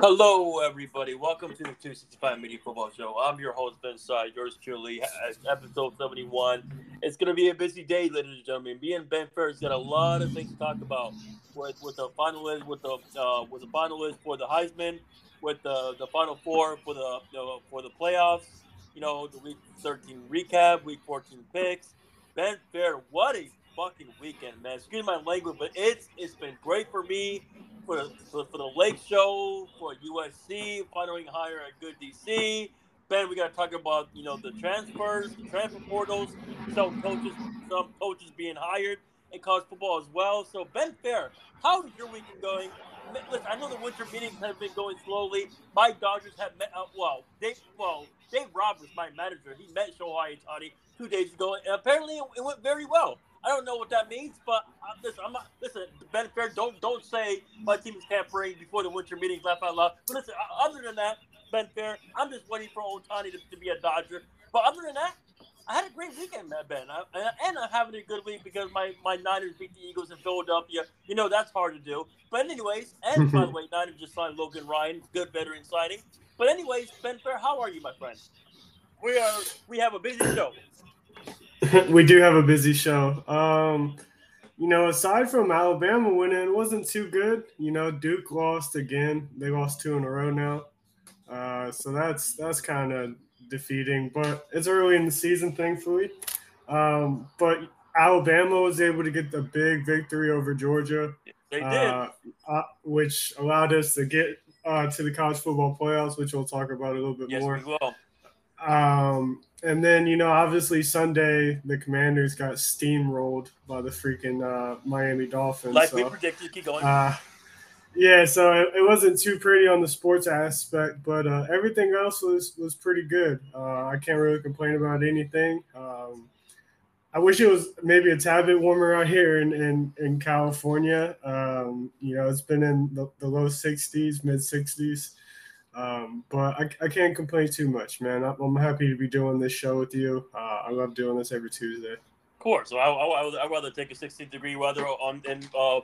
Hello, everybody. Welcome to the 265 Media Football Show. I'm your host, Ben Side, yours truly, episode 71. It's going to be a busy day, ladies and gentlemen. Me and Ben Ferris got a lot of things to talk about with, with the finalists, with the uh, with the finalists for the Heisman, with the, the Final Four for the, the for the playoffs. You know, the Week 13 recap, Week 14 picks. Ben Fair, what a fucking weekend, man. Excuse my language, but it's it's been great for me for the, for, for the Lake Show, for USC, finally hire a good DC. Ben, we got to talk about you know the transfers, the transfer portals, some coaches, some coaches being hired in college football as well. So Ben Fair, how's your weekend going? Listen, I know the winter meetings have been going slowly. My Dodgers have met. Uh, well, Dave, well, Dave Roberts, my manager, he met Shohei Ohtani two days ago, and apparently it went very well. I don't know what that means, but uh, listen, I'm not, listen, Ben Fair, don't don't say my team is tampering before the winter meetings. Laugh out loud. But listen, uh, other than that, Ben Fair, I'm just waiting for Ohtani to, to be a Dodger. But other than that, I had a great weekend, Ben. I, and I'm having a good week because my, my Niners beat the Eagles in Philadelphia. You know, that's hard to do. But, anyways, and by the way, Niners just signed Logan Ryan, good veteran signing. But, anyways, Ben Fair, how are you, my friend? We are we have a busy show. we do have a busy show. Um, you know, aside from Alabama winning, it wasn't too good. You know, Duke lost again. They lost two in a row now. Uh, so that's that's kind of defeating, but it's early in the season, thankfully. Um, but Alabama was able to get the big victory over Georgia. They did, uh, uh, which allowed us to get uh, to the college football playoffs, which we'll talk about a little bit yes, more. We will. Um, and then you know, obviously Sunday the Commanders got steamrolled by the freaking uh, Miami Dolphins. Like so, we predicted, keep going. Uh, yeah, so it, it, wasn't too pretty on the sports aspect, but uh, everything else was was pretty good. Uh, I can't really complain about anything. Um, I wish it was maybe a tad bit warmer out here in in, in California. Um, you know, it's been in the, the low 60s, mid 60s. Um, but I, I can't complain too much, man. I'm, I'm happy to be doing this show with you. Uh, I love doing this every Tuesday. Of course, so I, I, I'd rather take a 16 degree weather on, and uh, uh,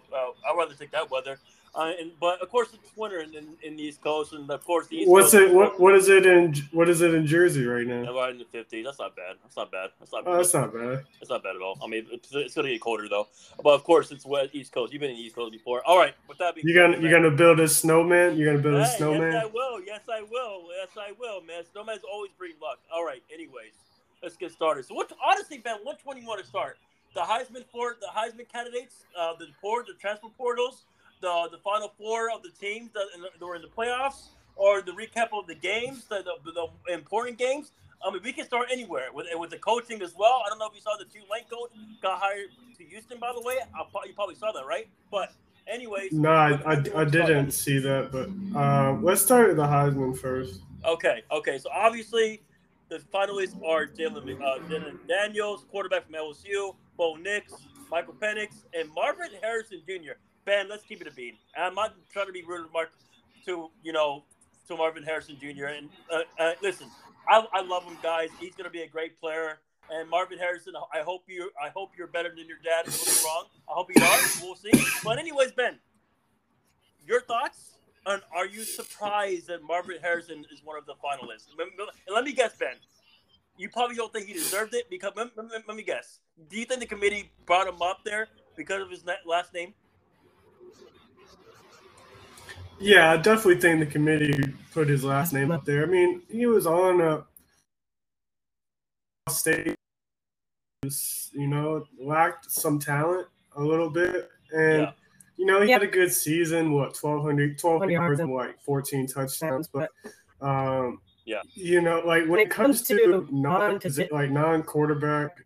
I'd rather take that weather uh, and, but of course, it's winter in, in, in, the East Coast, and of course, the East What's Coast, it? What What is it in? What is it in Jersey right now? Right in the 50s. That's not bad. That's not bad. That's not. Oh, that's not bad. That's not bad at all. I mean, it's, it's gonna get colder though. But of course, it's west East Coast. You've been in the East Coast before. All right. With that being you gonna you gonna build a snowman? You're gonna build hey, a snowman? Yes, I will. Yes, I will. Yes, I will, man. Snowman's always bring luck. All right. Anyways, let's get started. So, what? Honestly, Ben, which one do you want to start? The Heisman for the Heisman candidates, uh, the port, the transfer portals the the final four of the teams that, that were in the playoffs, or the recap of the games, the, the, the important games. I mean, we can start anywhere with with the coaching as well. I don't know if you saw the Tulane coach got hired to Houston, by the way. I, you probably saw that, right? But anyways, no, I, I, I didn't see that. But uh, let's start with the Heisman first. Okay, okay. So obviously, the finalists are Jalen uh, Daniels, quarterback from LSU, Bo Nix, Michael Penix, and Marvin Harrison Jr. Ben, let's keep it a beat. I'm not trying to be rude to Mark, to you know, to Marvin Harrison Jr. And uh, uh, listen, I, I love him, guys. He's going to be a great player. And Marvin Harrison, I hope you, I hope you're better than your dad. Is wrong. I hope you are. We'll see. But anyways, Ben, your thoughts? And are you surprised that Marvin Harrison is one of the finalists? Let me guess, Ben. You probably don't think he deserved it because let me guess. Do you think the committee brought him up there because of his last name? Yeah, I definitely think the committee put his last name up there. I mean, he was on a state, you know, lacked some talent a little bit, and yeah. you know, he yeah. had a good season. What 1,200, 1,200 yards and like 14 touchdowns, but um, yeah, you know, like when, when it comes, comes to non like non quarterback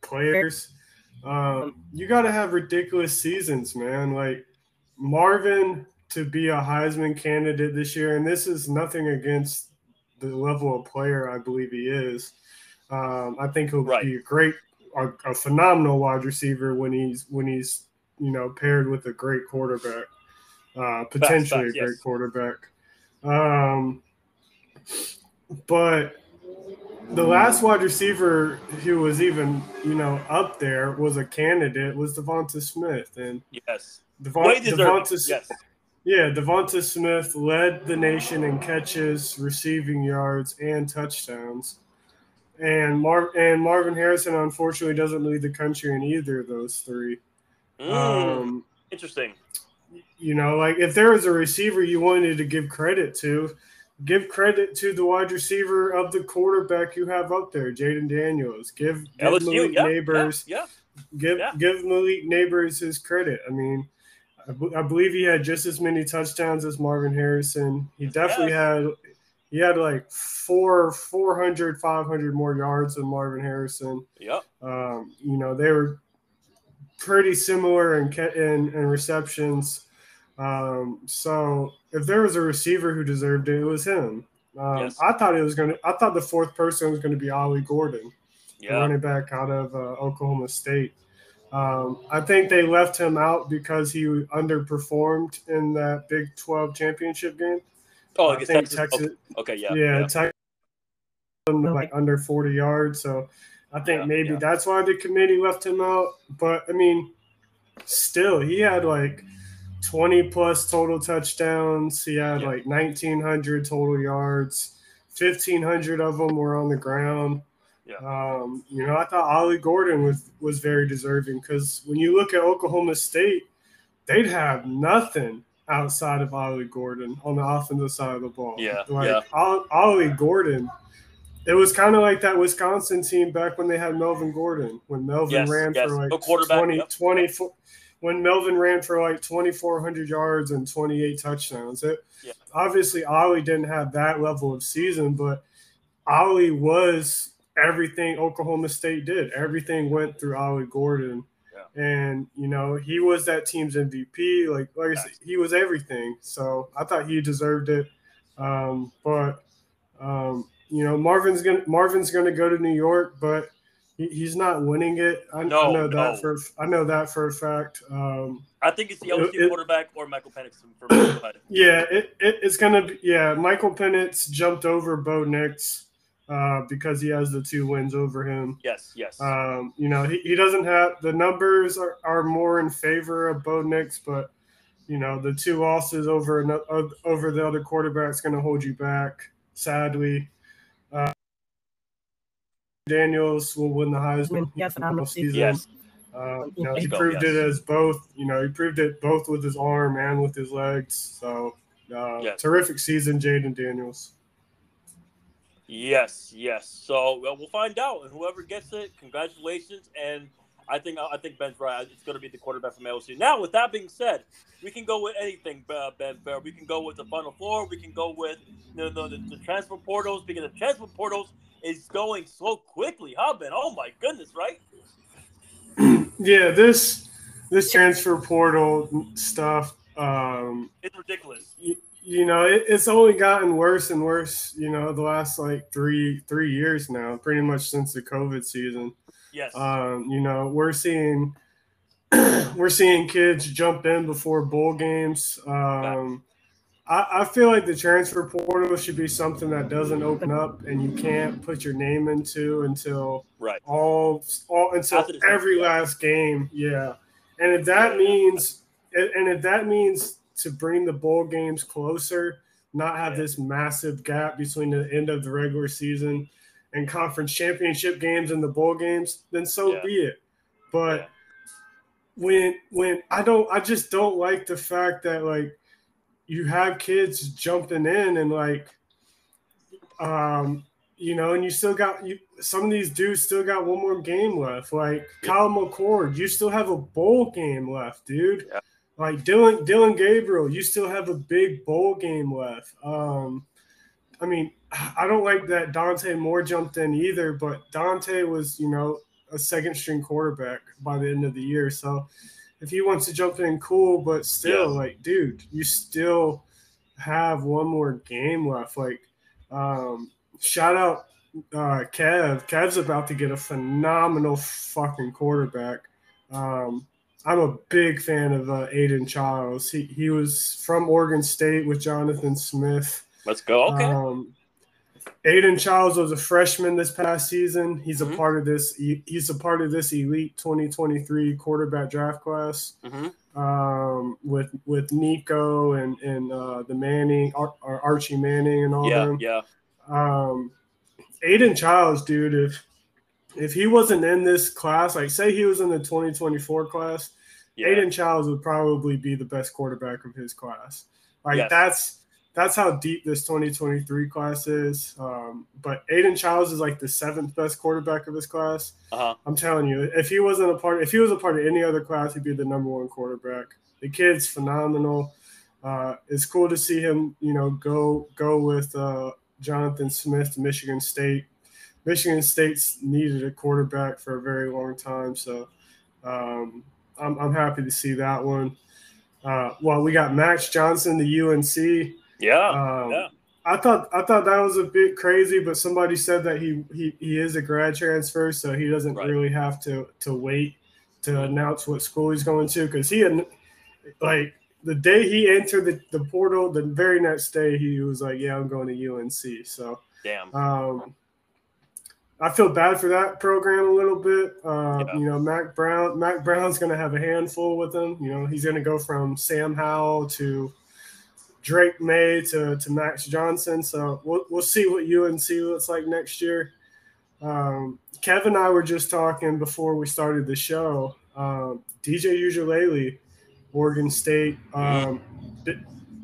players, um, you got to have ridiculous seasons, man. Like Marvin to be a Heisman candidate this year, and this is nothing against the level of player I believe he is. Um, I think he'll right. be a great, a, a, phenomenal wide receiver when he's when he's you know paired with a great quarterback, uh, potentially a great yes. quarterback. Um, but the last wide receiver who was even you know up there was a candidate was Devonta Smith, and yes, Devon, Devonta, yes. Yeah, Devonta Smith led the nation in catches, receiving yards, and touchdowns. And Mar- and Marvin Harrison unfortunately doesn't lead the country in either of those three. Mm, Um, interesting. you know, like if there was a receiver you wanted to give credit to, give credit to the wide receiver of the quarterback you have up there, Jayden Daniels. Give, give LSU, Malik yeah, Nabers, yeah, give yeah. give Malik Nabers his credit. I mean, I, b- I believe he had just as many touchdowns as Marvin Harrison. He definitely had he had like four 400 500 more yards than Marvin Harrison. yeah, Um, you know, they were pretty similar in in, in receptions. Um, so if there was a receiver who deserved it, it was him. Um, Yes. I thought it was going to. I thought the fourth person was going to be Ollie Gordon, yeah. running back out of uh, Oklahoma State. Um, I think they left him out because he underperformed in that Big Twelve championship game. Oh, I I think Texas. Texas, Okay, okay, yeah, yeah, yeah. Texas like under 40 yards. So I think Yeah, maybe yeah. that's why the committee left him out. But I mean, still, he had like 20 plus total touchdowns. He had like 1,900 total yards. 1,500 of them were on the ground. Yeah. Um, you know, I thought Ollie Gordon was was very deserving because when you look at Oklahoma State, they'd have nothing outside of Ollie Gordon on the offensive side of the ball. Yeah, like yeah. Ol- Ollie Gordon. It was kind of like that Wisconsin team back when they had Melvin Gordon, when Melvin Yes, ran yes. for like No 20, yep. 24 when Melvin ran for like 2,400 yards and 28 touchdowns. It, Yeah. Obviously, Ollie didn't have that level of season, but Ollie was everything Oklahoma State did. Everything went through Ollie Gordon. Yeah. And you know he was that team's MVP. Like, like I said, he was everything. So I thought he deserved it. Um, but um, you know Marvin's gonna Marvin's gonna go to New York, but he, he's not winning it. I, I No, know that no. for I know that for a fact. Um, I think it's the LSU it- quarterback or Michael Penix for Michael Penix. yeah, it, it, it's gonna be yeah. Michael Penix jumped over Bo Nix uh, because he has the two wins over him. Yes, yes. Um, you know, he, he doesn't have the numbers are, are more in favor of Bo Nix, but you know, the two losses over ano- over the other quarterback's going to hold you back. Sadly, uh, Daniels will win the Heisman. He had phenomenal season. yes. Uh, you know, he proved yes. it as both. You know, he proved it both with his arm and with his legs. So, uh, Yes. terrific season, Jayden Daniels. Yes, yes. So well, we'll find out, and whoever gets it, congratulations. And I think I think Ben's right. It's going to be the quarterback from LSU. Now, with that being said, we can go with anything, Ben Fair. We can go with the Final Four. We can go with you know, the, the transfer portals because the transfer portals is going so quickly, huh, Ben? Oh my goodness, right? Yeah, this this transfer portal stuff. Um, It's ridiculous. You know, it, it's only gotten worse and worse. You know, the last like three three years now, pretty much since the COVID season. Yes. Um, you know, we're seeing we're seeing kids jump in before bowl games. Um, I, I feel like the transfer portal should be something that doesn't open up and you can't put your name into until right. all all until After the season, every last game. Yeah, and if that means and if that means to bring the bowl games closer, not have this massive gap between the end of the regular season and conference championship games and the bowl games, then so Yeah. be it. But Yeah. when when I don't I just don't like the fact that like you have kids jumping in and like um you know and you still got you some of these dudes still got one more game left like Kyle McCord you still have a bowl game left dude Yeah. Like Dillon Dillon Gabriel you still have a big bowl game left um I mean I don't like that Dante Moore jumped in either but Dante was you know a second string quarterback by the end of the year so if he wants to jump in, cool. But still, Yeah. like, dude, you still have one more game left. Like, um, shout out uh, Kev. Kev's about to get a phenomenal fucking quarterback. Um, I'm a big fan of uh, Aidan Chiles. He he was from Oregon State with Jonathan Smith. Let's go. Okay. Um, Aidan Chiles was a freshman this past season. He's a Mhm. part of this. he- He's a part of this elite 2023 quarterback draft class. hmm um, with with Nico and and uh, the Manning, Ar- Archie Manning, and all Yeah, them. yeah. Um, Aiden Childs, dude, if if he wasn't in this class, like say he was in the 2024 class, Yeah. Aidan Chiles would probably be the best quarterback of his class. Like Yes. that's that's how deep this 2023 class is. Um, but Aidan Chiles is like the seventh best quarterback of his class. Uh-huh. I'm telling you, if he wasn't a part, if he was a part of any other class, he'd be the number one quarterback. The kid's phenomenal. Uh, it's cool to see him, you know, go go with uh, Jonathan Smith Michigan State. Michigan State's needed a quarterback for a very long time, so um, I'm, I'm happy to see that one. Uh, well, we got Max Johnson, the UNC. Yeah. Um, yeah. I thought I thought that was a bit crazy, but somebody said that he he, he is a grad transfer, so he doesn't Right. really have to to wait to announce what school he's going to because he had like the day he entered the, the portal, the very next day he was like, "Yeah, I'm going to UNC." So Damn. um, I feel bad for that program a little bit. Uh, Yeah. You know, Mack Brown. Mack Brown's going to have a handful with him. You know, he's going to go from Sam Howell to Drake Maye to, to Max Johnson. So we'll, we'll see what UNC looks like next year. Um, Kevin and I were just talking before we started the show. Um, DJ Uiagalelei, Oregon State, um, bi-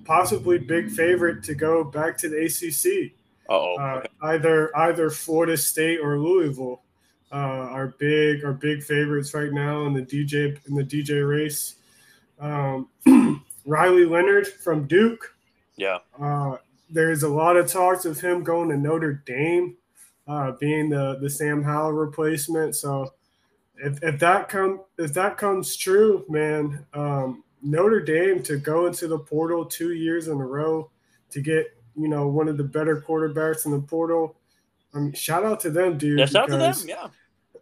possibly big favorite to go back to the ACC. Uh, either either Florida State or Louisville uh, are big are big favorites right now in the DJ in the DJ race. Um, Riley Leonard from Duke. yeah. Uh, there's a lot of talks of him going to Notre Dame, uh, being the the Sam Howell replacement. So if, if that come if that comes true, man, um, Notre Dame to go into the portal two years in a row to get you know one of the better quarterbacks in the portal. I mean, shout out to them, dude. Yeah, shout out to them.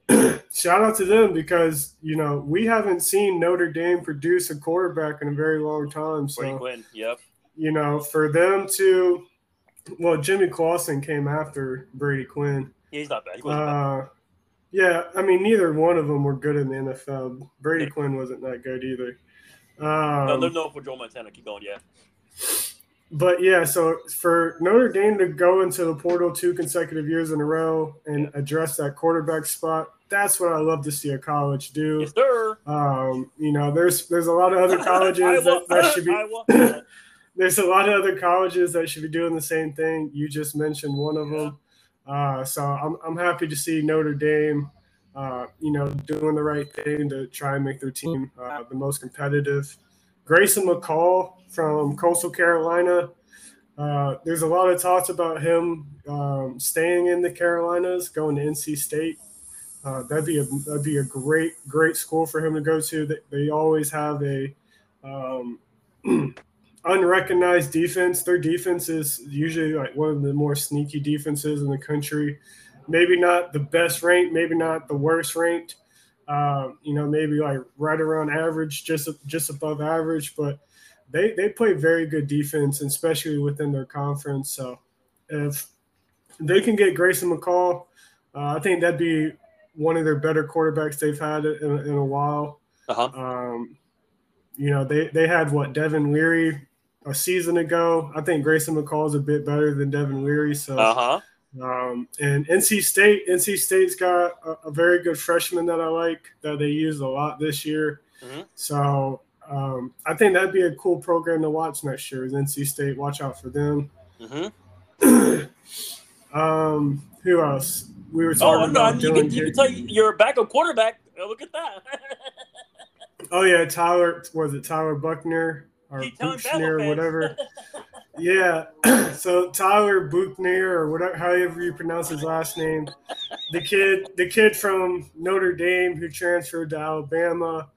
Yeah. shout out to them because you know we haven't seen Notre Dame produce a quarterback in a very long time. So Brady Quinn. Yep. you know, for them to, well, Jimmy Clausen came after Brady Quinn. He's not bad. He wasn't bad. Uh, yeah, I mean, neither one of them were good in the NFL. Brady Yeah. Quinn wasn't that good either. no, Um, they're known for Joe Montana. Keep going. Yeah. But yeah, so for Notre Dame to go into the portal two consecutive years in a row and address that quarterback spot, that's what I love to see a college do. Yes, sir. Um, you know, there's there's a lot of other colleges that, that should be there's a lot of other colleges that should be doing the same thing. You just mentioned one of Yeah. them. Uh, so I'm, I'm happy to see Notre Dame, uh, you know, doing the right thing to try and make their team uh, the most competitive. Grayson McCall from Coastal Carolina. Uh, there's a lot of talks about him um, staying in the Carolinas, going to NC State. Uh, that'd be a that'd be a great great school for him to go to. They, they always have a um, unrecognized defense. Their defense is usually like one of the more sneaky defenses in the country. Maybe not the best ranked, maybe not the worst ranked. Um, you know, maybe like right around average, just just above average, but they they play very good defense, especially within their conference. So if they can get Grayson McCall, uh, I think that'd be one of their better quarterbacks they've had in, in a while. Uh-huh. Um, you know, they they had what Devin Leary a season ago. I think Grayson McCall is a bit better than Devin Leary. So, Uh-huh. Um, and NC State, NC State's got a, a very good freshman that I like that they used a lot this year. Mhm. So, um, I think that'd be a cool program to watch next year. Is NC State? Watch out for them. Mm-hmm. um, who else? We were Oh, talking no, about you can, you can tell you're a backup quarterback. Oh, look at that. Oh yeah, Tyler was it Tyler Buckner or Buchner whatever? yeah. so Tyler Buchner or whatever however you pronounce his last name. The kid the kid from Notre Dame who transferred to Alabama.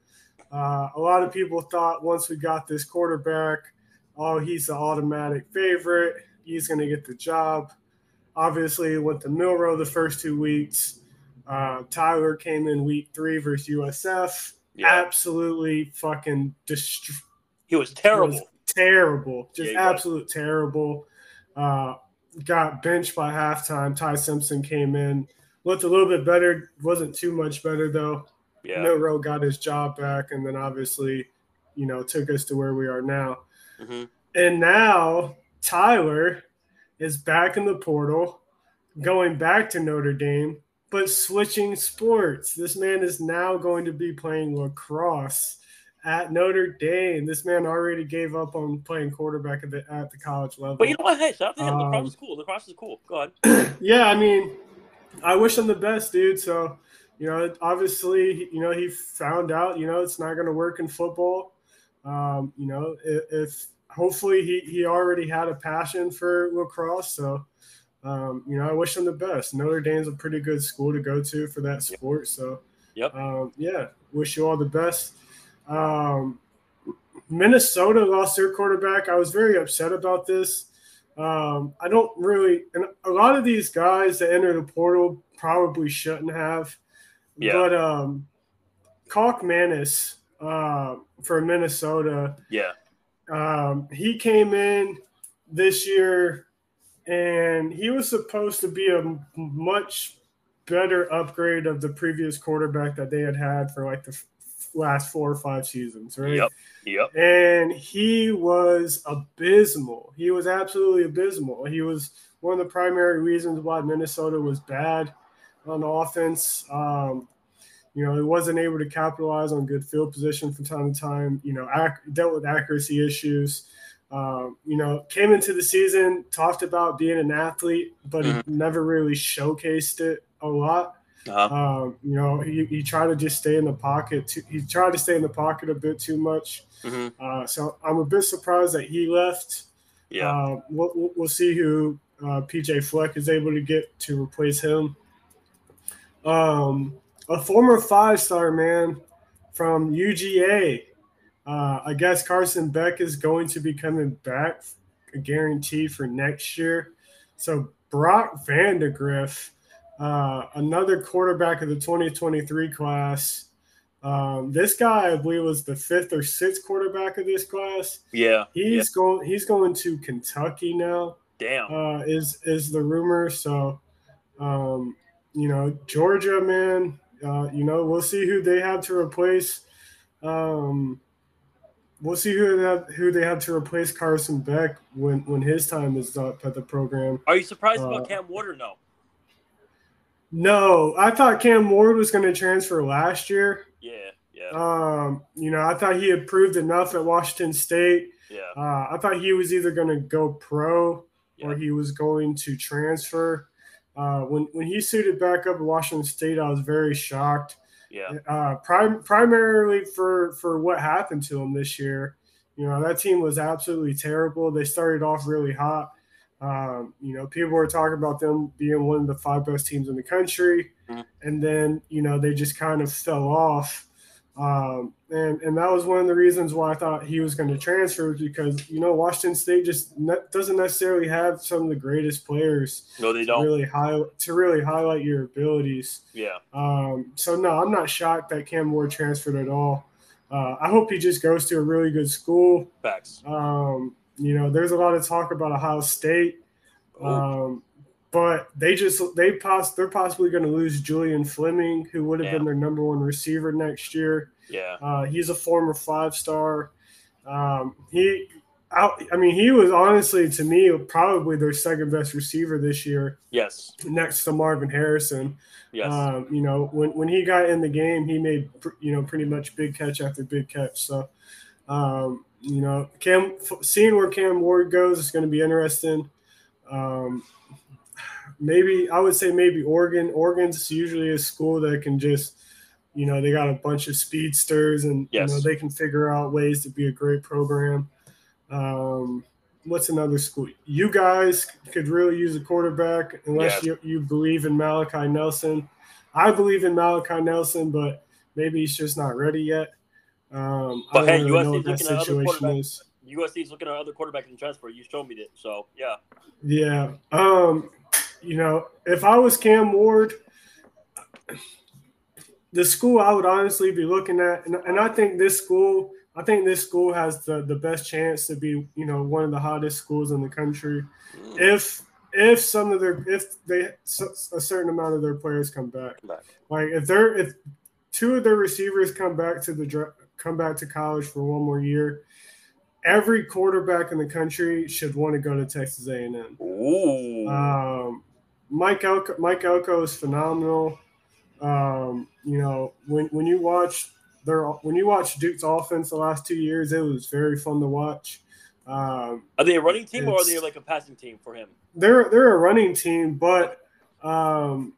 Uh, a lot of people thought once we got this quarterback, oh, he's the automatic favorite. He's going to get the job. Obviously, went to Milroe the first two weeks. Uh, Tyler came in week three versus USF yeah, absolutely fucking dest- he was terrible. was terrible, just Yeah, he was. absolute terrible. Uh, got benched by halftime. Ty Simpson came in, looked a little bit better, wasn't too much better though. Yeah, Milroe got his job back, and then obviously you know took us to where we are now. hmm And now Tyler is back in the portal, going back to Notre Dame, but switching sports. This man is now going to be playing lacrosse at Notre Dame. This man already gave up on playing quarterback at the, at the college level. But you know what? Hey, shout out to him. Um, Lacrosse is cool. Lacrosse is cool. Go ahead. yeah, I mean, I wish him the best, dude. So, you know, obviously, you know, he found out, you know, it's not going to work in football. Um, you know, if, if hopefully he, he already had a passion for lacrosse. So, um, you know, I wish him the best. Notre Dame's a pretty good school to go to for that sport. So, Yep. um, yeah, wish you all the best. Um, Minnesota lost their quarterback. I was very upset about this. Um, I don't really, and a lot of these guys that enter the portal probably shouldn't have. Yeah. But um, Kaliakmanis uh, for Minnesota, Yeah. um, he came in this year and he was supposed to be a much better upgrade of the previous quarterback that they had had for like the last four or five seasons, right? Yep. Yep. and he was abysmal. He was absolutely abysmal. He was one of the primary reasons why Minnesota was bad on offense. Um, you know, he wasn't able to capitalize on good field position from time to time. You know, ac- dealt with accuracy issues. Um, you know, came into the season, talked about being an athlete, but he never really showcased it a lot. Uh-huh. Um, you know, he, he tried to just stay in the pocket. Too, he tried to stay in the pocket a bit too much. hmm Uh, so I'm a bit surprised that he left. Yeah. Uh, we'll, we'll- see who uh, PJ Fleck is able to get to replace him. Um, a former five star man from UGA. Uh, I guess Carson Beck is going to be coming back, guaranteed for next year. So Brock Vandagriff, uh, another quarterback of the 2023 class. Um, this guy, I believe, was the fifth or sixth quarterback of this class. yeah. He's going. He's going to Kentucky now. Damn. Uh, is is the rumor? So, um, you know, Georgia, man. Uh, you know, we'll see who they have to replace. Um, we'll see who they have, who they have to replace Carson Beck when when his time is up at the program. Are you surprised uh, about Cam Ward no? No, I thought Cam Ward was going to transfer last year. Yeah. Yeah. Um, you know, I thought he had proved enough at Washington State. Yeah. Uh, I thought he was either going to go pro or he was going to transfer. Uh, when when he suited back up at Washington State, I was very shocked. Yeah. Uh, prim- primarily for for what happened to him this year. You know, that team was absolutely terrible. They started off really hot. Um, you know, people were talking about them being one of the five best teams in the country, Mhm. and then you know they just kind of fell off. Um, and and that was one of the reasons why I thought he was going to transfer because you know Washington State just ne- doesn't necessarily have some of the greatest players No, they to don't. really high to really highlight your abilities. Yeah. Um, so no, I'm not shocked that Cam Ward transferred at all. Uh, I hope he just goes to a really good school. Facts. Um, you know, there's a lot of talk about Ohio State, um, but they just they poss- they're possibly going to lose Julian Fleming, who would have Yeah. been their number one receiver next year. yeah. Uh, he's a former five star. Um, he, I, I mean, he was honestly to me probably their second best receiver this year, Yes. next to Marvin Harrison. Yes. Um, you know, when, when he got in the game, he made pr- you know pretty much big catch after big catch. So, um, you know, Cam seeing where Cam Ward goes is going to be interesting. Um, maybe I would say maybe Oregon. Oregon's usually a school that can just, you know, they got a bunch of speedsters and Yes. you know they can figure out ways to be a great program. Um, what's another school? You guys could really use a quarterback unless Yes. you, you believe in Malachi Nelson. I believe in Malachi Nelson, but maybe he's just not ready yet. Um, But hey, really USC what looking at other quarterbacks. is. USC's looking at other quarterbacks in transfer. You showed me that. So yeah. Yeah. Um, you know, if I was Cam Ward, the school I would honestly be looking at, and, and I think this school, I think this school has the, the best chance to be, you know, one of the hottest schools in the country. Mm. If if some of their if they a certain amount of their players come back, Back. like if they're if two of their receivers come back to the dra- come back to college for one more year. Every quarterback in the country should want to go to Texas A&M. Ooh. Um, Mike Elko, Mike Elko is phenomenal. Um, you know, when when you watch their when you watch Duke's offense the last two years, it was very fun to watch. Um, are they a running team or are they like a passing team for him? they're they're a running team, but um,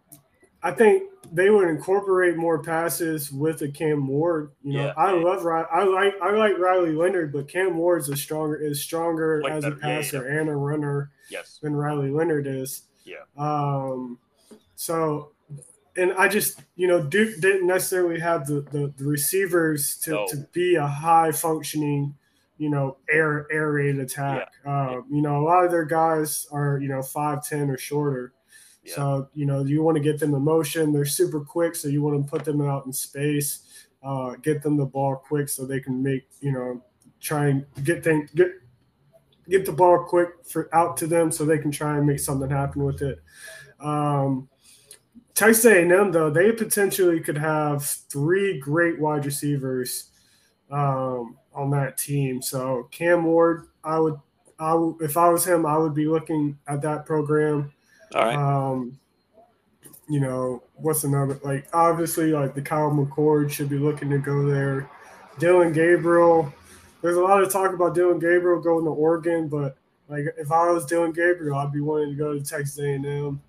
I think they would incorporate more passes with a Cam Ward. You know, Yeah. I love I like I like Riley Leonard, but Cam Ward's a stronger is stronger Like as a better, yeah, yeah, passer and a runner Yes. than Riley Leonard is. Yeah. Um, so, and I just, you know, Duke didn't necessarily have the, the, the receivers to, No. to be a high functioning, you know, air air raid attack. Um, you know, a lot of their guys are, you know, 5'10 or shorter. Yeah. So, you know, you want to get them in motion. They're super quick, so you want to put them out in space, uh, get them the ball quick so they can make, you know, try and get things get get the ball quick for out to them so they can try and make something happen with it. Um, Texas A&M though they potentially could have three great wide receivers um, on that team. So Cam Ward, I would, I would, if I was him, I would be looking at that program. All right. Um, you know, what's another like obviously like the Kyle McCord should be looking to go there. Dillon Gabriel, there's a lot of talk about Dillon Gabriel going to Oregon, but like if I was Dillon Gabriel, I'd be wanting to go to Texas A&M.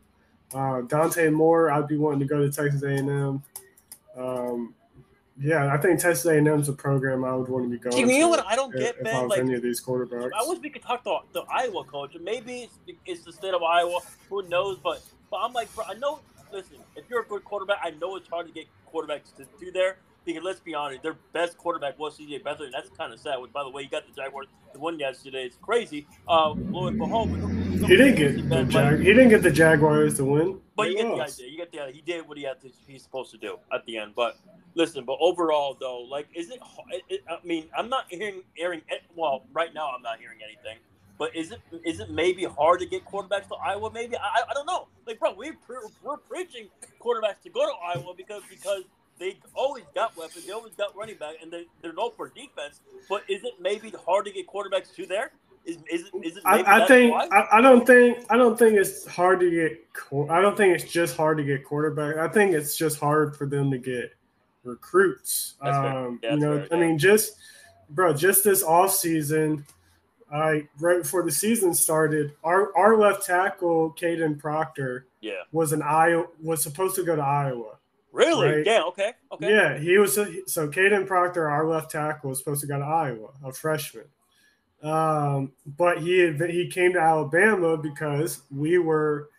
Uh, Dante Moore, I'd be wanting to go to Texas A&M. Um, yeah, I think Texas A&M is a program I would want to be going. See, you know to what I don't if- get, if I was Like, any of these quarterbacks. I wish we could talk to the Iowa coach. Maybe it's, it's the state of Iowa. Who knows? But but I'm like, bro, I know. Listen, if you're a good quarterback, I know it's hard to get quarterbacks to do there. Because let's be honest, their best quarterback was CJ Beathard, and that's kind of sad. Which, by the way, you got the Jaguars the win yesterday. It's crazy. Uh, lo and behold, he didn't get the Jag- he didn't get the Jaguars to win. But They you get the idea. You get the idea. He did what he had to, he's supposed to do at the end. But listen, but overall though, like, is it? I mean, I'm not hearing hearing. Well, right now I'm not hearing anything. But is it is it maybe hard to get quarterbacks to Iowa? Maybe I, I- don't know. Like, bro, we pre- we're preaching quarterbacks to go to Iowa because because they always got weapons, they always got running back, and they they're known for defense. But is it maybe hard to get quarterbacks to there? Is is it is it? Maybe I, I think? I, I don't think I don't think it's hard to get. I don't think it's just hard to get quarterback. I think it's just hard for them to get recruits. Um, Yeah, you know, fair, I yeah. mean, just bro, just this off season, I right before the season started, our our left tackle, Kadyn Proctor, yeah. was an Iowa was supposed to go to Iowa. Really? Right. Yeah. Okay. Okay. Yeah, he was so Kadyn Proctor, our left tackle, was supposed to go to Iowa, a freshman. Um, but he had, he came to Alabama because we were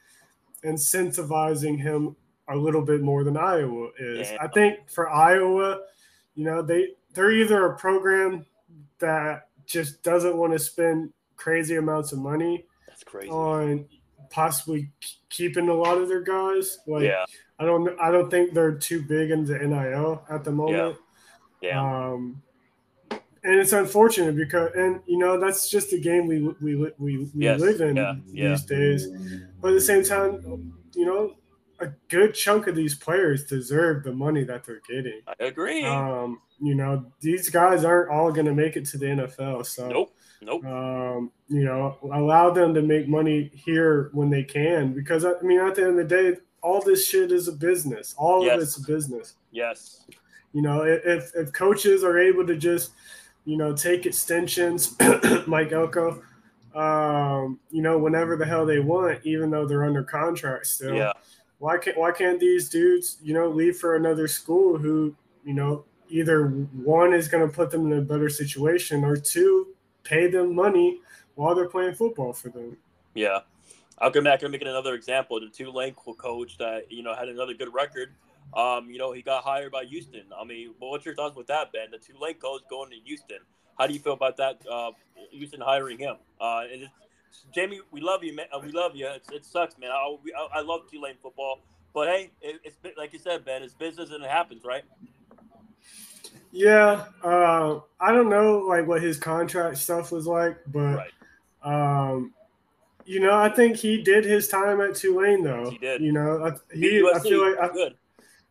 incentivizing him a little bit more than Iowa is. Yeah. I think for Iowa, you know, they they're either a program that just doesn't want to spend crazy amounts of money That's crazy. on possibly keeping a lot of their guys. Like yeah. I don't I don't think they're too big into the NIL at the moment. Yeah. Um, and it's unfortunate because and you know that's just the game we we we, we Yes, live in yeah, yeah. these days. But at the same time, you know, a good chunk of these players deserve the money that they're getting. I agree. Um, you know, these guys aren't all going to make it to the NFL. So nope. Nope. um, you know, allow them to make money here when they can. Because I mean, at the end of the day, all this shit is a business. All Yes. of it's a business. Yes. You know, if if coaches are able to just, you know, take extensions, Mike Elko, um, you know, whenever the hell they want, even though they're under contract still. Yeah. Why can't why can't these dudes, you know, leave for another school who, you know, either one is going to put them in a better situation or two pay them money while they're playing football for them. Yeah. I'll come back and make another example. The Tulane co- coach that you know had another good record. Um, you know, he got hired by Houston. I mean, what's your thoughts with that, Ben? The Tulane coach going to Houston. How do you feel about that? Uh, Houston hiring him. Uh, and it's, Jamie, we love you, man. Uh, we love you. It's, it sucks, man. I, we, I, I love Tulane football, but hey, it, like you said, Ben. It's business and it happens, right? Yeah, uh, I don't know like what his contract stuff was like, but Right. um, you know, I think he did his time at Tulane though. He did. You know, I, he, I feel like I, good.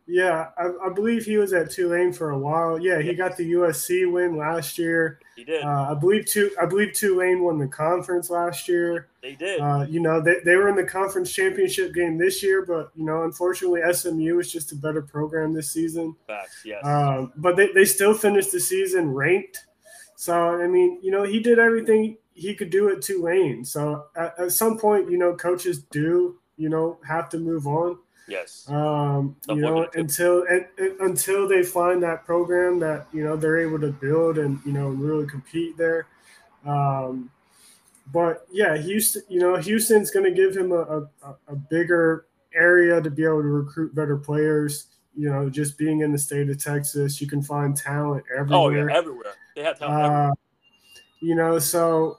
Yeah, I, I, believe he was at Tulane for a while. Yeah, he got the USC win last year. He did. Uh, I believe two. I believe Tulane won the conference last year. They did. Uh, you know, they, they were in the conference championship game this year, but you know, unfortunately, SMU is just a better program this season. Facts, yes. Um, but they, they still finished the season ranked. So I mean, you know, he did everything he could do at Tulane. So at, at some point, you know, coaches do you know have to move on. Yes. Um, you know, until and, and, until they find that program that you know they're able to build and you know really compete there. Um, but yeah, Houston, you know, Houston's going to give him a, a, a bigger area to be able to recruit better players. You know, just being in the state of Texas, you can find talent everywhere. Oh yeah, everywhere. They have talent. Uh, you know, so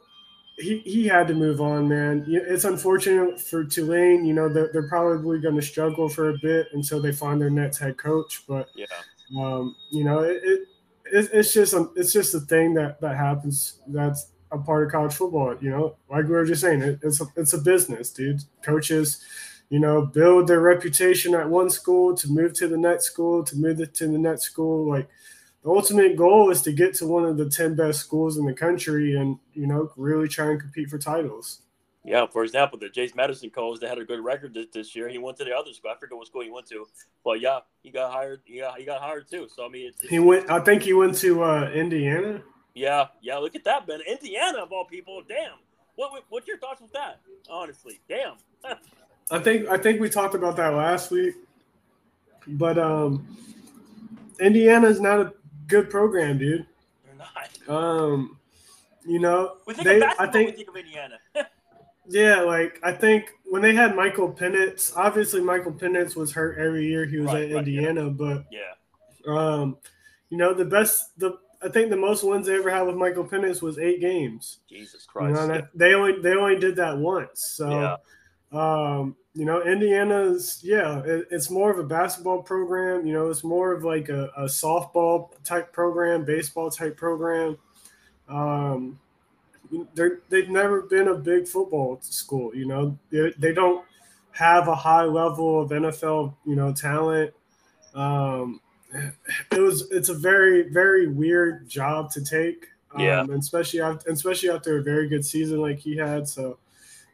he, he had to move on, man. It's unfortunate for Tulane. You know, they're, they're probably going to struggle for a bit until they find their next head coach. But yeah, um, you know, it, it it's just a, it's just a thing that that happens. That's a part of college football. You know, like we were just saying, it, it's a, it's a business, dude. Coaches, you know, build their reputation at one school to move to the next school to move it to the next school, like the ultimate goal is to get to one of the 10 best schools in the country and, you know, really try and compete for titles. Yeah, for example, the James Madison Coles, they had a good record this, this, year. He went to the other school. I forget what school he went to, but yeah, he got hired. Yeah, he got hired too. So I mean, it's, he went. I think he went to uh, Indiana. Yeah, yeah. Look at that, Ben. Indiana of all people. Damn. What, what what's your thoughts with that? Honestly, damn. I think I think we talked about that last week, but um, Indiana is not a good program, dude. They're not. Um, you know, we think they, of I think, we think of Indiana. yeah, like I think when they had Michael Penix, obviously Michael Penix was hurt every year he was right, at right, Indiana, yeah. but yeah, um, you know the best the I think the most wins they ever had with Michael Penix was eight games. Jesus Christ! You know, yeah. they only they only did that once, so. Yeah. Um, you know, Indiana's yeah, it, it's more of a basketball program. You know, it's more of like a, a softball type program, baseball type program. Um, they're they've never been a big football school. You know, they, they don't have a high level of NFL you know talent. Um, it was it's a very very weird job to take. Um, yeah, especially after, especially after a very good season like he had. So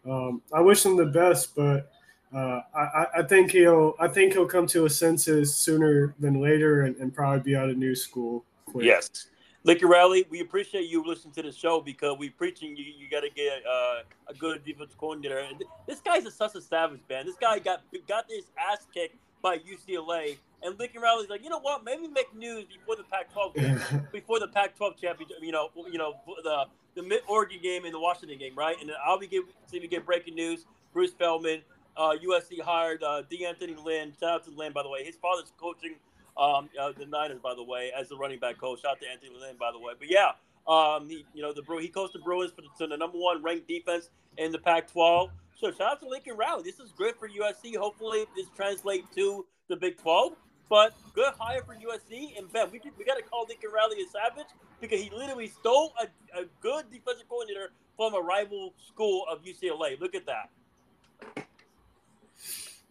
um, I wish him the best, but uh, I, I, think he'll I think he'll come to a senses sooner than later and, and probably be out of new school. Quick. Yes. Lincoln Riley, we appreciate you listening to the show because we're preaching you you got to get uh, a good defense coordinator. And this guy's a sus of savage, man. This guy got got his ass kicked by UCLA, and Lincoln Riley's like, you know what? Maybe make news before the Pac-12 before the Pac-12 championship. You know, you know the the Mid Oregon game and the Washington game, right? And then I'll be give, see if we get breaking news. Bruce Feldman, uh, USC hired uh, Anthony Lynn. Shout out to Lynn, by the way. His father's coaching um, uh, the Niners, by the way, as the running back coach. Shout out to Anthony Lynn, by the way. But yeah, um, he, you know, the he coached the Bruins for the, to the number one ranked defense in the Pac-12. So shout out to Lincoln Riley. This is good for USC. Hopefully, this translates to the Big 12. But good hire for USC. And Ben, we, we got to call Lincoln Riley a savage because he literally stole a, a good defensive coordinator from a rival school of UCLA. Look at that.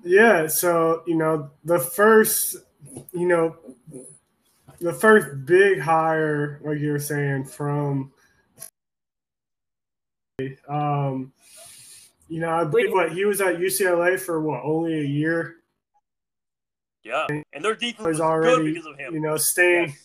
Yeah, so you know the first, you know, the first big hire, like you were saying, from, um, you know, I believe what he was at UCLA for what only a year. Yeah, and their defense was, already, because of him. You know, staying. Yes.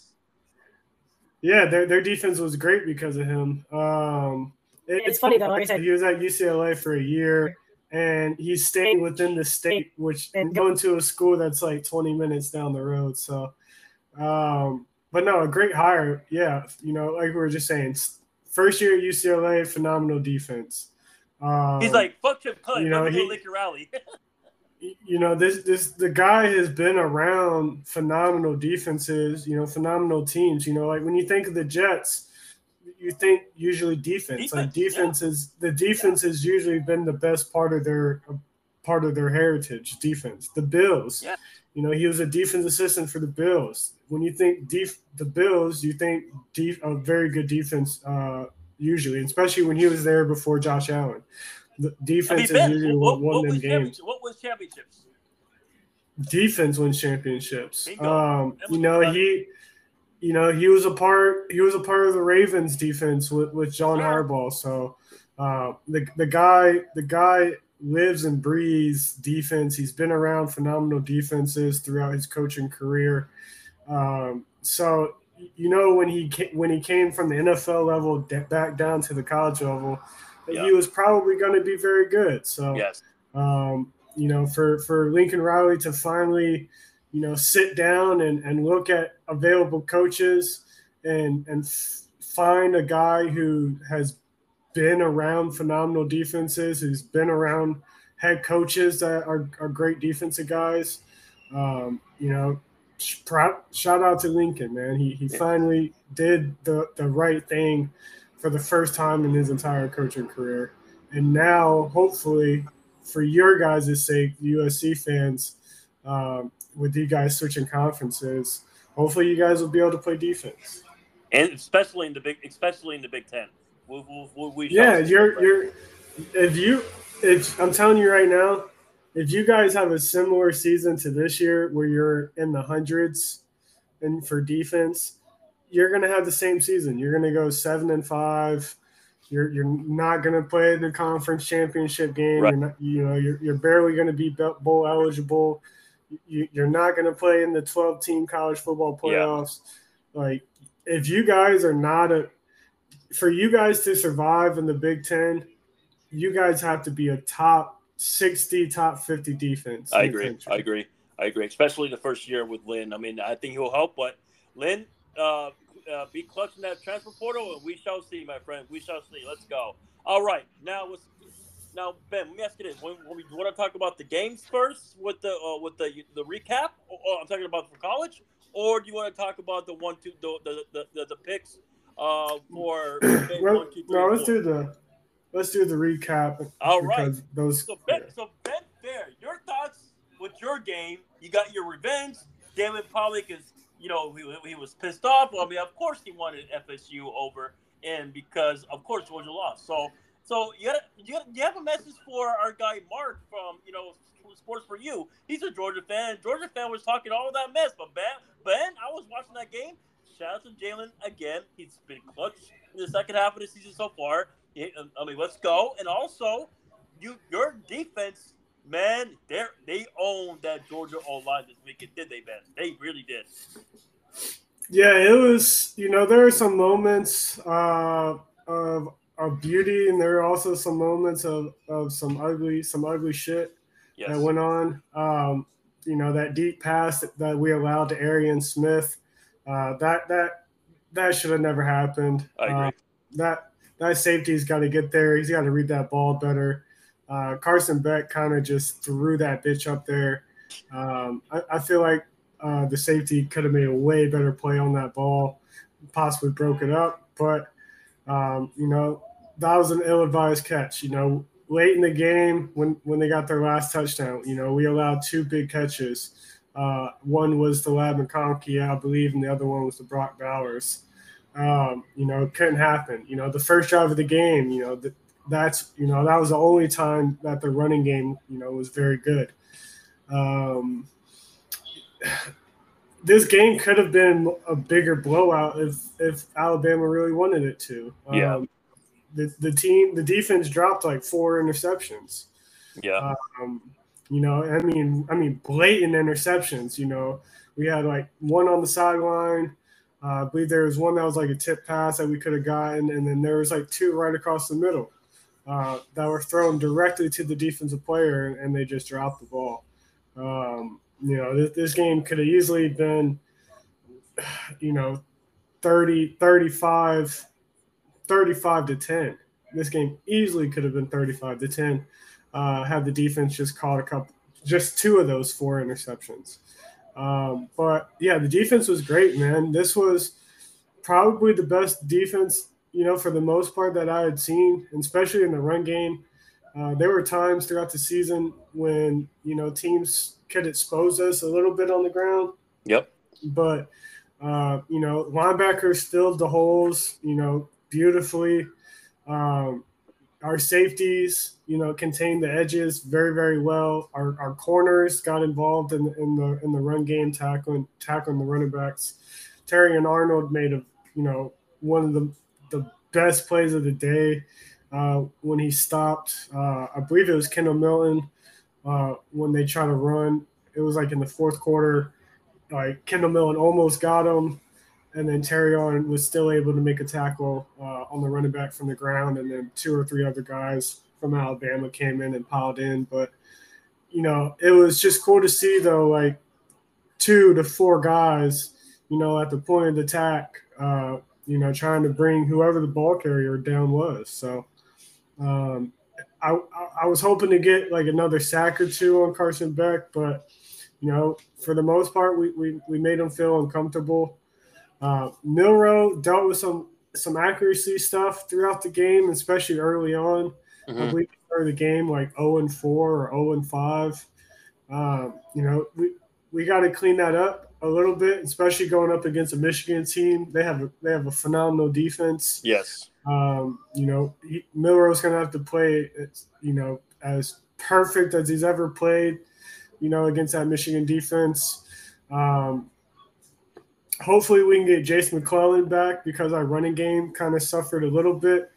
Yeah, their their defense was great because of him. Um, it, it's funny though. Like I said, he was at UCLA for a year and he's staying within the state, which going to a school that's like 20 minutes down the road. So, um, but no, a great hire. Yeah, you know, like we were just saying, first year at UCLA, phenomenal defense. Um, he's like, fuck him, cut. you know, he, lick your rally. you know, this this the guy has been around phenomenal defenses, you know, phenomenal teams. You know, like when you think of the Jets you think usually defense. defense like defense yeah. is the defense yeah. has usually been the best part of their part of their heritage. Defense. The Bills. Yeah. You know, he was a defense assistant for the Bills. When you think def- the Bills, you think def- a very good defense uh, usually, especially when he was there before Josh Allen. The defense I mean, is usually what, what won them games. What was championships? defense wins championships. Um, you know, he you know, he was a part he was a part of the Ravens defense with, with John Harbaugh. So uh, the the guy the guy lives and breathes defense. He's been around phenomenal defenses throughout his coaching career. Um, so you know when he when he came from the NFL level back down to the college level, he was probably going to be very good. So yes. Um, you know, for for Lincoln Riley to finally, you know, sit down and, and look at available coaches and and find a guy who has been around phenomenal defenses, who's been around head coaches that are, are great defensive guys. Um, you know, shout out to Lincoln, man. He he finally did the the right thing for the first time in his entire coaching career, and now hopefully for your guys' sake, USC fans, um, with you guys switching conferences, hopefully you guys will be able to play defense. And especially in the big, especially in the Big Ten. We, we, we yeah, you're you're if you if I'm telling you right now, if you guys have a similar season to this year where you're in the hundreds and for defense, you're gonna have the same season. You're gonna go seven and five you're you're not going to play the conference championship game. Right. You're not, you know, you're, you're barely going to be bowl eligible. You, are not going to play in the 12 team college football playoffs. Yeah. Like, if you guys are not a, for you guys to survive in the Big Ten, you guys have to be a top 60, top 50 defense. I agree. I agree. I agree. Especially the first year with Lynn. I mean, I think he'll help, but Lynn, uh, uh, be clutching that transfer portal, and we shall see, my friend. We shall see. Let's go. All right, now what's now, Ben? Let me ask you this: when, when we want to talk about the games first with the uh, with the the recap, I'm talking about for college, or do you want to talk about the one two the the the, the, the picks uh, for one, two, three, no, let's do the let's do the recap. All right, those so Ben, so Ben Fair, your thoughts with your game? You got your revenge. David Pollack is you know, he, he was pissed off. Well, I mean, of course he wanted FSU over, and because of course Georgia lost. So, so you, got you, you have a message for our guy Mark from you know Sports for You. He's a Georgia fan. Georgia fan was talking all that mess, but Ben, Ben, I was watching that game. Shout out to Jalen again. He's been clutch in the second half of the season so far. I mean, let's go. And also, you your defense man, they they owned that Georgia O line this weekend, did they, Ben? They really did. Yeah, it was. You know, there are some moments uh, of of beauty, and there are also some moments of, of some ugly some ugly shit yes. that went on. Um, you know, that deep pass that, we allowed to Arian Smith, uh, that that that should have never happened. I agree. Uh, that that safety's got to get there. He's got to read that ball better. Uh, Carson Beck kind of just threw that bitch up there. Um, I, I, feel like uh, the safety could have made a way better play on that ball, possibly broke it up. But, um, you know, that was an ill advised catch. You know, late in the game when, when they got their last touchdown, you know, we allowed two big catches. Uh, one was the Ladd McConkey, I believe, and the other one was the Brock Bowers. Um, you know, it couldn't happen. You know, the first drive of the game, you know, the, that's you know that was the only time that the running game you know was very good. Um, this game could have been a bigger blowout if if Alabama really wanted it to. Yeah. Um, the, the team the defense dropped like four interceptions. Yeah. Um, you know, I mean, I mean, blatant interceptions. You know, we had like one on the sideline. Uh, I believe there was one that was like a tip pass that we could have gotten, and then there was like two right across the middle uh, that were thrown directly to the defensive player, and they just dropped the ball. Um, you know, this, this game could have easily been, you know, 30, 35, 35 to 10. This game easily could have been 35 to 10 uh, had the defense just caught a couple, just two of those four interceptions. Um, but yeah, the defense was great, man. This was probably the best defense you know, for the most part that I had seen, especially in the run game. Uh, there were times throughout the season when you know teams could expose us a little bit on the ground. Yep. But uh, you know, linebackers filled the holes. You know, beautifully. Um, our safeties, you know, contained the edges very, very well. Our, our corners got involved in, in the in the run game, tackling tackling the running backs. Terrion Arnold made a you know one of the the best plays of the day when he stopped. Uh, I believe it was Kendall Milton uh, when they tried to run. It was like in the fourth quarter. Like Kendall Milton almost got him and then Terrion was still able to make a tackle uh, on the running back from the ground, and then two or three other guys from Alabama came in and piled in. But you know, it was just cool to see though, like two to four guys, you know, at the point of attack, uh, you know, trying to bring whoever the ball carrier down was. So um, I, I was hoping to get like another sack or two on Carson Beck, but you know, for the most part, we, we, we made him feel uncomfortable. Uh, Milroe dealt with some some accuracy stuff throughout the game, especially early on. Mm-hmm. I believe started the game like 0 and 4 or 0 and 5. Um, you know, we we got to clean that up a little bit, especially going up against a Michigan team. They have a, they have a phenomenal defense. Yes. Um, you know, Milroe's going to have to play, you know, as perfect as he's ever played, you know, against that Michigan defense. Um, hopefully we can get Jase McClellan back because our running game kind of suffered a little bit.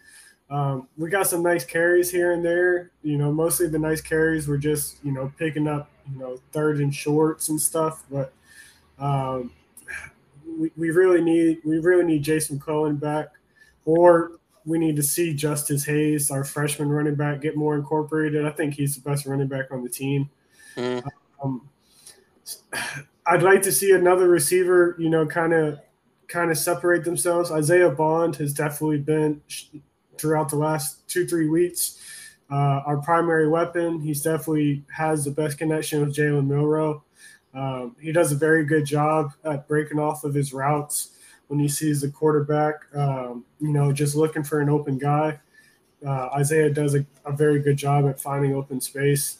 Um, we got some nice carries here and there. You know, mostly the nice carries were just you know picking up you know third and shorts and stuff. But um, we, we really need we really need Jason Cohen back, or we need to see Justice Hayes, our freshman running back, get more incorporated. I think he's the best running back on the team. Mm. Um, I'd like to see another receiver, you know, kind of kind of separate themselves. Isaiah Bond has definitely been throughout the last two three weeks uh, our primary weapon. He's definitely has the best connection with Jalen Milroe. Um, he does a very good job at breaking off of his routes when he sees the quarterback. Um, you know, just looking for an open guy. Uh, Isaiah does a, a, very good job at finding open space.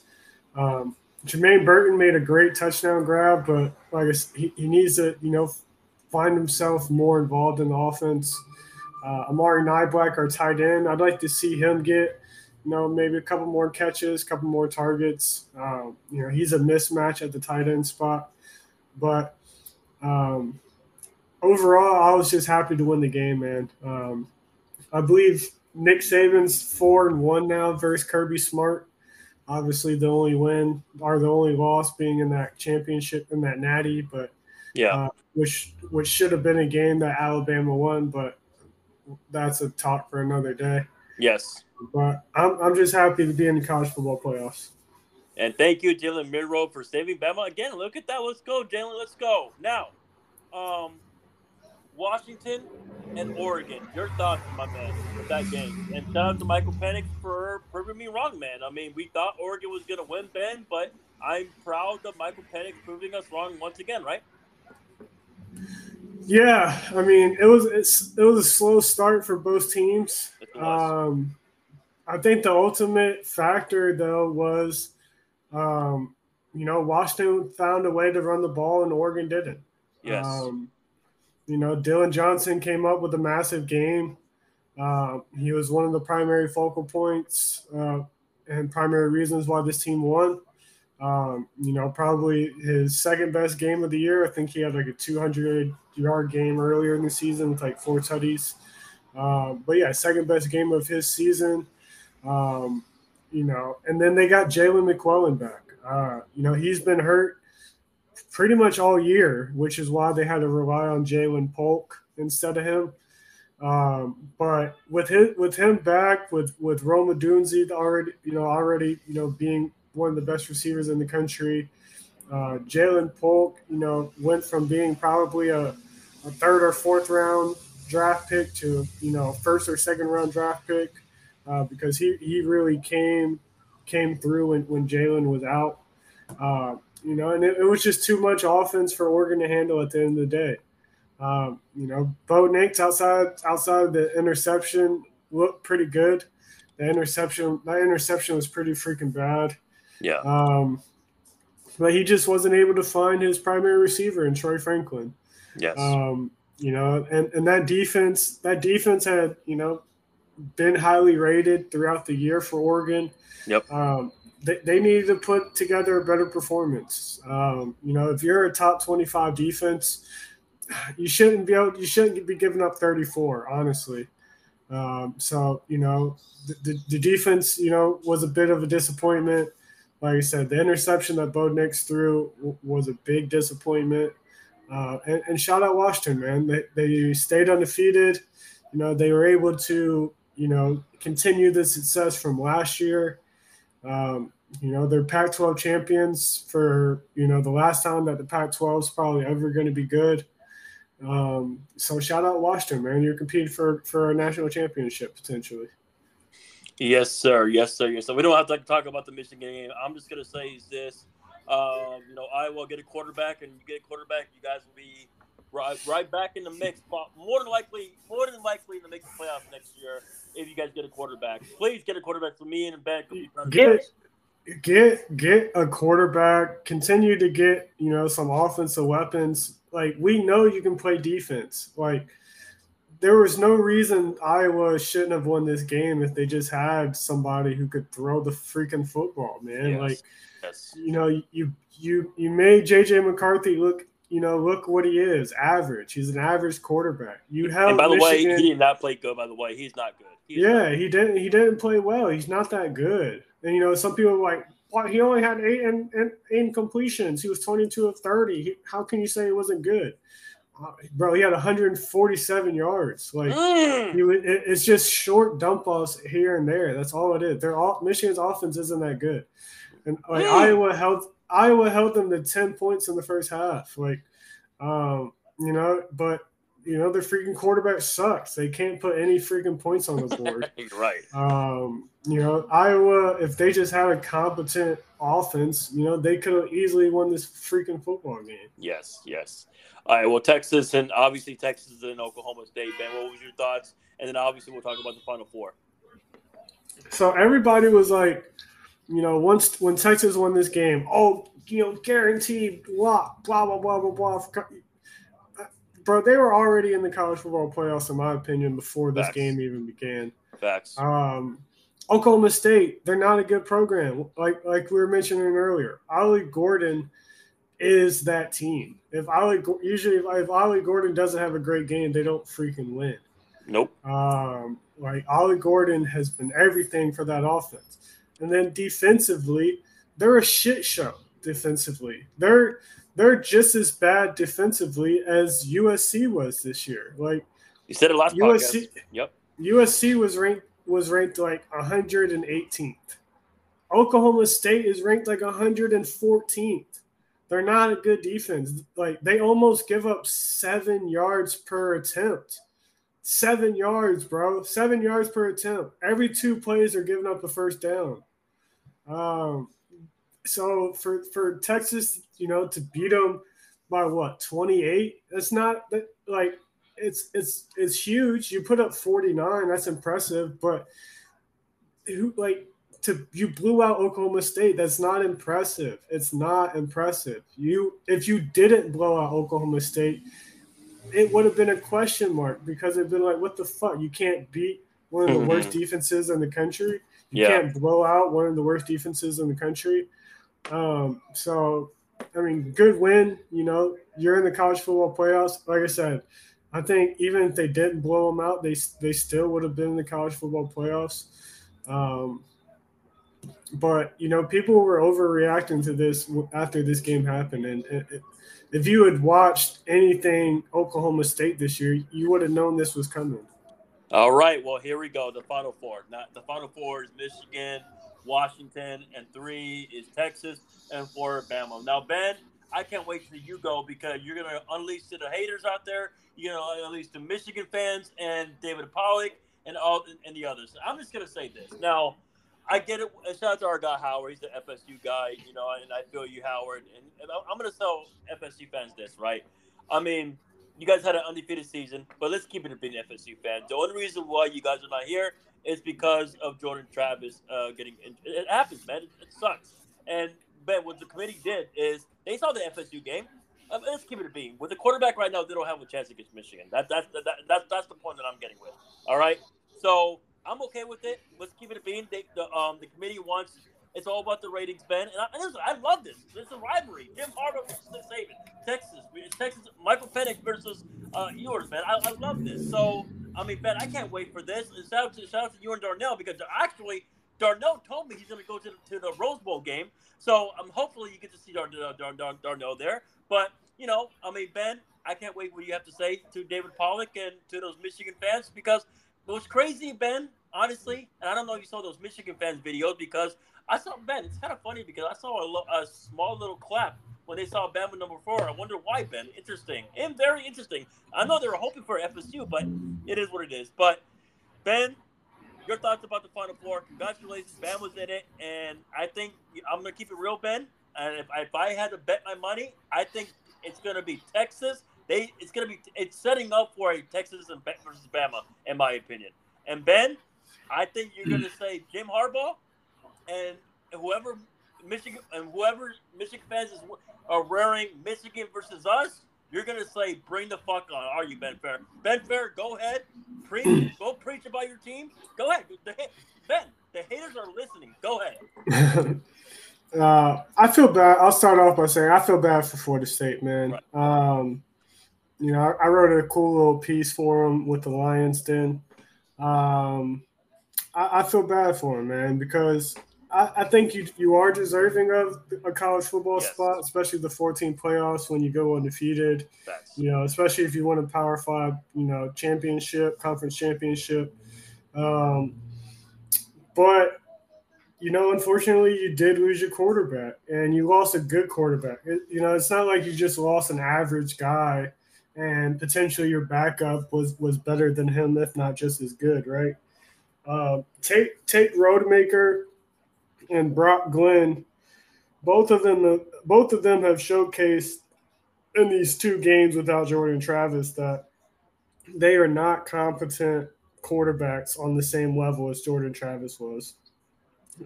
Um, Jermaine Burton made a great touchdown grab, but like I, he, he needs to, you know, find himself more involved in the offense. Uh, Amari Niblack, our tight end, I'd like to see him get, you know, maybe a couple more catches, a couple more targets. Um, you know, he's a mismatch at the tight end spot, but um, overall, I was just happy to win the game, man. Um, I believe Nick Saban's four and one now versus Kirby Smart obviously the only win or the only loss being in that championship in that natty, but yeah, uh, which which should have been a game that Alabama won, but that's a talk for another day. Yes, but I'm I'm just happy to be in the college football playoffs. And thank you, Jalen Milroe, for saving Bama again. Look at that. Let's go, Jalen. Let's go now. Um, Washington and Oregon. Your thoughts, my man, with that game. And shout out to Michael Penix for proving me wrong, man. I mean, we thought Oregon was going to win, Ben, but I'm proud of Michael Penix proving us wrong once again, right? Yeah, I mean, it was it's, it was a slow start for both teams. Um, I think the ultimate factor though was, um, you know, Washington found a way to run the ball and Oregon didn't. Yes. Um, you know, Dillon Johnson came up with a massive game. Uh, he was one of the primary focal points uh, and primary reasons why this team won. Um, you know, probably his second best game of the year. I think he had like a 200 yard game earlier in the season with like four tutties. Um, but yeah, second best game of his season. Um, you know, and then they got Jalen McMillan back. Uh, you know, he's been hurt pretty much all year, which is why they had to rely on Ja'Lynn Polk instead of him. Um, but with his, with him back, with with Rome Odunze already, you know, already, you know, being one of the best receivers in the country, uh, Ja'Lynn Polk, you know, went from being probably a, a third or fourth round draft pick to you know first or second round draft pick uh, because he he really came came through when when Jalen was out. Uh, you know, and it, it, was just too much offense for Oregon to handle at the end of the day. Um, you know, Bo Nix outside outside the interception looked pretty good. The interception that interception was pretty freaking bad. Yeah. Um, but he just wasn't able to find his primary receiver in Troy Franklin. Yes. Um, you know, and, and that defense, that defense had, you know, been highly rated throughout the year for Oregon. Yep. Um, they, they need to put together a better performance. Um, you know, if you're a top 25 defense, you shouldn't be able, you shouldn't be giving up 34, honestly. Um, so, you know, the, the, the, defense, you know, was a bit of a disappointment. Like I said, the interception that Bo Nix threw w- was a big disappointment. Uh, and, and, shout out Washington, man. They, they stayed undefeated. You know, they were able to, you know, continue the success from last year. Um, you know, they're Pac 12 champions for, you know, the last time that the Pac 12 is probably ever going to be good. Um, so shout out Washington, man. You're competing for, for a national championship potentially. Yes, sir. Yes, sir. Yes, sir. We don't have to talk about the Michigan game. I'm just going to say is this. Um, you know, Iowa get a quarterback, and you get a quarterback, you guys will be right, right back in the mix. More than likely, more than likely make the playoffs next year if you guys get a quarterback. Please get a quarterback for me and Ben. Get get get a quarterback. Continue to get you know some offensive weapons. Like we know you can play defense. Like there was no reason Iowa shouldn't have won this game if they just had somebody who could throw the freaking football, man. Yes. Like yes. you know, you you you made JJ McCarthy look you know, look what he is, average. He's an average quarterback. You have. And by the Michigan, way, he did not play good. By the way, he's not good. He's yeah, not he didn't. He didn't play well. He's not that good. And you know, some people are like, well, he only had eight and eight completions. He was twenty-two of thirty. He, how can you say it wasn't good? Bro, he had 147 yards. Like mm. he, it, it's just short dump offs here and there. That's all it is. They're all Michigan's offense isn't that good, and like mm. Iowa held Iowa held them to 10 points in the first half. Like, um, you know, but you know, their freaking quarterback sucks. They can't put any freaking points on the board. right. Um, you know, Iowa, if they just had a competent offense, you know, they could have easily won this freaking football game. Yes, yes. All right. Well, Texas and obviously Texas and Oklahoma State. Ben, what was your thoughts? And then obviously we'll talk about the Final Four. So everybody was like, you know, once when Texas won this game, oh, you know, guaranteed lock, blah blah blah blah blah. Bro, they were already in the college football playoffs, in my opinion, before this Facts. game even began. Facts. Um, Oklahoma State, they're not a good program. Like like we were mentioning earlier, Ollie Gordon is that team. If Ollie usually if, if Ollie Gordon doesn't have a great game, they don't freaking win. Nope. Um, like Ollie Gordon has been everything for that offense. And then defensively, they're a shit show defensively. They're they're just as bad defensively as USC was this year. Like you said it last USC, podcast. Yep. USC was ranked was ranked like 118th. Oklahoma State is ranked like 114th. They're not a good defense. Like they almost give up seven yards per attempt seven yards, bro. Seven yards per attempt. Every two plays are giving up a first down. Um, so for for Texas, you know, to beat them by what twenty eight? That's not that like it's it's it's huge. You put up forty nine. That's impressive, but who like to you blew out Oklahoma State. That's not impressive. It's not impressive. You if you didn't blow out Oklahoma State, it would have been a question mark because it'd been like, what the fuck? You can't beat one of the mm-hmm. worst defenses in the country. You yeah. can't blow out one of the worst defenses in the country. Um, so, I mean, good win. You know, you're in the college football playoffs. Like I said, I think even if they didn't blow them out, they they still would have been in the college football playoffs. Um, but you know, people were overreacting to this after this game happened, and it, if you had watched anything Oklahoma State this year, you would have known this was coming. All right. Well, here we go. The Final Four. Not the Final Four is Michigan, Washington, and three is Texas, and four Bama. Now, Ben, I can't wait till you go because you're gonna unleash to the haters out there. You're gonna unleash the Michigan fans and David Pollack and all and the others. I'm just gonna say this now. I get it. Shout out to our guy Howard. He's the FSU guy, you know, and I feel you, Howard. And, and I'm going to tell FSU fans this, right? I mean, you guys had an undefeated season, but let's keep it a bit FSU fans. The only reason why you guys are not here is because of Jordan Travis uh, getting. It happens, man. It, it, sucks. And Ben, what the committee did is they saw the FSU game. Um, let's keep it a beam. With the quarterback right now, they don't have a chance against Michigan. That, that, that, that, that's the point that I'm getting with. All right. So I'm okay with it. Let's keep it being. They, the um the committee wants. It's all about the ratings, Ben. And I, and listen, I love this. It's a rivalry. Jim Harbaugh versus Nick Saban. Texas, Texas. Michael Penix versus uh, yours, man. I, I love this. So I mean, Ben, I can't wait for this. And shout out to shout out to you and Darnell because actually Darnell told me he's going to go to the, to the Rose Bowl game. So um, hopefully you get to see Dar- Dar- Dar- Darnell there. But you know, I mean, Ben, I can't wait what you have to say to David Pollack and to those Michigan fans because it was crazy, Ben. Honestly, and I don't know if you saw those Michigan fans videos because I saw Ben. It's kind of funny because I saw a, lo- a small little clap when they saw Bama number four. I wonder why, Ben. Interesting and very interesting. I know they were hoping for FSU, but it is what it is. But Ben, your thoughts about the Final Four? Congratulations, Bam was in it, and I think I'm gonna keep it real, Ben. And if, if I had to bet my money, I think it's gonna be Texas. They it's gonna be it's setting up for a Texas and versus Bama, in my opinion. And Ben, I think you're gonna say Jim Harbaugh, and whoever Michigan and whoever Michigan fans is, are wearing Michigan versus us. You're gonna say, "Bring the fuck on." Are you Ben Fair? Ben Fair, go ahead, preach, go preach about your team. Go ahead, Ben. The haters are listening. Go ahead. uh, I feel bad. I'll start off by saying I feel bad for Florida State, man. Right. Um, you know, I, I, wrote a cool little piece for them with the Lions. Den. Um, I, I feel bad for him, man, because I, I, think you you are deserving of a college football yes. spot, especially the 14 playoffs when you go undefeated. That's... You know, especially if you win a Power Five, you know, championship, conference championship. Um, but you know, unfortunately, you did lose your quarterback, and you lost a good quarterback. It, you know, it's not like you just lost an average guy, and potentially your backup was was better than him, if not just as good, right? Uh, take take Rodemaker and Brock Glenn, both of them both of them have showcased in these two games without Jordan Travis that they are not competent quarterbacks on the same level as Jordan Travis was.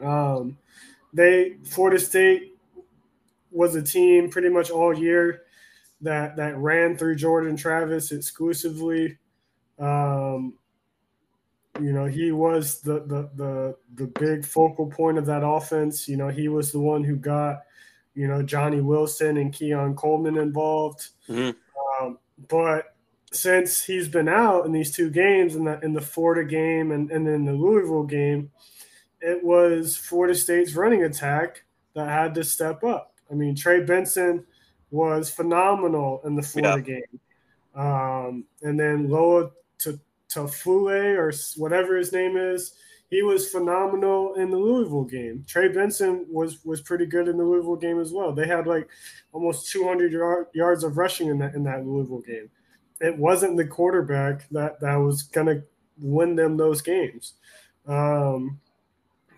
Um, they Florida State was a team pretty much all year that that ran through Jordan Travis exclusively. Um, you know, he was the the the the big focal point of that offense. You know, he was the one who got, you know, Johnny Wilson and Keon Coleman involved. Mm-hmm. Um, but since he's been out in these two games, in the in the Florida game and, and then the Louisville game, it was Florida State's running attack that had to step up. I mean, Trey Benson was phenomenal in the Florida yeah. game. Um, and then Loa Tafule or whatever his name is. He was phenomenal in the Louisville game. Trey Benson was was pretty good in the Louisville game as well. They had like almost 200 yard, yards of rushing in that in that Louisville game. It wasn't the quarterback that that was gonna win them those games. Um,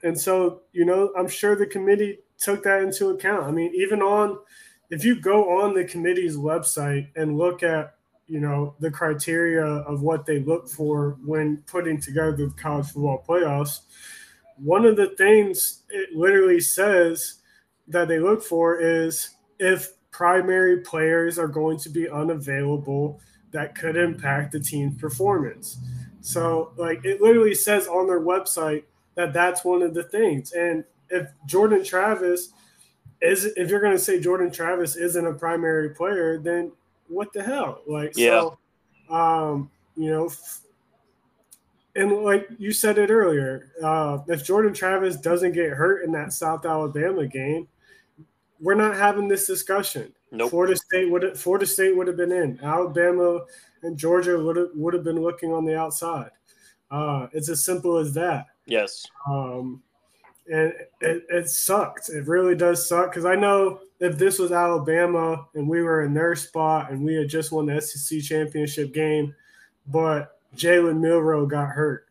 and so you know, I'm sure the committee took that into account. I mean, even on if you go on the committee's website and look at you know the criteria of what they look for when putting together the college football playoffs one of the things it literally says that they look for is if primary players are going to be unavailable that could impact the team's performance. So like it literally says on their website that that's one of the things. And if jordan travis is if you're going to say jordan travis isn't a primary player then what the hell? Like, yeah. so, um, you know, and like you said it earlier, uh, if Jordan Travis doesn't get hurt in that South Alabama game, we're not having this discussion. Nope. Florida State would Florida State would have been in. Alabama and Georgia would have would have been looking on the outside. Uh, it's as simple as that. Yes. Um, and it, it sucked. It really does suck because I know if this was Alabama and we were in their spot and we had just won the SEC championship game, but Jalen Milroe got hurt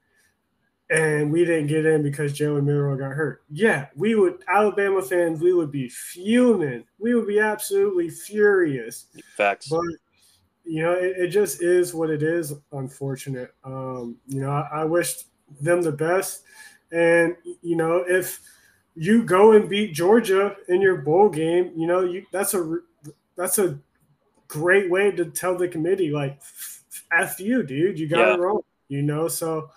and we didn't get in because Jalen Milroe got hurt. Yeah, we would Alabama fans, we would be fuming. We would be absolutely furious. Facts. But you know, it, it just is what it is. Unfortunate. Um, you know, I, I wish them the best. And you know, if you go and beat Georgia in your bowl game, you know, you that's a that's a great way to tell the committee like f you, dude, you got yeah. it wrong, you know. So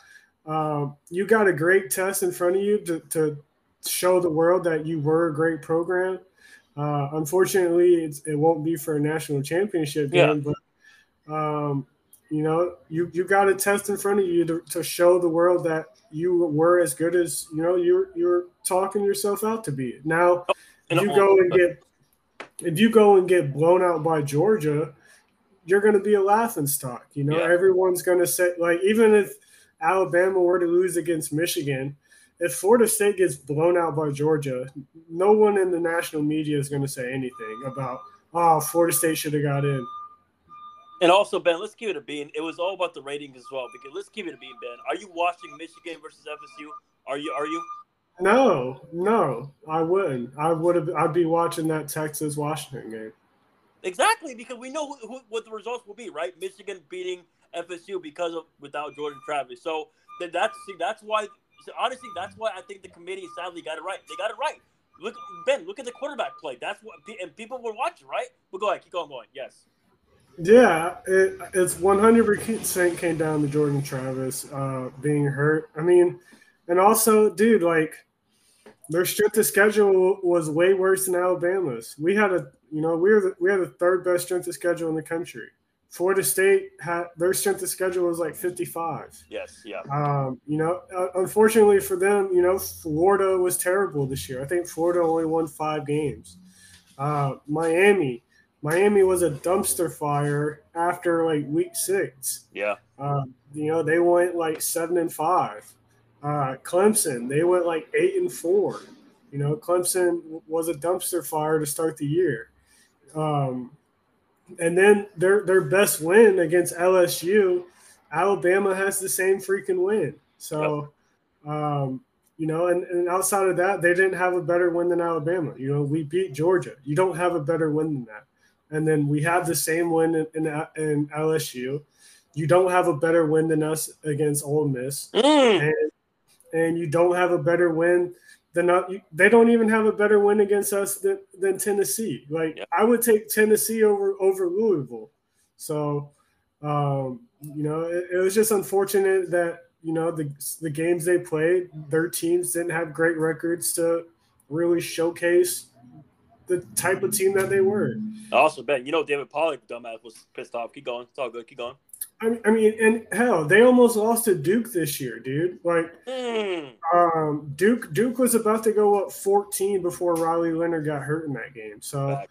um, you got a great test in front of you to, to show the world that you were a great program. Uh, unfortunately, it won't be for a national championship game, yeah. but um, you know, you you got a test in front of you to, to show the world that you were as good as you know you're you're talking yourself out to be. Now, oh, if you go and get if you go and get blown out by Georgia, you're going to be a laughing stock. You know, yeah. everyone's going to say like even if Alabama were to lose against Michigan, if Florida State gets blown out by Georgia, no one in the national media is going to say anything about, oh, Florida State should have got in. And also, Ben, let's keep it a bean. It was all about the ratings as well. Because let's keep it a bean, Ben. Are you watching Michigan versus FSU? Are you? Are you? No, no, I wouldn't. I would have. I'd be watching that Texas Washington game. Exactly, because we know who, who, what the results will be, right? Michigan beating FSU because of without Jordan Travis. So then that's see, that's why so honestly, that's why I think the committee sadly got it right. They got it right. Look, Ben, look at the quarterback play. That's what, and people were watching, right? But go ahead, keep on going. Yes. Yeah, it, it's 100% came down to Jordan Travis uh, being hurt. I mean, and also, dude, like their strength of schedule was way worse than Alabama's. We had a, you know, we were the, we had the third best strength of schedule in the country. Florida State had their strength of schedule was like 55. Yes, yeah. Um, you know, uh, unfortunately for them, you know, Florida was terrible this year. I think Florida only won five games. Uh, Miami, Miami was a dumpster fire after like week six. Yeah. Uh, you know, they went like seven and five. Uh, Clemson, they went like eight and four. You know, Clemson was a dumpster fire to start the year. Um, and then their their best win against LSU, Alabama has the same freaking win. So, um, you know, and, and outside of that, they didn't have a better win than Alabama. You know, we beat Georgia. You don't have a better win than that. And then we have the same win in, in, in LSU. You don't have a better win than us against Ole Miss, mm. and, and you don't have a better win then uh, they don't even have a better win against us than, than Tennessee. Like yeah. I would take Tennessee over over Louisville. So, um, you know, it, it, was just unfortunate that you know the the games they played, their teams didn't have great records to really showcase the type of team that they were. Also, Ben, you know, David Pollack, dumbass, was pissed off. Keep going. It's all good. Keep going. I mean, and hell, they almost lost to Duke this year, dude. Like, mm. um, Duke Duke was about to go up 14 before Riley Leonard got hurt in that game. So,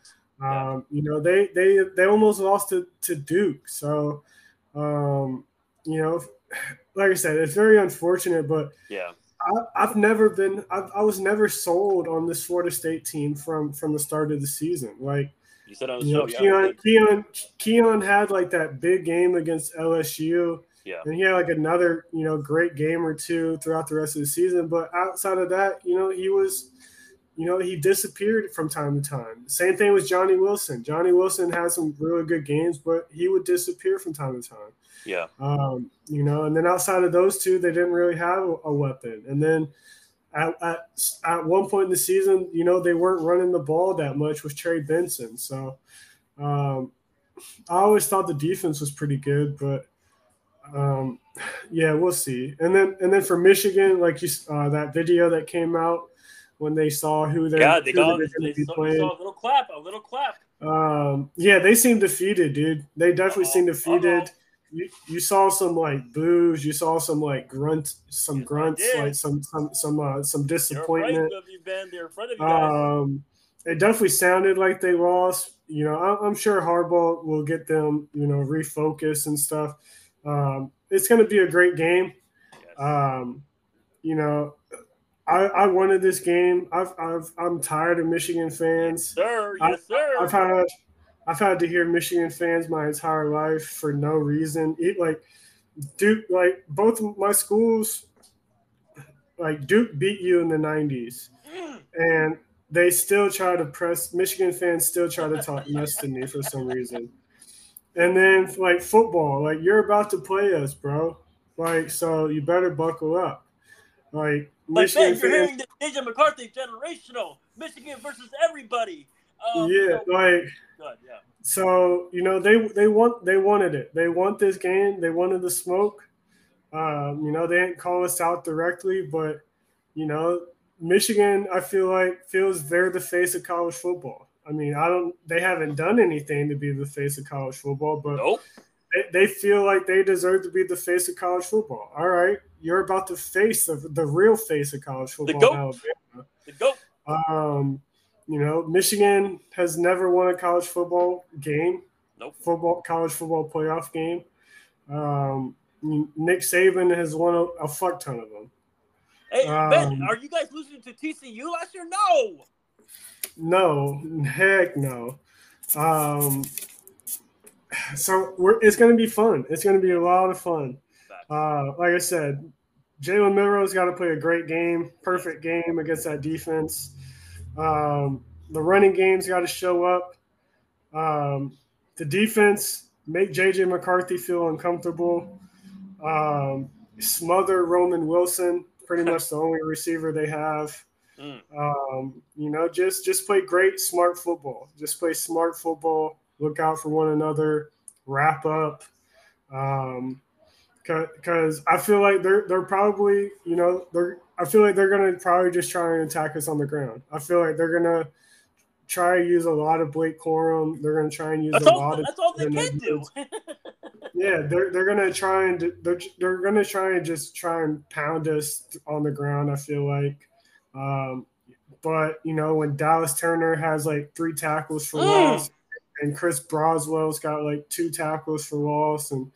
um, you know, they they they almost lost to, to Duke. So, um, you know, like I said, it's very unfortunate, but yeah, I, have never been, I've, I was never sold on this Florida State team from from the start of the season. Like, you said on the show, know, Keon, Keon, Keon had like that big game against LSU. Yeah. And he had like another, you know, great game or two throughout the rest of the season. But outside of that, you know, he was, you know, he disappeared from time to time. Same thing with Johnny Wilson. Johnny Wilson had some really good games, but he would disappear from time to time. Yeah. Um, you know, and then outside of those two, they didn't really have a, weapon. And then at, at, at one point in the season, you know, they weren't running the ball that much with Trey Benson. So um, I always thought the defense was pretty good, but um, yeah, we'll see. And then and then for Michigan, like you uh, that video that came out when they saw who they're, yeah, they got, going to be playing. a little clap, a little clap. Um, yeah, they seem defeated, dude. They definitely uh-oh, seem defeated. Uh-oh you, you saw some like boos, you saw some like grunt, some yes, grunts, like some some some uh, some disappointment. Right you, um, it definitely sounded like they lost. You know, I'm, I'm sure Harbaugh will get them, you know, refocus and stuff. Um, it's going to be a great game. Yes. Um, you know, I, I wanted this game. I've, I've I'm tired of Michigan fans. Yes, sir. Yes, I, sir. I've had I've had to hear Michigan fans my entire life for no reason. It like Duke, like both my schools, like Duke beat you in the '90s, and they still try to press. Michigan fans still try to talk mess to me for some reason. And then like football, like you're about to play us, bro. Like so, you better buckle up. Like Michigan man, you're hearing the JJ McCarthy generational Michigan versus everybody. Um, yeah, like good, yeah. So you know they they want they wanted it. They want this game. They wanted the smoke. Um, you know, they didn't call us out directly, but you know, Michigan, I feel like feels they're the face of college football. I mean, I don't. They haven't done anything to be the face of college football, but Nope. they, they feel like they deserve to be the face of college football. All right, you're about the face of the real face of college football. in GOAT. Alabama. The goat. Um, you know, Michigan has never won a college football game, Nope. football college football playoff game. Um, Nick Saban has won a, a fuck ton of them. Hey, Ben, Um, are you guys losing to TCU last year? No. No, heck no. Um, so we're, it's going to be fun. It's going to be a lot of fun. Uh, like I said, Jalen Milroe's got to play a great game, perfect game against that defense. Um, the running game's got to show up. Um, the defense make JJ McCarthy feel uncomfortable. Um, smother Roman Wilson, pretty much the only receiver they have. Mm. Um, you know, just just play great, smart football. Just play smart football. Look out for one another. Wrap up. Um, because I feel like they're they're probably you know they're I feel like they're gonna probably just try and attack us on the ground. I feel like they're gonna try to use a lot of Blake Corum. They're gonna try and use That's a all. lot of That's all they the can do. yeah, they're they're gonna try and they're they're gonna try and just try and pound us on the ground. I feel like, um, but you know when Dallas Turner has like three tackles for Mm. loss, and Chris Braswell's got like two tackles for loss, and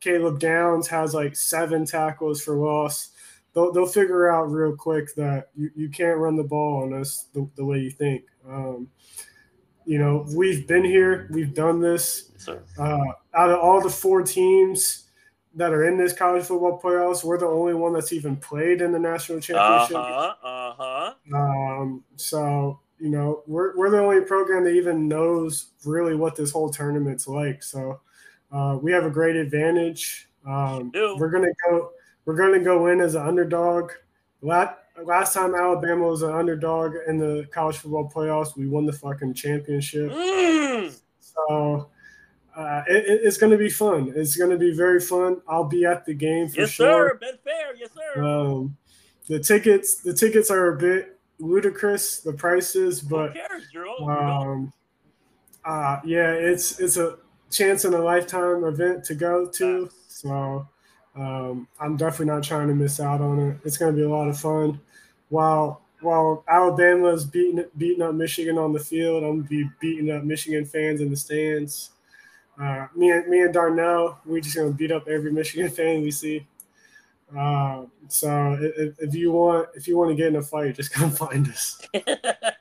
Caleb Downs has like seven tackles for loss. They'll, they'll figure out real quick that you, you can't run the ball on us the, the way you think. Um, you know, we've been here, we've done this. Uh, out of all the four teams that are in this college football playoffs, we're the only one that's even played in the national championship. Uh huh. Uh huh. Um, so you know, we're we're the only program that even knows really what this whole tournament's like. So uh, we have a great advantage. Um, we're gonna go. We're gonna go in as an underdog. Last last time Alabama was an underdog in the college football playoffs, we won the fucking championship. Mm. So uh, it, it- it's going to be fun. It's going to be very fun. I'll be at the game for Yes, sure. sir. Ben Fair. Yes, sir. Um, the tickets, the tickets are a bit ludicrous, the prices, but um, uh, yeah, it's it's a chance in a lifetime event to go to. So um, I'm definitely not trying to miss out on it. It's going to be a lot of fun. While while Alabama's beating beating up Michigan on the field, I'm gonna be beating up Michigan fans in the stands. Uh, me and me and Darnell, we're just gonna beat up every Michigan fan we see. Uh, so if, if you want if you want to get in a fight, just come find us.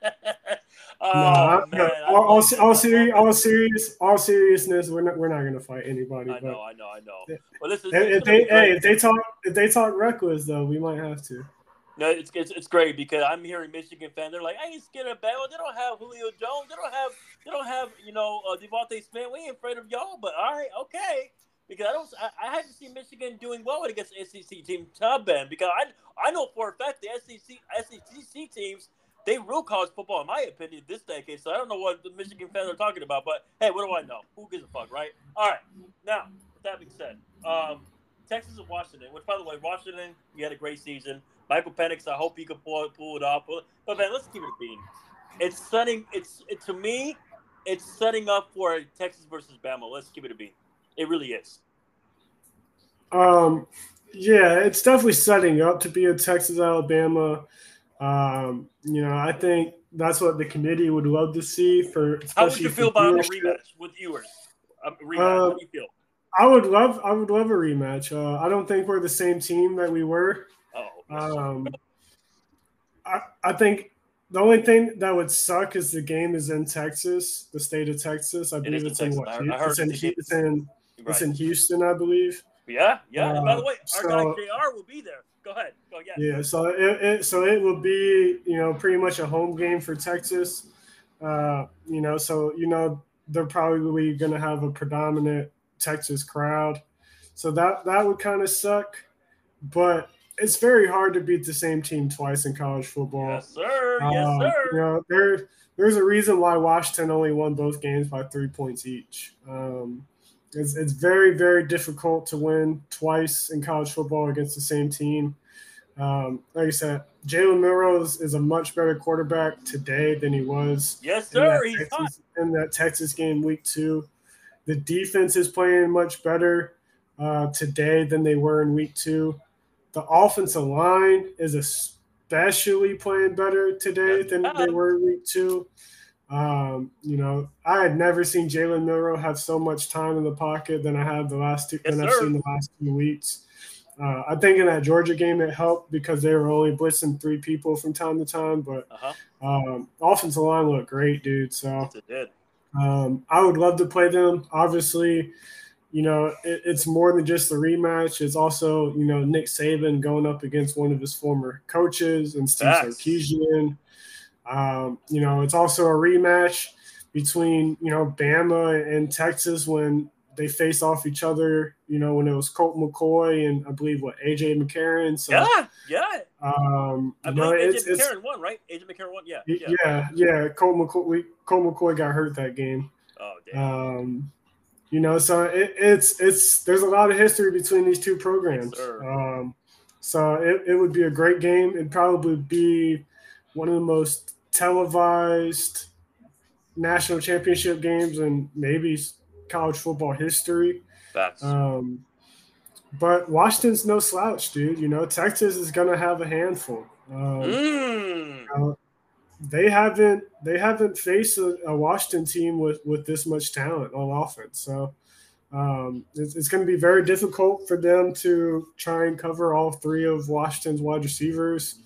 oh, no, all, all, all, serious, all serious, all seriousness, we're not we're not gonna fight anybody. I but know, I know, I know. Well, listen, if, if they hey, if they talk if they talk reckless though, we might have to. No, it's, it's it's great because I'm hearing Michigan fans. They're like, "I ain't scared of Bama. They don't have Julio Jones. They don't have they don't have you know uh, DeVonta Smith. We ain't afraid of y'all." But all right, okay. Because I don't, I, I haven't seen Michigan doing well against the SEC team top end. Because I I know for a fact the SEC SEC teams they rule college football in my opinion this decade. So I don't know what the Michigan fans are talking about. But hey, what do I know? Who gives a fuck, right? All right. Now with that being said, um, Texas and Washington. Which by the way, Washington, you had a great season. Michael Penix, I hope he can pull, pull it off. But, but man, let's keep it a bean. It's setting. It's it, to me, it's setting up for Texas versus Bama. Let's keep it a bean. It really is. Um, yeah, it's definitely setting up to be a Texas Alabama. Um, you know, I think that's what the committee would love to see for. How would you feel about a rematch with viewers? A rematch. Uh, How do you feel? I would love, I would love a rematch. Uh, I don't think we're the same team that we were. Oh, Um, I, I think the only thing that would suck is the game is in Texas, the state of Texas. I believe in it's in what? I- I heard It's in, it's in- it's in, right. it's in Houston, I believe. yeah, yeah. and by the uh, way, our so- guy Jr. will be there. Go ahead. Go yeah. Yeah, so it, it so it will be you know pretty much a home game for Texas. Uh, you know, so you know they're probably going to have a predominant Texas crowd, so that that would kind of suck. But it's very hard to beat the same team twice in college football. Yes, sir. Yes, Uh, sir. You know, there there's a reason why Washington only won both games by three points each. Um, it's, it's very, very difficult to win twice in college football against the same team. Um, like I said, Jalen Milrose is a much better quarterback today than he was. Yes, sir. In that, Texas, in that Texas game week two. The defense is playing much better uh, today than they were in week two. The offensive line is especially playing better today than they were in week two. Um, you know, I had never seen Jalen Milroe have so much time in the pocket than I have the last two yes, than I've seen the last two weeks. Uh, I think in that Georgia game it helped because they were only blitzing three people from time to time, but uh-huh. um, offensive line looked great, dude. So it did. Um, I would love to play them. Obviously, you know, it, it's more than just the rematch. It's also, you know, Nick Saban going up against one of his former coaches and Steve Sarkisian. Um, you know, it's also a rematch between you know Bama and Texas when they face off each other. You know, when it was Colt McCoy and I believe what AJ McCarron. So yeah, yeah. Um, I believe AJ it's, McCarron it's, won, right? AJ McCarron won. Yeah, yeah, yeah. yeah. Colt McCoy, Colt McCoy got hurt that game. Oh damn. Um, you know, so it, it's it's there's a lot of history between these two programs. Yes, um, so it, it would be a great game. It'd probably be one of the most televised national championship games and maybe college football history. That's um, but Washington's no slouch, dude. You know, Texas is gonna have a handful. Um, mm. they haven't they haven't faced a, a, Washington team with with this much talent on offense. So um, it's, it's going to be very difficult for them to try and cover all three of Washington's wide receivers.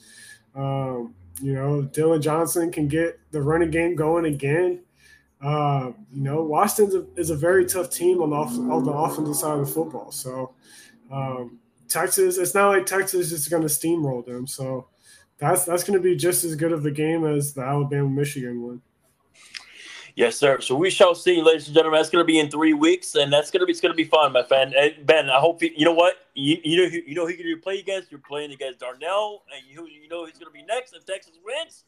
Um, you know, Dillon Johnson can get the running game going again. Uh, you know, Washington is a very tough team on the, off, on the offensive side of the football. So, um, Texas, it's not like Texas is going to steamroll them. So, that's that's going to be just as good of a game as the Alabama Michigan one. Yes, sir. So we shall see, ladies and gentlemen. That's going to be in three weeks, and that's going to be it's going to be fun, my friend. ben, I hope you, you know what you, you know you know who you're play against. You're playing against Darnell, and you you know who's going to be next if Texas wins.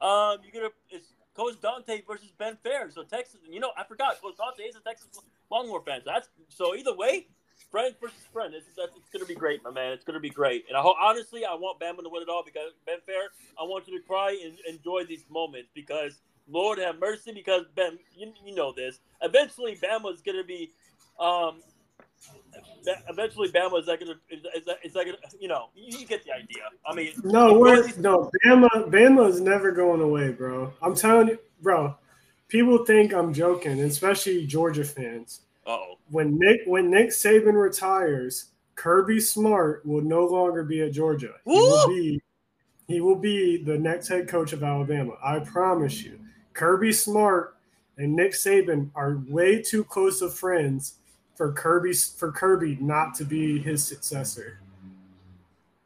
Um, you're gonna it's Coach Dante versus Ben Fair. So Texas, you know, I forgot Coach Dante is a Texas Longhorn fan. So that's so either way, friend versus friend. It's, it's, it's going to be great, my man. It's going to be great. And I hope, honestly, I want Bama to win it all because Ben Fair. I want you to cry and enjoy these moments because Lord have mercy, because Ben, you, you know this. Eventually, Bama is going to be, um, eventually Bama is going to is that, is that going to you know you get the idea. I mean, no, we're, no Bama Bama is never going away, bro. I'm telling you, bro. People think I'm joking, especially Georgia fans. oh When Nick when Nick Saban retires, Kirby Smart will no longer be at Georgia. He will be he will be the next head coach of Alabama. I promise you. Kirby Smart and Nick Saban are way too close of friends for Kirby for Kirby not to be his successor.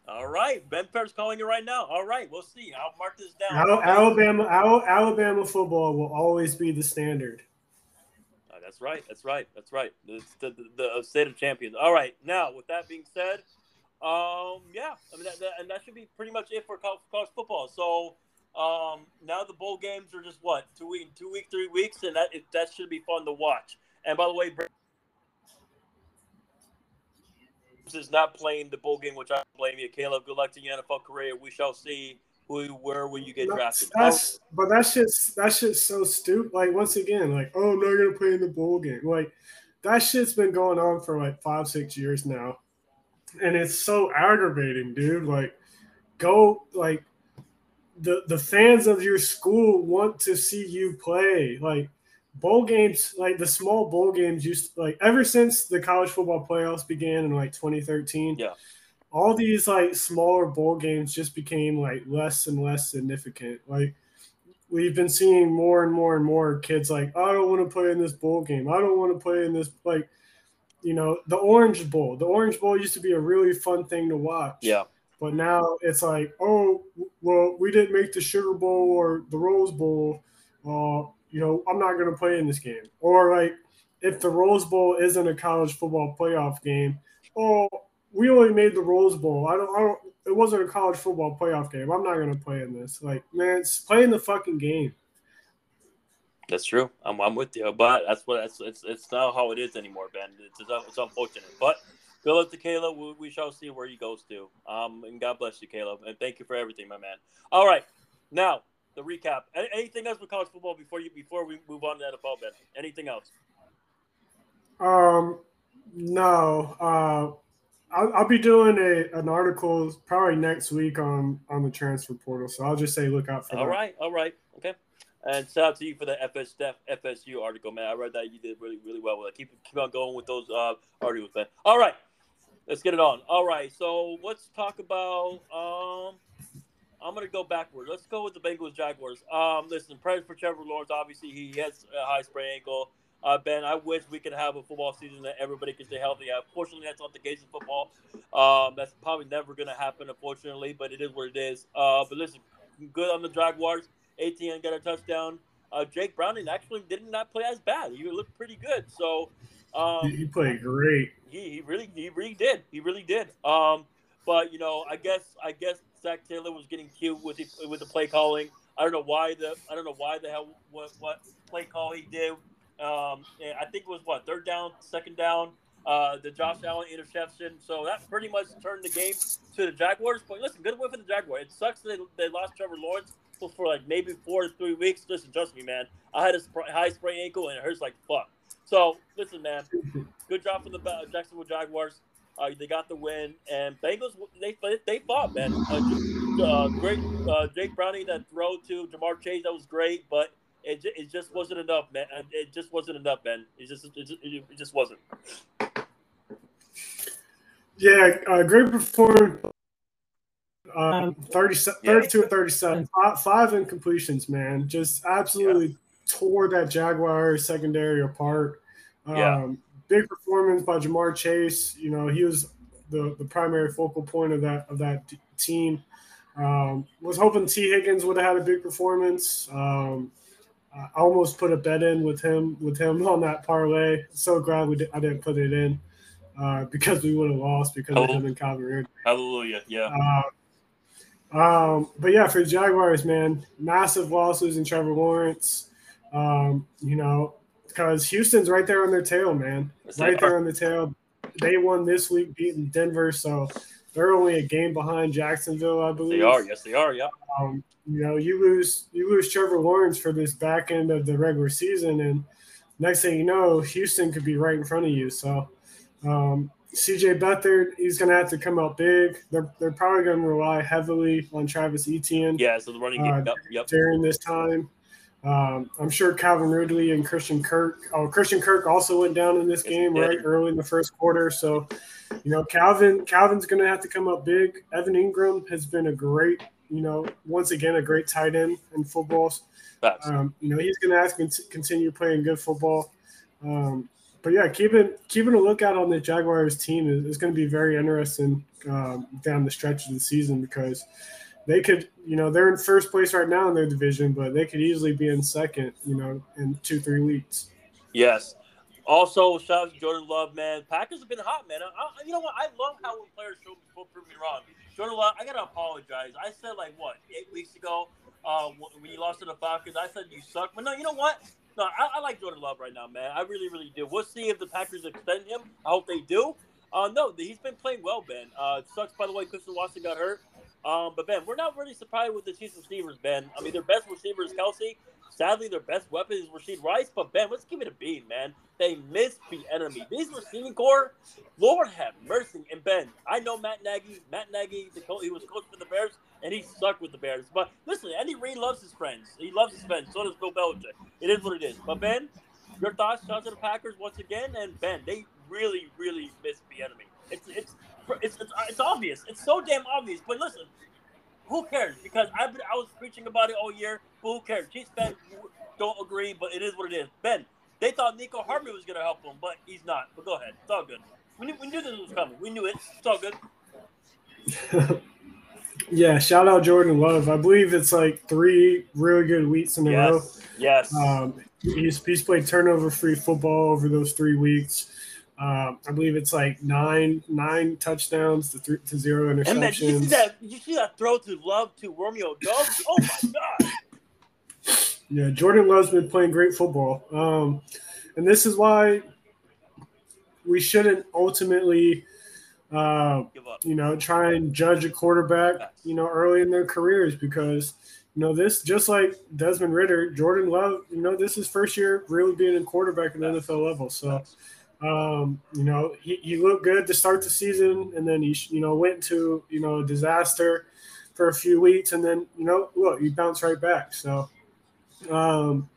All right, Ben Fair's calling you right now. All right, we'll see. I'll mark this down. Alabama, Alabama football will always be the standard. Uh, that's right. That's right. That's right. The, the, the, state of champions. All right. Now, with that being said, um, yeah, I mean, that, that, and that should be pretty much it for college, college football. So um, now the bowl games are just what two week, two week, three weeks, and that that should be fun to watch. And by the way, this is not playing the bowl game, which I blame you, Caleb. Good luck to your NFL career. We shall see who, where will you get drafted. That's, but that's just that's just so stupid. Like once again, like oh, I'm not gonna play in the bowl game. Like that shit's been going on for like five, six years now, and it's so aggravating, dude. Like go like the the fans of your school want to see you play. Like bowl games, like the small bowl games used to, like ever since the college football playoffs began in like 2013. Yeah. All these like smaller bowl games just became like less and less significant. Like we've been seeing more and more and more kids like, I don't want to play in this bowl game. I don't want to play in this like you know, the Orange Bowl. The Orange Bowl used to be a really fun thing to watch. Yeah. But now it's like, oh, well, we didn't make the Sugar Bowl or the Rose Bowl. Uh, you know, I'm not going to play in this game. Or like, if the Rose Bowl isn't a college football playoff game, oh, we only made the Rose Bowl. I don't, I don't. It wasn't a college football playoff game. I'm not going to play in this. Like, man, it's playing the fucking game. That's true. I'm, I'm with you, but that's what that's it's it's not how it is anymore, Ben. It's it's, unfortunate, but good luck to Caleb. We, we, shall see where he goes to. Um, and God bless you, Caleb, and thank you for everything, my man. All right, now the recap. Anything else with college football before you before we move on to NFL, Ben? Anything else? Um, no. Uh, I'll, I'll be doing a an article probably next week on on the transfer portal, so I'll just say look out for all that. All right, all right, okay. And shout out to you for the FS, FSU article, man. I read that you did really, really well with it. Keep keep on going with those uh, articles, man. All right, let's get it on. All right, so let's talk about. Um, I'm gonna go backward. Let's go with the Bengals Jaguars. Um, listen, prayers for Trevor Lawrence. Obviously, he has a high sprain ankle. Uh, ben, I wish we could have a football season that everybody could stay healthy. Unfortunately, that's not the case in football. Um, that's probably never going to happen, unfortunately, but it is what it is. Uh, but listen, good on the Jaguars. ATN got a touchdown. Uh, Jake Browning actually did not play as bad. He looked pretty good. So um, he played great. He, he really he really did. He really did. Um, but you know, I guess I guess Zac Taylor was getting cute with the with the play calling. I don't know why the I don't know why the hell what what play call he did. Um, I think it was what third down, second down. Uh, the Josh Allen interception. So that pretty much turned the game to the Jaguars. But listen, good win for the Jaguars. It sucks that they, they lost Trevor Lawrence for like maybe four to three weeks. Listen, trust me, man. I had a high sprain ankle and it hurts like fuck. So listen, man. Good job for the Jacksonville Jaguars. Uh, they got the win, and Bengals they they fought, man. Uh, uh, great, uh, Jake Browning that throw to Ja'Marr Chase that was great, but it, it just wasn't enough, man. It just wasn't enough, man. It just it just, it just wasn't. Yeah, uh, great performance. Um, 30, 32 and 37, five, five incompletions, man. Just absolutely yeah. Tore that Jaguar secondary apart. Um, yeah. Big performance by Ja'Marr Chase. You know, he was the, the primary focal point of that of that team. Um, was hoping Tee Higgins would have had a big performance. Um, I almost put a bet in with him with him on that parlay. So glad we did, I didn't put it in uh, because we would have lost because Hallelujah. of him and Calvin Hallelujah, yeah. Uh, um, but yeah, for the Jaguars, man, massive loss losing Trevor Lawrence. Um, you know, because Houston's right there on their tail, man. Right there on the tail. They won this week, beating Denver, so they're only a game behind Jacksonville, I believe. They are, yes, they are. Yeah. Um, you know, you lose you lose Trevor Lawrence for this back end of the regular season, and next thing you know, Houston could be right in front of you. So, um, CJ Beathard, he's going to have to come out big. They're, they're probably going to rely heavily on Travis Etienne. Yeah, so the running game uh, yep, yep. during this time. Um, I'm sure Calvin Ridley and Christian Kirk. Oh, Christian Kirk also went down in this game right early in the first quarter. So, you know, Calvin Calvin's going to have to come up big. Evan Engram has been a great you know, once again, a great tight end in football. Um, you know, he's going to have to continue playing good football. Um, but yeah, keeping keeping a lookout on the Jaguars team is, is going to be very interesting um, down the stretch of the season because they could, you know, they're in first place right now in their division, but they could easily be in second, you know, in two three weeks. Yes. Also, shout out to Jordan Love, man. Packers have been hot, man. I, you know what? I love how when players show prove me wrong. Jordan Love, I gotta apologize. I said like what eight weeks ago uh, when you lost to the Falcons, I said you suck. But no, you know what? No, I, I, like Jordan Love right now, man. I really, really do. We'll see if the Packers extend him. I hope they do. Uh, no, he's been playing well, Ben. Uh, sucks, by the way, Christian Watson got hurt. Um, but Ben, we're not really surprised with the Chiefs receivers, Ben. I mean, their best receiver is Kelce. Sadly, their best weapon is Rashee Rice. But Ben, let's give it a beat, man. They missed the enemy. These receiving core, Lord have mercy. And Ben, I know Matt Nagy. Matt Nagy, the he was coach for the Bears, and he sucked with the Bears. But listen, Andy Reid loves his friends. He loves his friends. So does Bill Belichick. It is what it is. But Ben, your thoughts? Shout out to the Packers once again. And Ben, they really, really missed Bieniemy. It's it's it's, it's, it's obvious. It's so damn obvious. But listen, who cares? Because I've been, I was preaching about it all year. But who cares? Chiefs fans don't agree, but it is what it is. Ben, they thought Nico Hardman was going to help them, but he's not. But go ahead. It's all good. We knew, we knew this was coming. We knew it. It's all good. yeah, shout out Jordan Love. I believe it's like three really good weeks in a yes. row. Yes. Um, he's, he's played turnover free football over those three weeks. Um, I believe it's like nine nine touchdowns to three, to zero interceptions. And man, you see that? You see that throw to Love to Romeo? Oh my god! Yeah, Jordan Love's been playing great football. Um, and this is why we shouldn't ultimately, uh, you know, try and judge a quarterback, you know, early in their careers because, you know, this just like Desmond Ridder, Jordan Love, you know, this is first year really being a quarterback at the NFL level. So, um, you know, he, he looked good to start the season, and then he, you know, went to you know disaster for a few weeks, and then you know, look, he bounced right back. So, um,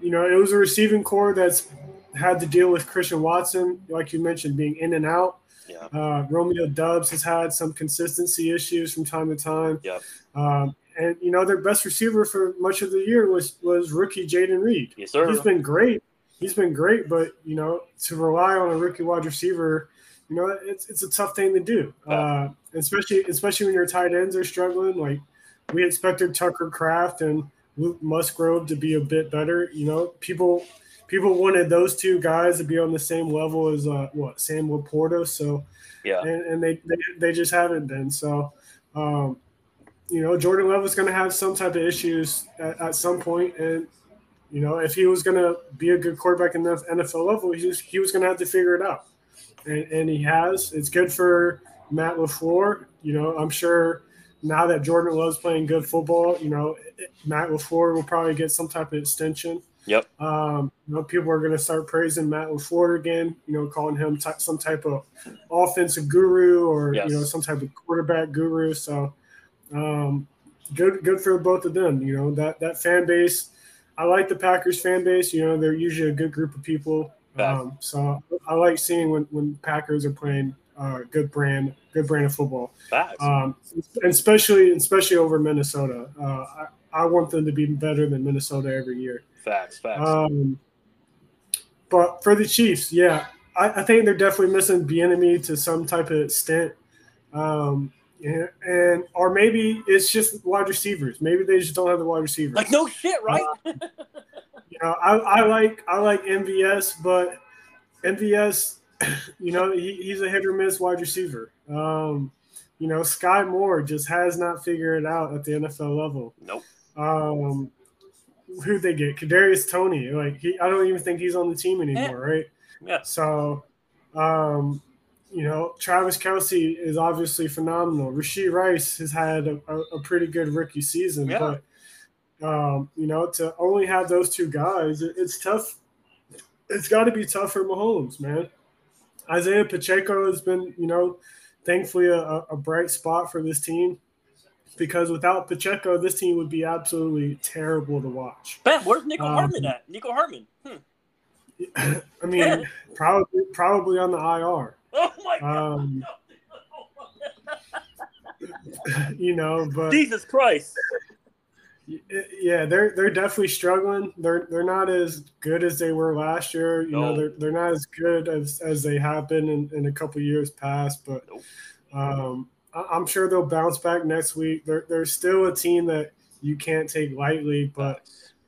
you know, it was a receiving core that's had to deal with Christian Watson, like you mentioned, being in and out. Yeah. Uh, Romeo Doubs has had some consistency issues from time to time. Yeah. Um, and you know, their best receiver for much of the year was was rookie Jayden Reed. Yes, sir. He's been great. He's been great, but you know, to rely on a rookie wide receiver, you know, it's it's a tough thing to do. Uh, especially especially when your tight ends are struggling. Like we expected Tucker Kraft and Luke Musgrave to be a bit better. You know, people people wanted those two guys to be on the same level as uh, what Sam LaPorta. So Yeah. and, and they, they they just haven't been. So, um, you know, Jordan Love is going to have some type of issues at, at some point, and you know, if he was going to be a good quarterback in the NFL level, he was, he was going to have to figure it out, and, and he has. It's good for Matt LaFleur. You know, I'm sure now that Jordan Love's playing good football, you know, Matt LaFleur will probably get some type of extension. Yep. Um, you know, people are going to start praising Matt LaFleur again. You know, calling him ty- some type of offensive guru or Yes. you know some type of quarterback guru. So, um, good good for both of them. You know that that fan base. I like the Packers fan base. You know, they're usually a good group of people. Um, so I like seeing when when Packers are playing uh, good brand good brand of football Facts. um, and especially especially over Minnesota. Uh, I, I want them to be better than Minnesota every year. facts. Facts. Um, but for the Chiefs, yeah, I, I think they're definitely missing Bieniemy to some type of extent. Um, and, and or maybe it's just wide receivers. Maybe they just don't have the wide receivers. like no shit, right? You know, I, I like I like MVS, but MVS, you know, he, he's a hit or miss wide receiver. Um, you know, Sky Moore just has not figured it out at the NFL level. nope. Um, who they get? Kadarius Toney. Like he, I don't even think he's on the team anymore, right? Yeah. So, um, you know, Travis Kelce is obviously phenomenal. Rashee Rice has had a, a, a pretty good rookie season, Yeah. but um, you know, to only have those two guys, it, it's tough. It's got to be tough for Mahomes, man. Isaiah Pacheco has been, you know, thankfully a, a- bright spot for this team because without Pacheco, this team would be absolutely terrible to watch. Ben, where's Nico Um, Hardman at? Nico Hardman. Hmm. I mean, probably probably on the IR. Oh my god. Um, you know, but Jesus Christ. yeah, they're they're definitely struggling. They're they're not as good as they were last year. You know, No. they're they're not as good as as they have been in, in a couple years past. But um, I'm sure they'll bounce back next week. They're they're still a team that you can't take lightly, but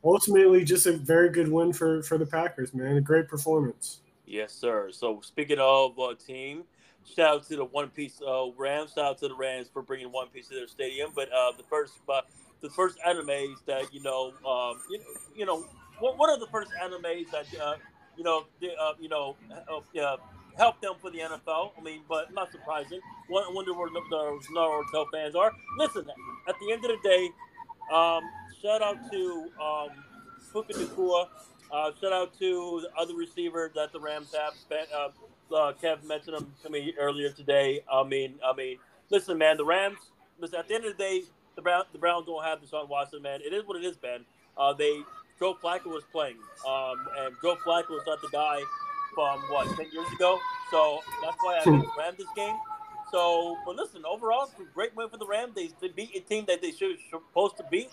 ultimately, just a very good win for for the Packers, man. A great performance. Yes, sir. So speaking of uh, team, shout out to the One Piece uh, Rams. Shout out to the Rams for bringing One Piece to their stadium. But uh, the first, uh, the first animes that you know, um, you, you know, one, of the first animes that uh, you know, uh, you know, uh, uh, helped them for the NFL. I mean, but not surprising. Wonder wonder where the Naruto fans are. Listen, at the end of the day, um, shout out to um, Puka Nacua. Uh, shout out to the other receiver that the Rams have. Ben, uh, uh, Kev mentioned him to me earlier today. I mean, I mean, listen, man, the Rams. Listen, at the end of the day, the Brown, the Browns don't have Deshaun Watson, man. It is what it is, Ben. Uh, they Joe Flacco was playing, um, and Joe Flacco was not the guy from what ten years ago. So that's why I the Rams this game. So, but listen, overall, it's a great win for the Rams. They, they beat a team that they should supposed to beat.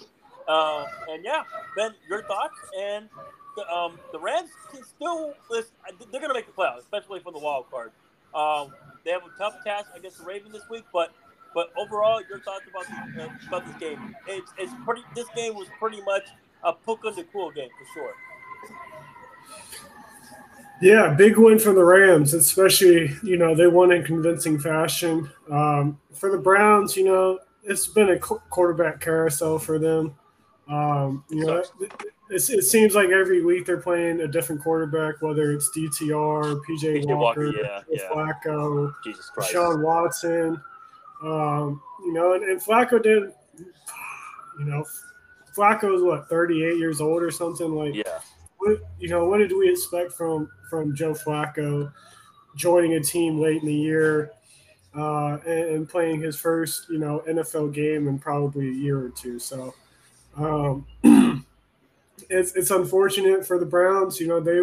Uh, and yeah, Ben, your thoughts and the, um, the Rams can still listen, they're going to make the playoffs, especially for the wild card. Um, they have a tough task against the Ravens this week, but but overall, your thoughts about the, uh, about this game? It's it's pretty. This game was pretty much a Puka the cool game for sure. Yeah, big win for the Rams, especially, you know, they won in convincing fashion. Um, for the Browns, you know, it's been a quarterback carousel for them. Um, you know, Sucks. it seems like every week they're playing a different quarterback, whether it's DTR, PJ, PJ Walker, Walker, yeah, yeah. Flacco, Jesus Christ. Sean Watson. Um, you know, and, and Flacco did, you know, Flacco's what, 38 years old or something? Like, Yeah. what, you know, what did we expect from from Joe Flacco joining a team late in the year uh, and, and playing his first, you know, NFL game in probably a year or two? So, um, it's it's unfortunate for the Browns. You know, they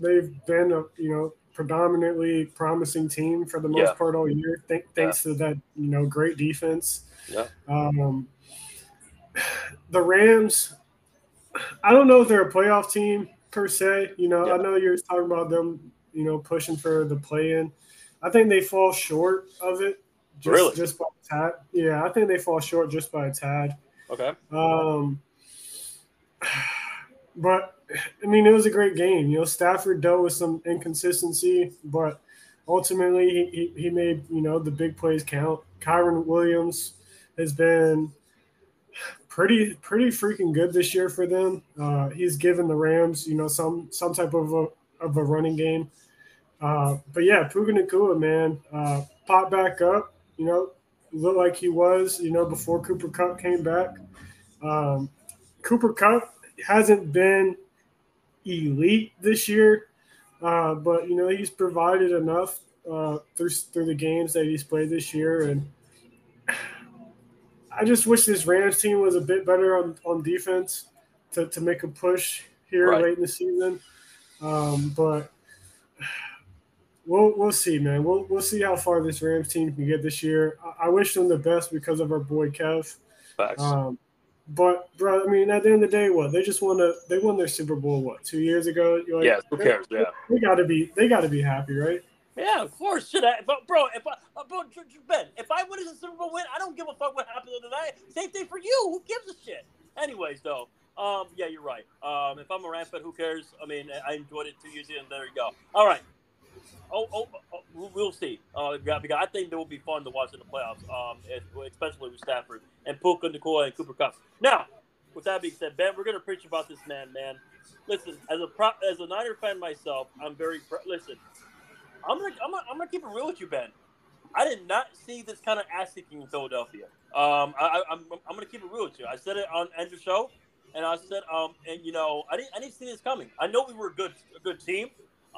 they've been a you know predominantly promising team for the most Yeah. part all year, th- thanks to that you know great defense. Yeah. Um, the Rams, I don't know if they're a playoff team per se. You know, Yeah. I know you're talking about them, you know, pushing for the play-in. I think they fall short of it. Just, Really? Just by a tad. Yeah, I think they fall short just by a tad. Okay. Um, but I mean, it was a great game. You know, Stafford dealt with some inconsistency, but ultimately he, he, he made you know the big plays count. Kyren Williams has been pretty pretty freaking good this year for them. Uh, he's given the Rams you know some some type of a of a running game. Uh, but yeah, Puka Nacua, man, uh, popped back up. You know, looked like he was you know before Cooper Kupp came back. Um, Cooper Kupp hasn't been elite this year, uh, but you know he's provided enough uh, through through the games that he's played this year, and I just wish this Rams team was a bit better on, on defense to, to make a push here Right. late in the season. Um, but we'll we'll see, man. We'll we'll see how far this Rams team can get this year. I, I wish them the best because of our boy Kev. Facts. Um, but bro, I mean, at the end of the day, what they just won a they won their Super Bowl what two years ago? Like, yeah. Who cares? Yeah. They got to be they got to be happy, right? Yeah, of course. Should I? But bro, if I, uh, bro, J- J- Ben, if I win as a Super Bowl win, I don't give a fuck what happens the other night. Same thing for you. Who gives a shit? Anyways, though, um, yeah, you're right. Um, if I'm a Rams fan, who cares? I mean, I enjoyed it two years in, and there you go. All right. Oh, oh, oh we'll- see. Uh, because I think it will be fun to watch in the playoffs. Um, especially with Stafford and Puka Nacua and Cooper Kupp. Now, with that being said, Ben, we're gonna preach about this man, man. Listen, as a as a Niner fan myself, I'm very pr- listen. I'm gonna, I'm gonna, I'm gonna keep it real with you, Ben. I did not see this kind of ass kicking in Philadelphia. Um, I, I, I'm, I'm gonna keep it real with you. I said it on Andrew's show, and I said, um, and you know, I didn't, I didn't see this coming. I know we were a good, a good team.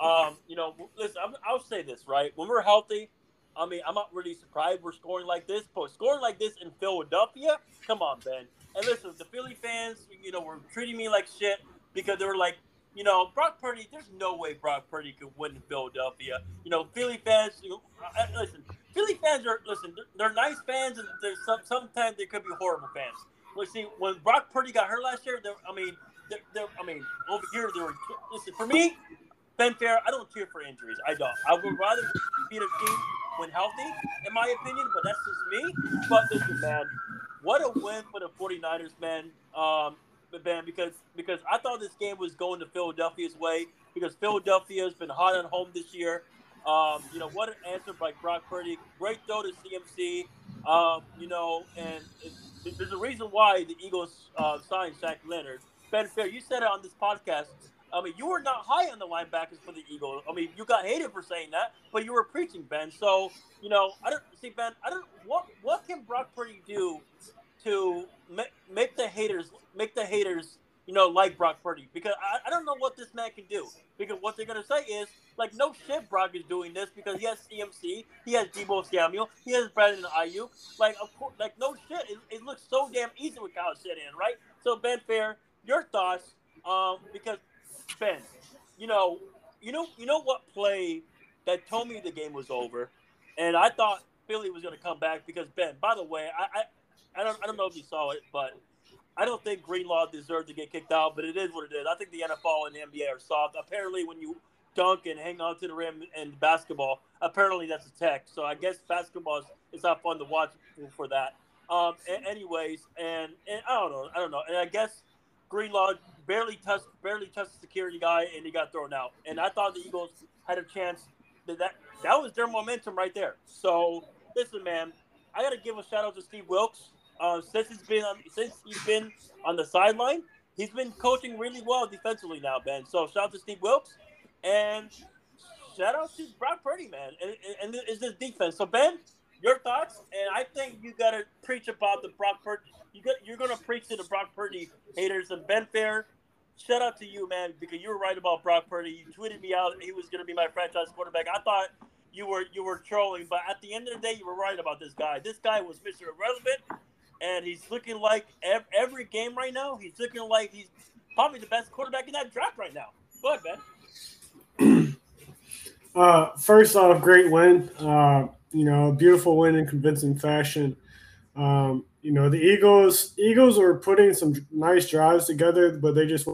Um, you know, listen, I'm, I'll say this right when we're healthy. I mean, I'm not really surprised we're scoring like this, but scoring like this in Philadelphia, come on, Ben. And listen, the Philly fans, you know, were treating me like shit because they were like, you know, Brock Purdy. There's no way Brock Purdy could win in Philadelphia. You know, Philly fans. You know, listen, Philly fans are listen. They're, they're nice fans, and there's some sometimes they could be horrible fans. But see, when Brock Purdy got hurt last year, I mean, they're, they're, I mean, over here they were. Listen, for me, Ben Fair, I don't care for injuries. I don't. I would rather beat a team when healthy, in my opinion. But that's just me. But listen, man, what a win for the 49ers, man. Um, Ben, because because I thought this game was going to Philadelphia's way because Philadelphia's been hot on home this year. Um, you know what an answer by Brock Purdy. Great throw to CMC. Um, you know, and there's a reason why the Eagles uh, signed Shaq Leonard. Ben Fair, you said it on this podcast. I mean, you were not high on the linebackers for the Eagles. I mean, you got hated for saying that, but you were preaching, Ben. So, you know, I don't see Ben. I don't. What what can Brock Purdy do to make, make the haters make the haters you know like Brock Purdy? Because I, I don't know what this man can do. Because what they're gonna say is like, no shit, Brock is doing this because he has CMC, he has Deebo Samuel, he has Brandon Aiyuk. Like, of course, like no shit. It, it looks so damn easy with Kyle Shanahan, right? So Ben Fair, your thoughts? Um, because Ben, you know, you know, you know what play that told me the game was over, and I thought Philly was going to come back because Ben. By the way, I, I, I don't, I don't know if you saw it, but I don't think Greenlaw deserved to get kicked out. But it is what it is. I think the NFL and the NBA are soft. Apparently, when you dunk and hang on to the rim in basketball, apparently that's a tech. So I guess basketball is it's not fun to watch for, that. Um, anyways, and, and I don't know, I don't know, and I guess Greenlaw barely touched barely touched the security guy and he got thrown out. And I thought the Eagles had a chance that that, that was their momentum right there. So listen, man, I gotta give a shout out to Steve Wilks. Uh, since he's been on since he's been on the sideline, he's been coaching really well defensively now, Ben. So shout out to Steve Wilks and shout out to Brock Purdy, man. And, and, and is this defense. So Ben, your thoughts? And I think you gotta preach about the Brock Purdy. You got you're gonna preach to the Brock Purdy haters and Ben Fair. Shout out to you, man, because you were right about Brock Purdy. You tweeted me out he was gonna be my franchise quarterback. I thought you were you were trolling, but at the end of the day, you were right about this guy. This guy was Mr. Irrelevant, and he's looking like every game right now. He's looking like he's probably the best quarterback in that draft right now. Go ahead, Ben. Uh, first off, great win. Uh, you know, beautiful win in convincing fashion. Um, you know, the Eagles Eagles were putting some nice drives together, but they just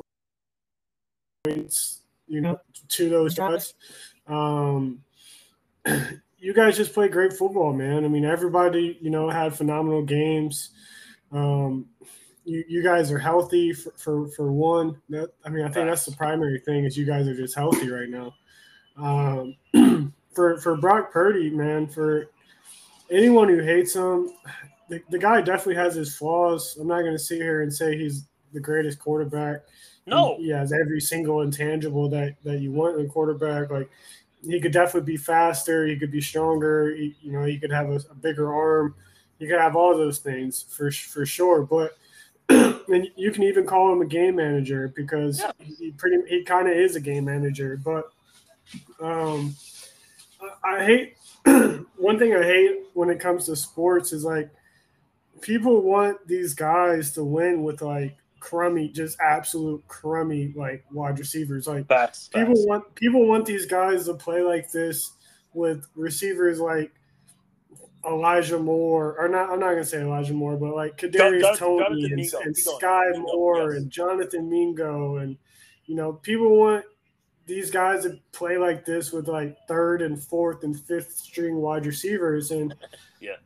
points, you know to those drives. Um, you guys just played great football, man. I mean, everybody, you know, had phenomenal games. Um, you, you guys are healthy for, for, for one. That, I mean, I think that's the primary thing is you guys are just healthy right now. Um, for for Brock Purdy, man, for anyone who hates him, the, the guy definitely has his flaws. I'm not going to sit here and say he's the greatest quarterback. No, he, he has every single intangible that that you want in a quarterback. Like he could definitely be faster. He could be stronger. He, you know, he could have a, a, bigger arm. He could have all those things for for sure. But and you can even call him a game manager because yeah. he pretty he kind of is a game manager. But um, I, hate one thing I hate when it comes to sports is like people want these guys to win with like crummy, just absolute crummy like wide receivers. Like facts, people want people want these guys to play like this with receivers like Elijah Moore, or not. I'm not gonna say Elijah Moore, but like Kadarius Toney and, and Mingo, Moore yes. and Jonathan Mingo, and you know people want these guys that play like this with like third and fourth and fifth string wide receivers, and yeah.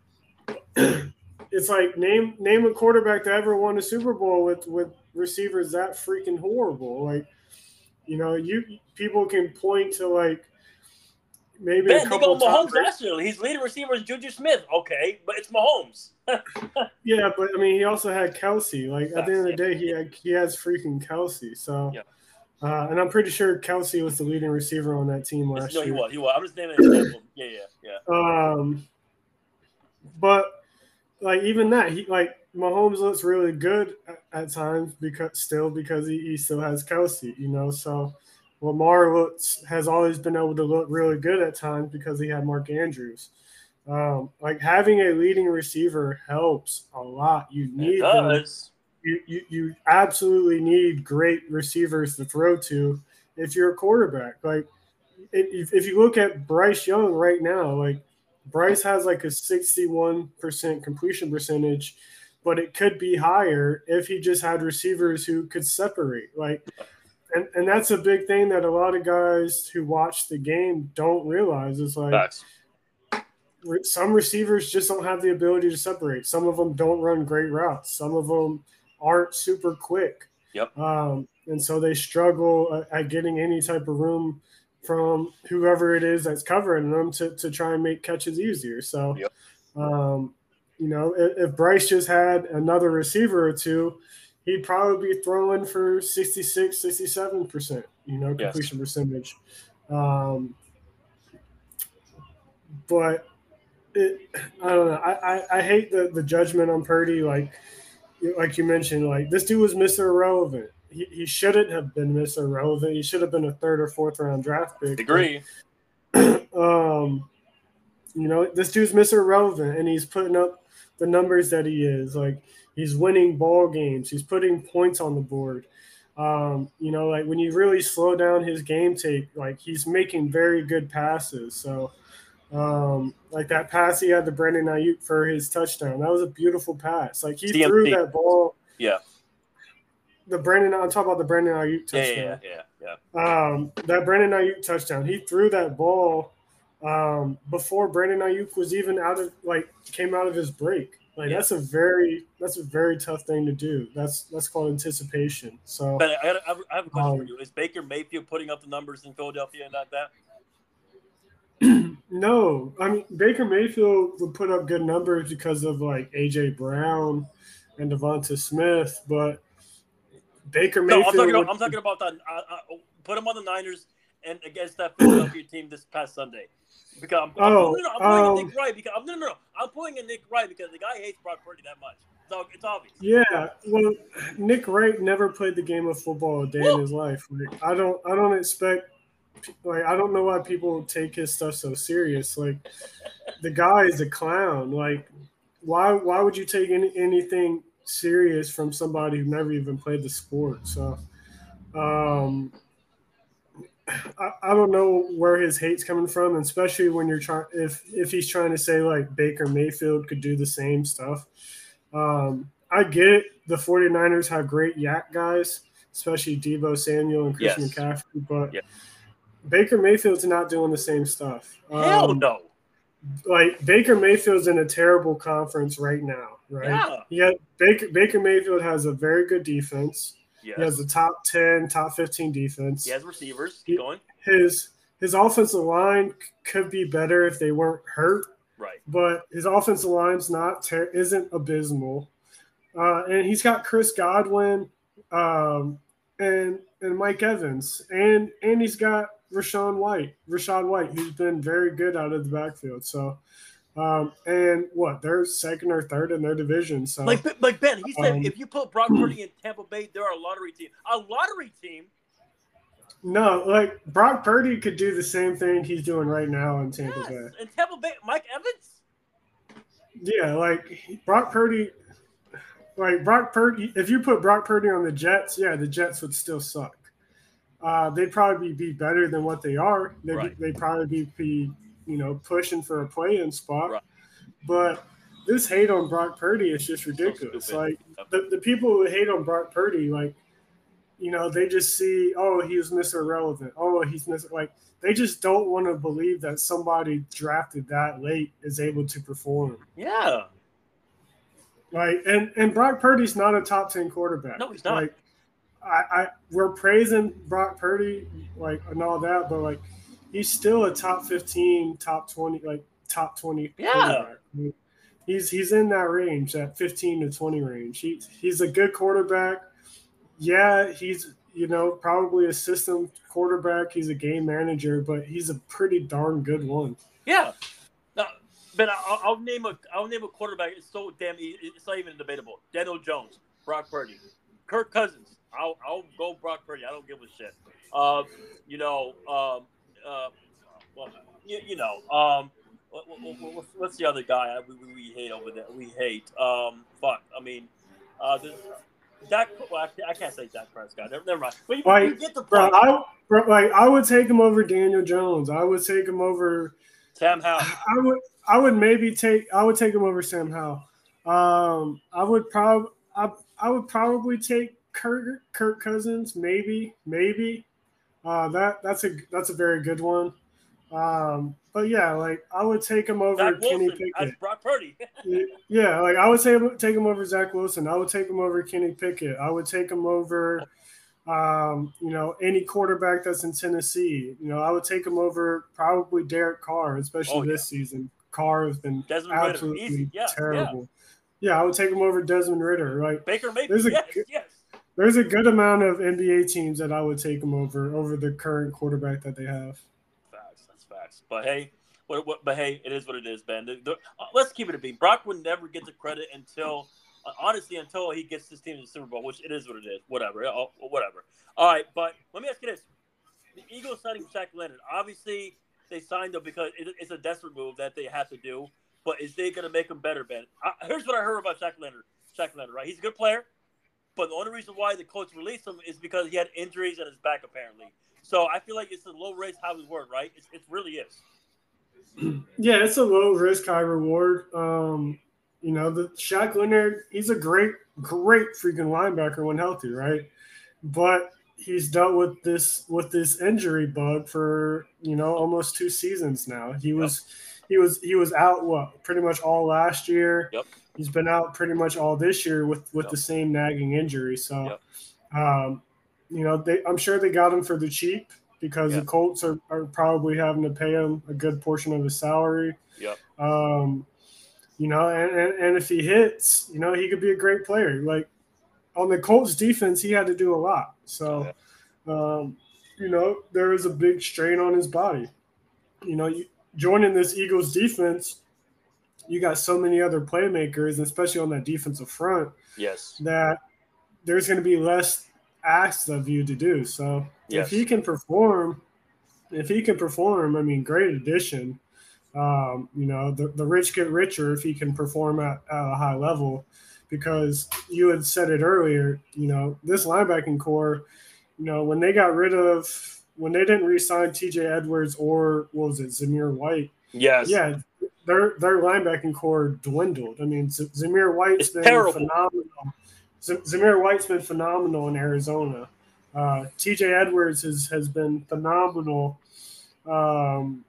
it's like name name a quarterback that ever won a Super Bowl with with receivers that freaking horrible. Like, you know, you people can point to like maybe ben, a couple they Mahomes last year. He's leading receivers Juju Smith. Okay, but it's Mahomes. yeah, but I mean, he also had Kelce. Like at the end of the day, he had, he has freaking Kelce. So. Yeah. Uh, and I'm pretty sure Kelce was the leading receiver on that team last no, year. No, he was. He was. I'm just naming an example. Yeah, yeah, yeah. Um, but like even that, he like Mahomes looks really good at, at times because still because he, he still has Kelce, you know. So Lamar looks has always been able to look really good at times because he had Mark Andrews. Um, like having a leading receiver helps a lot. You need them. You, you you absolutely need great receivers to throw to if you're a quarterback. Like if, if you look at Bryce Young right now, like Bryce has like a 61% completion percentage, but it could be higher if he just had receivers who could separate. Like, and, and that's a big thing that a lot of guys who watch the game don't realize is like some receivers just don't have the ability to separate. Some of them don't run great routes. Some of them aren't super quick. Yep. Um, and so they struggle at getting any type of room from whoever it is that's covering them to, to try and make catches easier. So, yep. um, you know, if, if, Bryce just had another receiver or two, he'd probably be throwing for 66, 67%, you know, completion yes. percentage. Um, but it, I don't know. I, I, I hate the, the judgment on Purdy. Like, like you mentioned, like this dude was Mr. Irrelevant he, he shouldn't have been Mr. Relevant. He should have been a third or fourth round draft pick. Agree. um, you know, this dude's Mr. Relevant, and he's putting up the numbers that he is. Like he's winning ball games. He's putting points on the board. Um, you know, like when you really slow down his game take, like he's making very good passes. So, um, like that pass he had to Brandon Aiyuk for his touchdown, that was a beautiful pass. Like he DMP. threw that ball. Yeah the Brandon. I'm talking about the Brandon Aiyuk touchdown. Yeah, yeah, yeah. yeah. Um, that Brandon Aiyuk touchdown. He threw that ball um, before Brandon Aiyuk was even out of like came out of his break. Like yeah. that's a very that's a very tough thing to do. That's that's called anticipation. So, but I, have, I have a question um, for you: Is Baker Mayfield putting up the numbers in Philadelphia and not that? No, I mean Baker Mayfield would put up good numbers because of like AJ Brown and DeVonta Smith, but Baker No, Mayfield. I'm talking about, I'm talking about that. uh, uh, put him on the Niners and against that Philadelphia team this past Sunday. Because I'm, I'm, Oh, no, no, I'm pulling um, in Nick Wright because I'm no, no, no. I'm pulling in Nick Wright because the guy hates Brock Purdy that much. So it's obvious. Yeah, well, Nick Wright never played the game of football a day in his life. Like, I don't, I don't expect, like, I don't know why people take his stuff so serious. Like, the guy is a clown. Like, why, why would you take any, anything serious from somebody who never even played the sport? So, um, I, I don't know where his hate's coming from, especially when you're trying, if if he's trying to say like Baker Mayfield could do the same stuff. Um, I get it. The 49ers have great YAC guys, especially Deebo Samuel and Christian Yes. McCaffrey, but Yeah. Baker Mayfield's not doing the same stuff. Hell Um, no. Like Baker Mayfield's in a terrible conference right now, right? Yeah. Yeah, Baker Baker Mayfield has a very good defense. Yes. He has a top 10, top 15 defense. He has receivers. Keep going. His his offensive line could be better if they weren't hurt Right. but his offensive line's not ter- isn't abysmal, uh, and he's got Chris Godwin, um, and and Mike Evans, and and he's got Rashawn White, Rachaad White, who's been very good out of the backfield. So, um, and what they're second or third in their division. So Like, like Ben, he said, Um, if you put Brock Purdy in Tampa Bay, they're a lottery team. A lottery team. no, like Brock Purdy could do the same thing he's doing right now in Tampa Yes. Bay. And Tampa Bay, Mike Evans. Yeah, like Brock Purdy, like Brock Purdy. If you put Brock Purdy on the Jets, yeah, the Jets would still suck. Uh, they'd probably be better than what they are. They'd, Right. they'd probably be, you know, pushing for a play-in spot. Right. But this hate on Brock Purdy is just ridiculous. stupid. like the, the people who hate on Brock Purdy, like, you know, they just see, oh, he was Mr. Irrelevant. Oh, he's Mr. Like, they just don't want to believe that somebody drafted that late is able to perform. Yeah. Like and and Brock Purdy's not a top ten quarterback. No, he's not. Like I, I we're praising Brock Purdy like and all that, but like he's still a top fifteen, top twenty, like top twenty. Yeah. quarterback. He's he's in that range, that fifteen to twenty range. He he's a good quarterback. Yeah, he's you know probably a system quarterback. He's a game manager, but he's a pretty darn good one. Yeah. No, but I'll, I'll name a I'll name a quarterback. It's so damn. It's not even debatable. Daniel Jones, Brock Purdy, Kirk Cousins. I'll I'll go Brock Purdy. I don't give a shit. Um, you know, um, uh, well, you, you know, um, what, what, what- what's the other guy we, we, we hate over there? We hate. Um, fuck. I mean, uh, Dak. Well, I, I can't say Dak Prescott. Never, never mind. But you, Why- you get the Bro. I bro, like I would take him over Daniel Jones. I would take him over. Sam Howell. I would I would maybe take I would take him over Sam Howell. Um, I would probably I, I would probably take Kirk Kirk Cousins. Maybe maybe. Uh, that that's a that's a very good one. Um, but yeah, like I would take him over Zach Kenny Wilson Pickett. Brock Purdy. Yeah, like I would say take him over Zach Wilson. I would take him over Kenny Pickett. I would take him over, um, you know, any quarterback that's in Tennessee. You know, I would take him over probably Derek Carr, especially Oh, this season. Carr has been Desmond Ridder. absolutely Easy. Yeah, terrible. Yeah. I would take him over Desmond Ridder. Right, Baker Mayfield. There's a yes, yes. There's a good amount of NBA teams that I would take him over over the current quarterback that they have. Facts. That's facts. But hey, what, what, but hey, it is what it is, Ben. The- the- uh, let's keep it a beat. Brock would never get the credit until, uh, honestly, until he gets his team to the Super Bowl, which it is what it is. Whatever. Uh, whatever. All right, but let me ask you this: the Eagles signing Shaq Leonard. Obviously, they signed him because it, it's a desperate move that they have to do. But is they going to make him better, Ben? I, here's what I heard about Shaq Leonard. Shaq Leonard, right? He's a good player, but the only reason why the coach released him is because he had injuries in his back, apparently. So I feel like it's a low risk, high reward, right? It's, it really is. Yeah, it's a low risk, high reward. Um, you know, the Shaq Leonard, he's a great, great freaking linebacker when healthy, right? But he's dealt with this with this injury bug for you know almost two seasons now. He was he was he was out what pretty much all last year. Yep. He's been out pretty much all this year with with Yep. the same nagging injury. So, Yep. um, you know, they I'm sure they got him for the cheap because Yeah. the Colts are, are probably having to pay him a good portion of his salary. Yep. Um, you know, and, and, and if he hits, you know, he could be a great player. Like on the Colts defense, he had to do a lot. So, um, you know, there is a big strain on his body. You know, you, joining this Eagles defense, you got so many other playmakers, especially on that defensive front. Yes. That there's going to be less asked of you to do. So yes. if he can perform, if he can perform, I mean, great addition. Um, you know, the, the rich get richer if he can perform at, at a high level because you had said it earlier, you know, this linebacking core, you know, when they got rid of when they didn't re-sign TJ Edwards or what was it Zamir White? Yes. Yeah, their their linebacking core dwindled. I mean, Z- Zamir White's it's been terrible. phenomenal. Z- Zamir White's been phenomenal in Arizona. Uh, TJ Edwards has has been phenomenal. Um,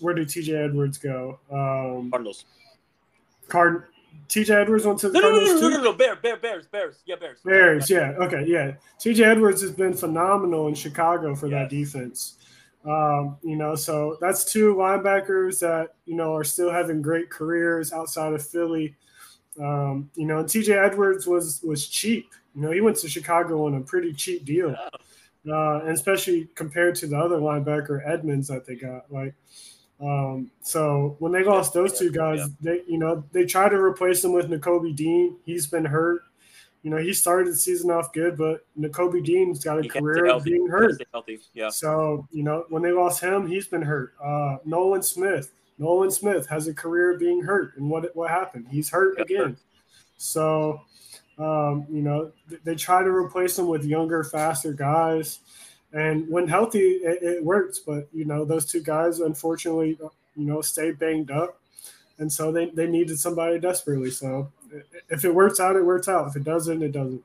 where did TJ Edwards go? Um, Cardinals. Card TJ Edwards went to the no, Cardinals no, no, too? no, no, no, Bear, Bear, Bears, Bears, yeah, Bears. Bears, yeah, okay, yeah. TJ Edwards has been phenomenal in Chicago for that Yes. defense. Um, you know, so that's two linebackers that you know are still having great careers outside of Philly. Um, you know, and TJ Edwards was was cheap. You know, he went to Chicago on a pretty cheap deal, uh, and especially compared to the other linebacker Edmonds that they got. Like, um, so when they lost those two guys, Yeah. they you know they tried to replace him with Nakobe Dean. He's been hurt. You know, he started the season off good, but Nakobe Dean's got a He career of being hurt. healthy. Yeah. So, you know, when they lost him, he's been hurt. Uh, Nolan Smith, Nolan Smith has a career of being hurt. And what what happened? He's hurt again. hurt. So, um, you know, th- they try to replace him with younger, faster guys. And when healthy, it, it works. But, you know, those two guys, unfortunately, you know, stay banged up. And so they, they needed somebody desperately. So if it works out, it works out. If it doesn't, it doesn't.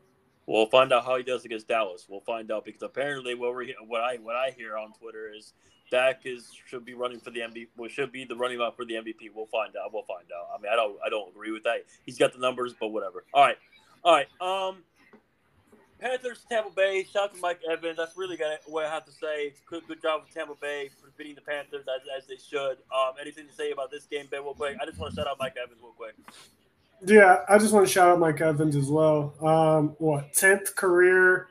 We'll find out how he does against Dallas. We'll find out because apparently what we what I what I hear on Twitter is Dak is should be running for the MVP. Well, should be the running up for the MVP. We'll find out. We'll find out. I mean, I don't I don't agree with that. He's got the numbers, but whatever. All right, all right. Um, Panthers Tampa Bay. Shout out to Mike Evans. That's really got what I have to say. Good, good job with Tampa Bay for beating the Panthers as, as they should. Um, anything to say about this game, Ben? Real quick. I just want to shout out Mike Evans real quick. Yeah, I just want to shout out Mike Evans as well. Um, what tenth career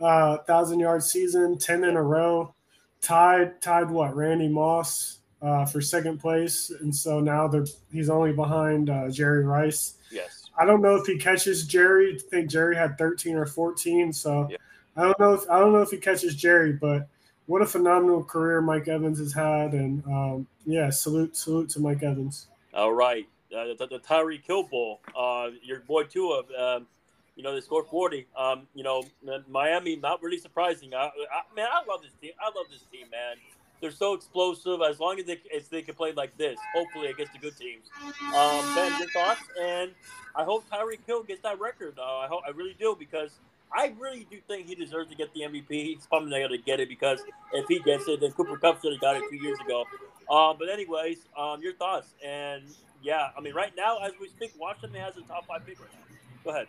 uh, thousand yard season, ten in a row, tied tied what Randy Moss uh, for second place, and so now they're he's only behind uh, Jerry Rice. Yes. I don't know if he catches Jerry. I think Jerry had thirteen or fourteen, so Yeah. I don't know if I don't know if he catches Jerry, but what a phenomenal career Mike Evans has had, and um, yeah, salute salute to Mike Evans. All right, uh, the, the Tyreek Hill Bowl. Uh, your boy Tua. Um, you know they scored forty. Um, you know Miami, not really surprising. I, I, man, I love this team. I love this team, man. They're so explosive. As long as they as they can play like this, hopefully against the good teams. Um, ben, your thoughts? And I hope Tyreek Hill gets that record. Uh, I hope I really do because I really do think he deserves to get the MVP. He's probably not going to get it because if he gets it, then Cooper Kupp should have got it two years ago. Um, but anyways, um, your thoughts? And yeah, I mean, right now as we speak, Washington has a top five pick right now. Go ahead.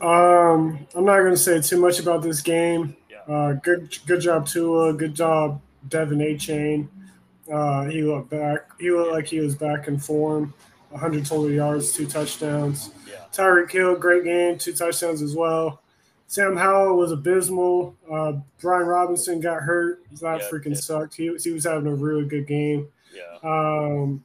Um, I'm not going to say too much about this game. Uh, good, good job Tua. Good job De'Von Achane. Uh, he looked back. He looked like he was back in form. 100 total yards, two touchdowns. Yeah. Tyreek Hill, great game, two touchdowns as well. Sam Howell was abysmal. Uh, Brian Robinson got hurt. That Yeah, freaking yeah. sucked. He, he was having a really good game. Yeah. Um,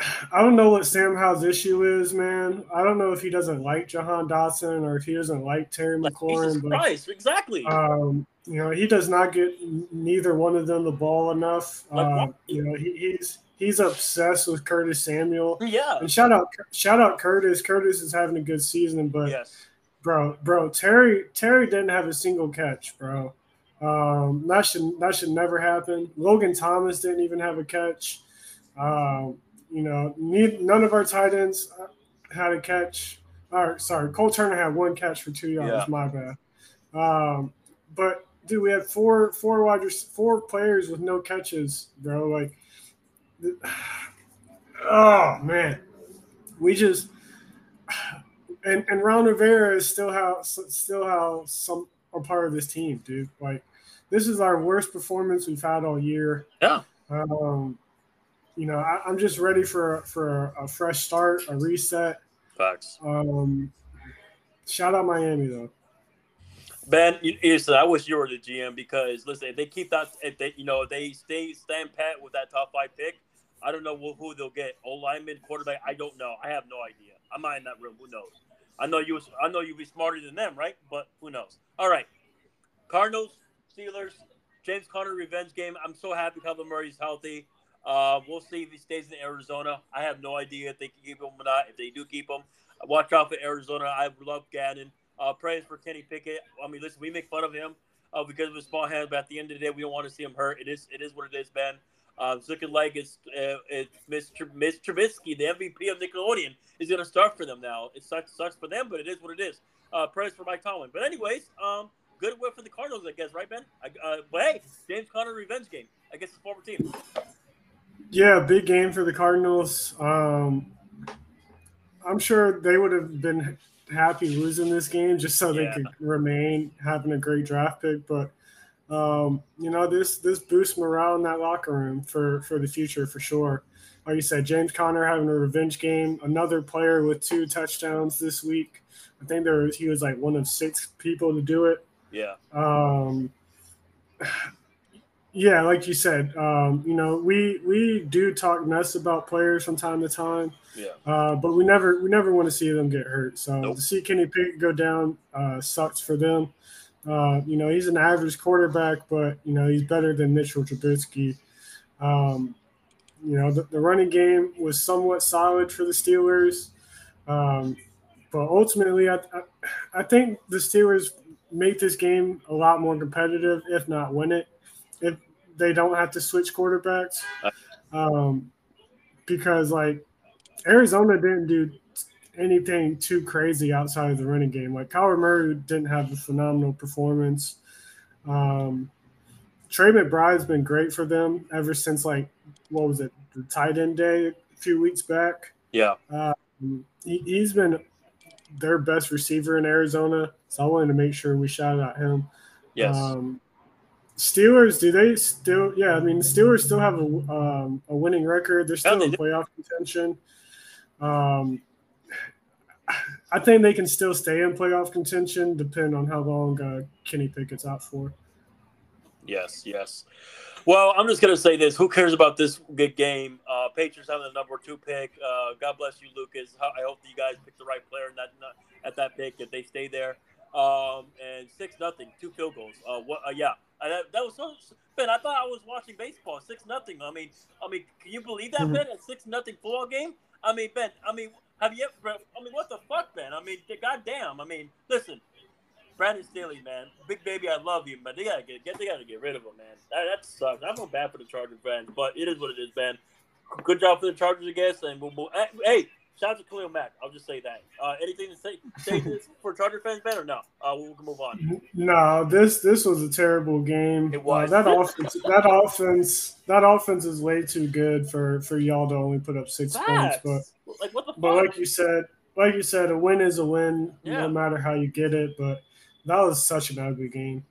I don't know what Sam Howell's issue is, man. I don't know if he doesn't like Jahan Dotson or if he doesn't like Terry McLaurin, Jesus but Christ, exactly. um, you know he does not get neither one of them the ball enough. Like Uh, you know he, he's he's obsessed with Curtis Samuel. yeah. And shout out shout out Curtis. Curtis is having a good season, but Yes. bro, bro, Terry Terry didn't have a single catch, bro. Um, that should that should never happen. Logan Thomas didn't even have a catch. Um, you know, ne- none of our tight ends had a catch. Or sorry, Cole Turner had one catch for two yards. Yeah. My bad. Um, but dude, we had four four wide four players with no catches, bro. Like, oh man, we just and and Ron Rivera is still how still how some a part of this team, dude. Like, this is our worst performance we've had all year. Yeah. Um, you know, I, I'm just ready for for a fresh start, a reset. Facts. Um, shout out Miami though. Ben, you, listen, I wish you were the GM because listen, if they keep that, if they, you know, they stay stand pat with that top five pick, I don't know who, who they'll get. Old lineman, quarterback, I don't know. I have no idea. I'm not in that room. Who knows? I know you. I know you'd be smarter than them, right? But who knows? All right, Cardinals, Steelers, James Conner revenge game. I'm so happy Kyler Murray's healthy. Uh, we'll see if he stays in Arizona. I have no idea if they can keep him or not. If they do keep him, watch out for Arizona. I love Gannon. Uh, prayers for Kenny Pickett. I mean, listen, we make fun of him uh, because of his small hands, but at the end of the day, we don't want to see him hurt. It is, it is what it is, Ben. Uh, it's looking like it's, uh, it's Miss, Miss Trubisky, the MVP of Nickelodeon, is going to start for them now. It sucks, sucks for them, but it is what it is. Uh, prayers for Mike Tomlin. But anyways, um, good win for the Cardinals, I guess, right, Ben? I, uh, but hey, James Conner revenge game. I guess it's former team. Yeah, big game for the Cardinals. Um, I'm sure they would have been happy losing this game just so yeah. they could remain having a great draft pick. But um, you know, this this boosts morale in that locker room for for the future for sure. Like you said, James Conner having a revenge game. Another player with two touchdowns this week. I think there was, he was like one of six people to do it. Yeah. Um, yeah, like you said, um, you know, we we do talk mess about players from time to time. Yeah. Uh, but we never we never want to see them get hurt. So nope. to see Kenny Pickett go down uh, sucks for them. Uh, you know, he's an average quarterback, but you know he's better than Mitchell Trubisky. Um, you know, the, the, running game was somewhat solid for the Steelers, um, but ultimately, I, I, I think the Steelers make this game a lot more competitive, if not win it, if they don't have to switch quarterbacks. Um, because like Arizona didn't do anything too crazy outside of the running game. Like Kyler Murray didn't have a phenomenal performance. Um, Trey McBride's been great for them ever since like what was it, the tight end day a few weeks back. Yeah, um, he, has been their best receiver in Arizona, so I wanted to make sure we shouted out him. Yes. Um, Steelers, do they still? Yeah, I mean, the Steelers still have a um, a winning record. They're still in playoff contention. Um, I think they can still stay in playoff contention, depending on how long uh, Kenny Pickett's out for. Yes, yes. Well, I'm just gonna say this: Who cares about this good game? Uh, Patriots having the number two pick. Uh, God bless you, Lucas. I hope you guys pick the right player in that, at that pick if they stay there. Um, and six nothing, two field goals. Uh, what? Uh, yeah, that, that was so. Ben, I thought I was watching baseball. Six nothing. I mean, I mean, can you believe that, mm-hmm. Ben? A six nothing football game. I mean, Ben. I mean, have you ever? I mean, what the fuck, Ben? I mean, goddamn. I mean, listen, Brandon Staley, man, big baby, I love you, but they gotta get, get they gotta get rid of him, man. That, that sucks. I feel bad for the Chargers fans, but it is what it is, man. Good job for the Chargers, I guess, and we'll, we'll hey, shout out to Khalil Mack. I'll just say that. Uh, anything to say, say this for Charger fans, Ben, or no? Uh, we'll move on. No, this this was a terrible game. It was uh, that offense. That offense. That offense is way too good for for y'all to only put up six Facts. points. But like what the but like you said, like you said, a win is a win, yeah. no matter how you get it. But that was such an ugly game.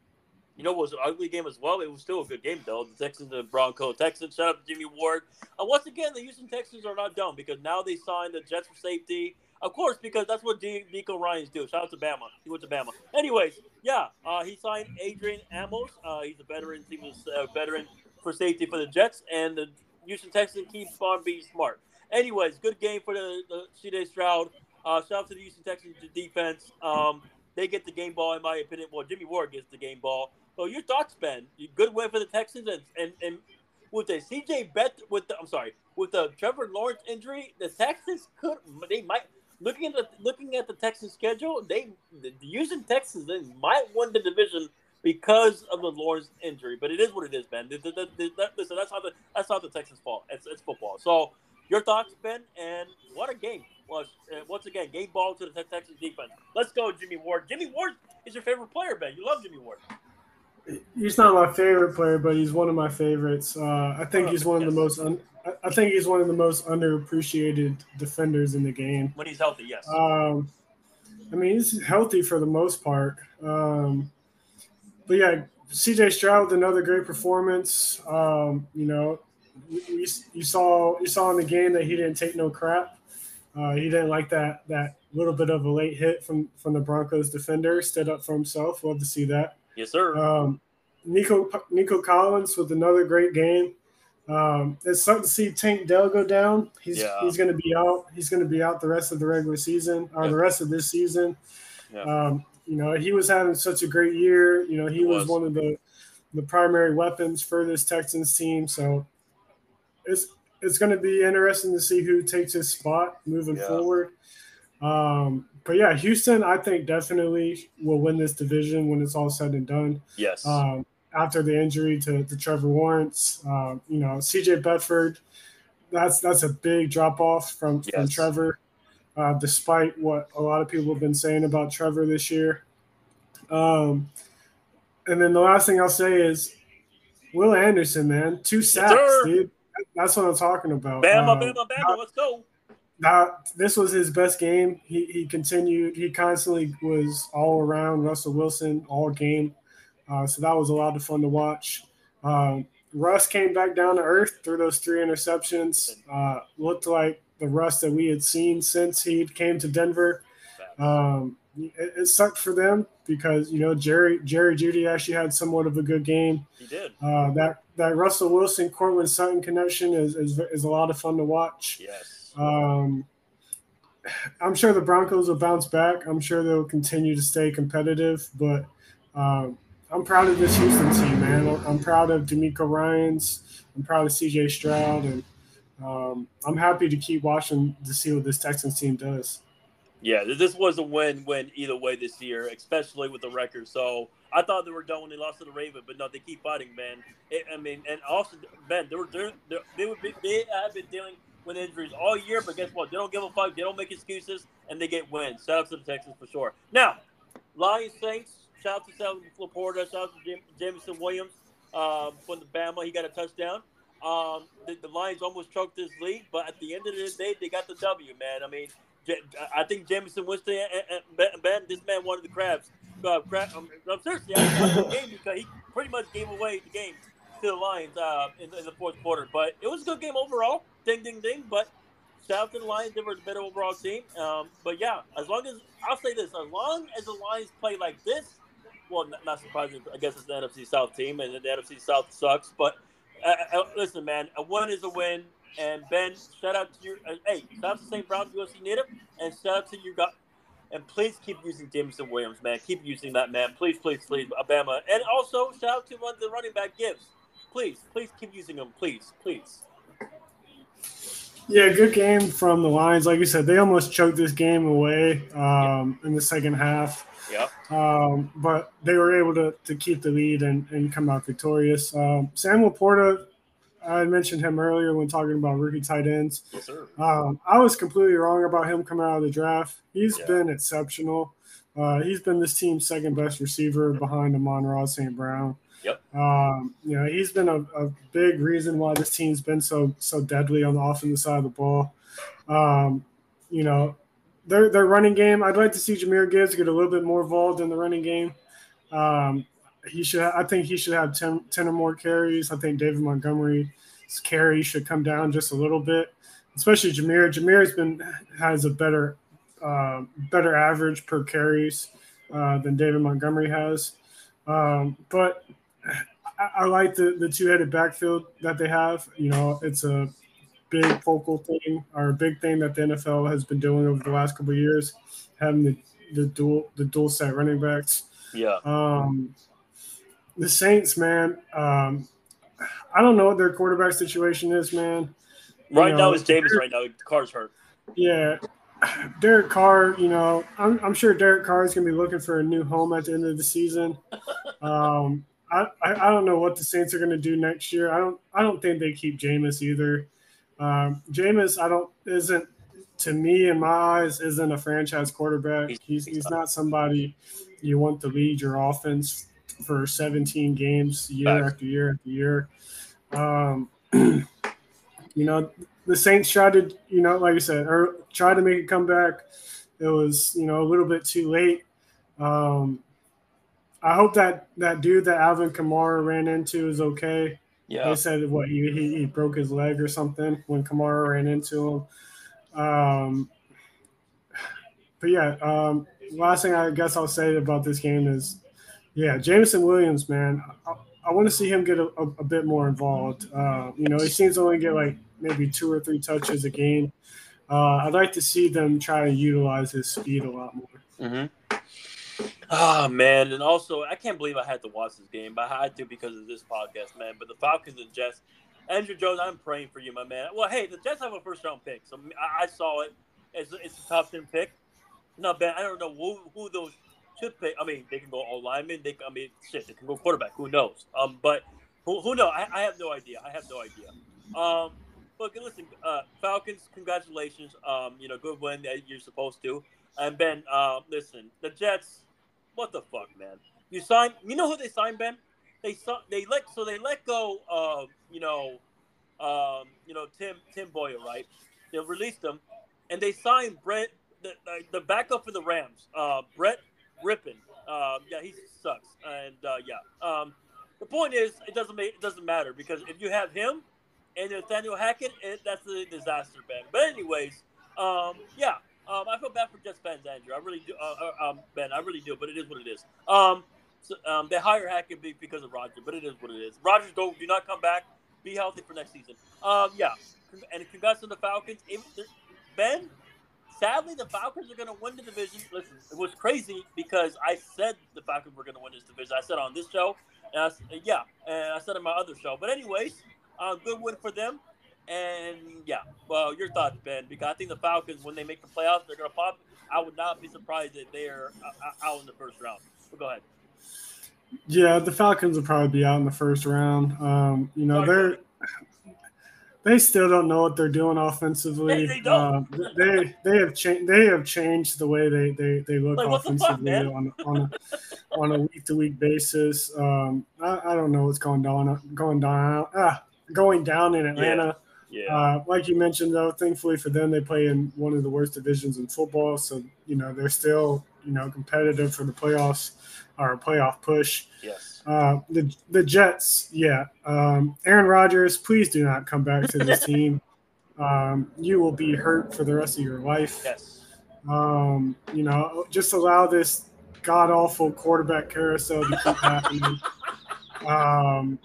You know, it was an ugly game as well. It was still a good game, though. The Texans and Broncos. Texans, shout out to Jimmy Ward. And once again, the Houston Texans are not dumb because now they signed the Jets for safety. Of course, because that's what D- DeMeco Ryans do. Shout out to Bama. He went to Bama. Anyways, yeah, uh, he signed Adrian Amos. Uh, he's a veteran. He was a veteran for safety for the Jets, and the Houston Texans keeps on being smart. Anyways, good game for the, the CJ Stroud. Uh, shout out to the Houston Texans defense. Um, they get the game ball, in my opinion. Well, Jimmy Ward gets the game ball. So your thoughts, Ben? Good win for the Texans, and and, and with the CJ Bet with the I'm sorry with the Trevor Lawrence injury, the Texans could they might looking at the looking at the Texans schedule, they the, using Texans they might win the division because of the Lawrence injury. But it is what it is, Ben. Listen, that's how the that's not the Texans' fault. It's, it's football. So your thoughts, Ben, and what a game was. Uh, once again, game ball to the Texans defense. Let's go, Jimmy Ward. Jimmy Ward is your favorite player, Ben. You love Jimmy Ward he's not my favorite player, but he's one of my favorites. Uh, I think oh, he's one yes. of the most. Un- I think he's one of the most underappreciated defenders in the game. When he's healthy, yes. Um, I mean, he's healthy for the most part. Um, but yeah, CJ Stroud, with another great performance. Um, you know, you, you, saw you saw in the game that he didn't take no crap. Uh, he didn't like that that little bit of a late hit from from the Broncos defender, stood up for himself. Love to see that. Yes, sir. Um, Nico Nico Collins with another great game. Um, it's starting to see Tank Dell go down. He's Yeah. he's going to be out. He's going to be out the rest of the regular season or Yeah. the rest of this season. Yeah. Um, you know, he was having such a great year. You know, he He was, was. one of the the primary weapons for this Texans team. So it's it's going to be interesting to see who takes his spot moving Yeah. forward. Um, but yeah, Houston, I think definitely will win this division when it's all said and done yes. um, after the injury to, to Trevor Lawrence. Um, you know, CJ Beathard, that's that's a big drop off from, from Trevor, uh, despite what a lot of people have been saying about Trevor this year. Um, and then the last thing I'll say is Will Anderson, man, two sacks, sir. dude. That's what I'm talking about. Bama, Um, Bama, Bama. Let's go. That this was his best game. He he continued. He constantly was all around Russell Wilson all game. Uh, so that was a lot of fun to watch. Um, Russ came back down to earth through those three interceptions. Uh, looked like the Russ that we had seen since he came to Denver. Um, it, it sucked for them because you know Jerry Jerry Jeudy actually had somewhat of a good game. He did. Uh, that that Russell Wilson Courtland Sutton connection is, is is a lot of fun to watch. Yes. Um, I'm sure the Broncos will bounce back. I'm sure they'll continue to stay competitive, but um, I'm proud of this Houston team, man. I'm proud of DeMeco Ryans. I'm proud of CJ Stroud, and um, I'm happy to keep watching to see what this Texans team does. Yeah, this was a win-win either way this year, especially with the record. So I thought they were done when they lost to the Raven, but no, they keep fighting, man. It, I mean, and also, Ben, they were they're, they would they have been dealing with injuries all year, but guess what? They don't give a fuck. They don't make excuses, and they get wins. Shout out to the Texans for sure. Now, Lions Saints. Shout out to Salvador LaPorta. Shout out to Jam- Jameson Williams um, from the Bama. He got a touchdown. Um, the, the Lions almost choked this league, but at the end of the day, they got the W, man. I mean, J- I think Jameis Winston and, and Ben, Ben, this man wanted the crabs. Uh, crab, um, I'm seriously, I game because he pretty much gave away the game to the Lions uh, in, in the fourth quarter. But it was a good game overall. Ding, ding, ding. But to the Lions. They were the better overall team. Um, but yeah, as long as I'll say this, as long as the Lions play like this, well, not, not surprising. I guess it's the NFC South team, and the NFC South sucks. But uh, uh, listen, man, a win is a win. And Ben, shout out to your uh, hey, shout out to St. Brown's USC native, and shout out to you guys. And please keep using Jameson Williams, man. Keep using that man. Please, please, please, Alabama. And also shout out to one of the running back Gibbs. Please, please keep using him. Please, please. Yeah, good game from the Lions. Like you said, they almost choked this game away um, in the second half. Yeah. um, but they were able to, to keep the lead and, and come out victorious. Um, Sam LaPorta, I mentioned him earlier when talking about rookie tight ends. Yes, sir. Um, I was completely wrong about him coming out of the draft. He's Yeah. been exceptional. Uh, he's been this team's second best receiver behind Amon-Ra St. Brown. Yep. Um, you know, he's been a, a big reason why this team's been so so deadly on the offensive side of the ball. Um, you know, their their running game. I'd like to see Jahmyr Gibbs get a little bit more involved in the running game. Um, he should. I think he should have 10, 10 or more carries. I think David Montgomery's carry should come down just a little bit, especially Jahmyr. Jahmyr's been has a better uh, better average per carries uh, than David Montgomery has. Um, but I, I like the, the two headed backfield that they have. You know, it's a big focal thing or a big thing that the NFL has been doing over the last couple of years, having the, the dual the dual set running backs. Yeah. Um, the Saints, man. Um, I don't know what their quarterback situation is, man. Right You now know, it's James. Right now, the Carr's hurt. Yeah, Derek Carr. You know, I'm, I'm sure Derek Carr is going to be looking for a new home at the end of the season. Um, I, I, don't know what the Saints are going to do next year. I don't I don't think they keep Jameis either. Um, Jameis, I don't isn't to me in my eyes isn't a franchise quarterback. He's he's not somebody you want to lead your offense for 17 games year after year after year. Um, you know, the Saints tried to, you know, like I said, or tried to make a comeback. It was, you know, a little bit too late. Um, I hope that that dude that Alvin Kamara ran into is okay. Yeah. They said what he, he he broke his leg or something when Kamara ran into him. Um, but yeah, um, last thing I guess I'll say about this game is, yeah, Jameson Williams, man, I, I want to see him get a, a, a bit more involved. Uh, you know, he seems to only get like maybe two or three touches a game. Uh, I'd like to see them try to utilize his speed a lot more. Mm-hmm. Oh man, and also I can't believe I had to watch this game, but I had to because of this podcast, man. But the Falcons and Jets, Andrew Jones, I'm praying for you, my man. Well, hey, the Jets have a first round pick, so I, I saw it. It's, it's a top ten pick. Not bad. I don't know who, who those should pick. I mean, they can go all linemen. They, I mean, shit, they can go quarterback. Who knows? Um, but who, who knows? I, I have no idea. I have no idea. Um, but listen, uh, Falcons, congratulations. Um, you know, good win that you're supposed to. And Ben, uh, listen, the Jets, what the fuck, man? You signed. You know who they signed, Ben? They they let so they let go of you know, um, you know Tim Tim Boyle, right? They released him, and they signed Brett, the, the backup for the Rams, uh, Brett Rypien. Um, yeah, he sucks, and uh, yeah. Um, the point is, it doesn't make it doesn't matter because if you have him and Nathaniel Hackett, it, that's a disaster, Ben. But anyways, um, yeah, um, I feel bad for Jets fans, Andrew. I really do, uh, uh, um, Ben. I really do, but it is what it is. Um, so, um, they hire Hackett because of Roger, but it is what it is. Rodgers, don't do not come back. Be healthy for next season. Um, yeah, and congrats on the Falcons. ben, sadly, the Falcons are going to win the division. Listen, it was crazy because I said the Falcons were going to win this division. I said on this show, and I, yeah, and I said on my other show. But anyways, uh, good win for them. And yeah, well, your thoughts, Ben? Because I think the Falcons, when they make the playoffs, they're going to pop. I would not be surprised if they're uh, out in the first round. But go ahead. Yeah, the Falcons will probably be out in the first round. Um, you know, they're they still don't know what they're doing offensively. They, they, uh, they, they have changed. They have changed the way they they, they look like, offensively fuck, on on a, on a week to week basis. Um, I, I, don't know what's going down going down ah, going down in Atlanta. Yeah. Yeah. Uh, like you mentioned, though, thankfully for them, they play in one of the worst divisions in football, so you know they're still you know competitive for the playoffs or playoff push. Yes. Uh, the the Jets, yeah. Um, Aaron Rodgers, please do not come back to this team. Um, you will be hurt for the rest of your life. Yes. Um, you know, just allow this god awful quarterback carousel to keep happening. Um,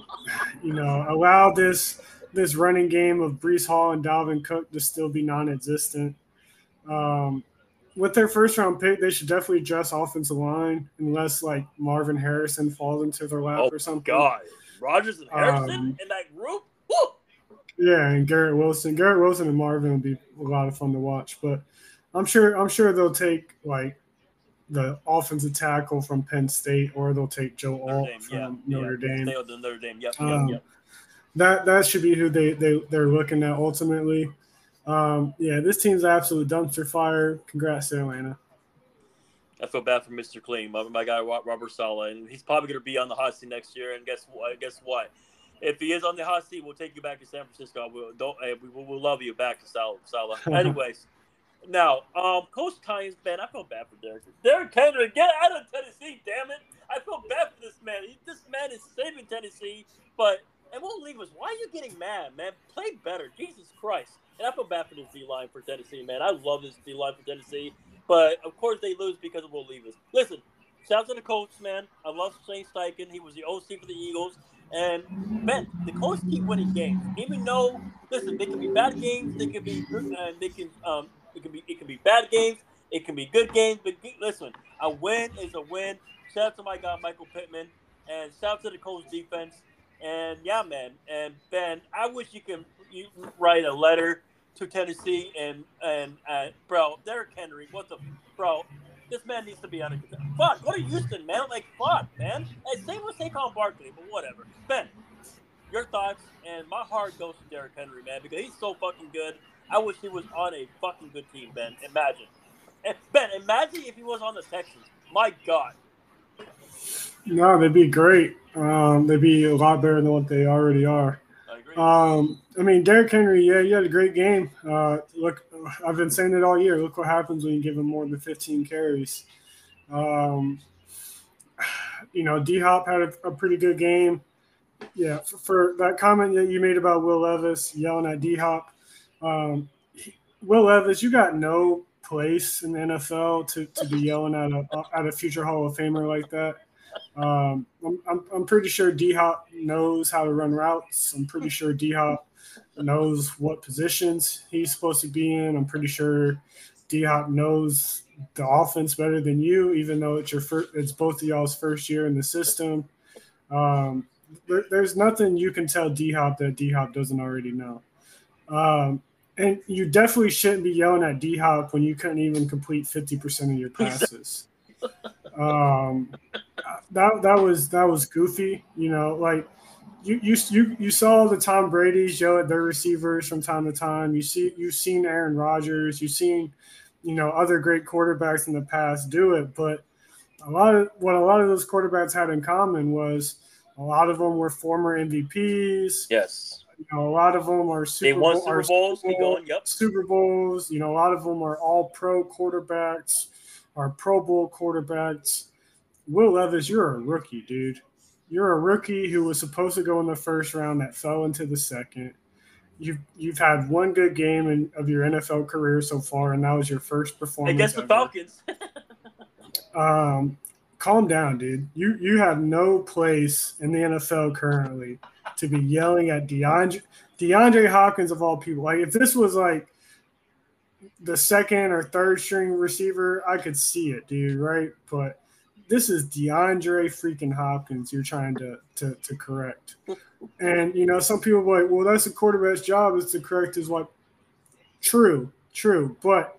you know, allow this this running game of Breece Hall and Dalvin Cook to still be non-existent. Um, with their first round pick, they should definitely address offensive line unless like Marvin Harrison falls into their lap oh, or something. God, Rodgers and Harrison um, in that group. Woo! Yeah, and Garrett Wilson, Garrett Wilson and Marvin will be a lot of fun to watch. But I'm sure I'm sure they'll take like the offensive tackle from Penn State, or they'll take Joe Alt from yeah, Notre yeah. Dame. Stay with the Notre Dame. Yep, um, yep, yep. That that should be who they they they're looking at ultimately. Um, yeah, this team's absolute dumpster fire. Congrats to Atlanta. I feel bad for Mr. Clean, my, my guy Robert Saleh, and he's probably going to be on the hot seat next year. And guess what? Guess what? If he is on the hot seat, we'll take you back to San Francisco. We'll don't we will we'll love you back to Saleh. Saleh. Anyways, now um, Colts Titans, man, I feel bad for Derek. Derrick Henry, get out of Tennessee, damn it! I feel bad for this man. He, this man is saving Tennessee, but and leave us. Why are you getting mad, man? Play better, Jesus Christ. And I feel bad for this D line for Tennessee, man. I love this D line for Tennessee, but of course they lose because of Will Levis. Listen, shout out to the coach, man. I love Shane Steichen. He was the OC for the Eagles. And man, the Colts keep winning games, even though listen, they can be bad games, they can be uh, they can um, it can be it can be bad games, it can be good games. But listen, a win is a win. Shout out to my guy Michael Pittman, and shout out to the Colts defense. And yeah, man. And Ben, I wish you could you write a letter to Tennessee and and uh, bro, Derrick Henry. What the bro? This man needs to be on a fuck. Go to Houston, man. Like fuck, man. And same with Saquon Barkley, but whatever. Ben, your thoughts and my heart goes to Derrick Henry, man, because he's so fucking good. I wish he was on a fucking good team, Ben. Imagine. And Ben, imagine if he was on the Texans. My God. No, they'd be great. Um, they'd be a lot better than what they already are. I agree. Um, I mean, Derrick Henry, yeah, you had a great game. Uh, look, I've been saying it all year. Look what happens when you give him more than 15 carries. Um, you know, D Hop had a, a, pretty good game. Yeah, for, for, that comment that you made about Will Levis yelling at D Hop, um, Will Levis, you got no place in the NFL to, to be yelling at a at a future Hall of Famer like that. Um, I'm, I'm, I'm pretty sure D Hop knows how to run routes. I'm pretty sure D Hop knows what positions he's supposed to be in. I'm pretty sure D Hop knows the offense better than you, even though it's your first, it's both of y'all's first year in the system. Um, there, there's nothing you can tell D Hop that D Hop doesn't already know. Um, and you definitely shouldn't be yelling at D Hop when you couldn't even complete 50% of your passes. Um, that that was that was goofy. You know, like you you you you saw the Tom Brady's yell at their receivers from time to time. You see you've seen Aaron Rodgers. You've seen you know other great quarterbacks in the past do it, but a lot of what a lot of those quarterbacks had in common was a lot of them were former MVPs. Yes. You know, a lot of them are Super they won Super Bowls. Super, Bowl, going, yep. Super Bowls. You know, a lot of them are All Pro quarterbacks, are Pro Bowl quarterbacks. Will Levis, you're a rookie, dude. You're a rookie who was supposed to go in the first round that fell into the second. You've you've had one good game in, of your NFL career so far, and that was your first performance against the. Falcons. um, calm down, dude. You you have no place in the NFL currently to be yelling at DeAndre DeAndre Hopkins of all people. Like if this was like the second or third string receiver, I could see it, dude. Right, but this is DeAndre freaking Hopkins you're trying to, to, to correct. And, you know, some people are like, well, that's the quarterback's job is to correct his what? True, true. But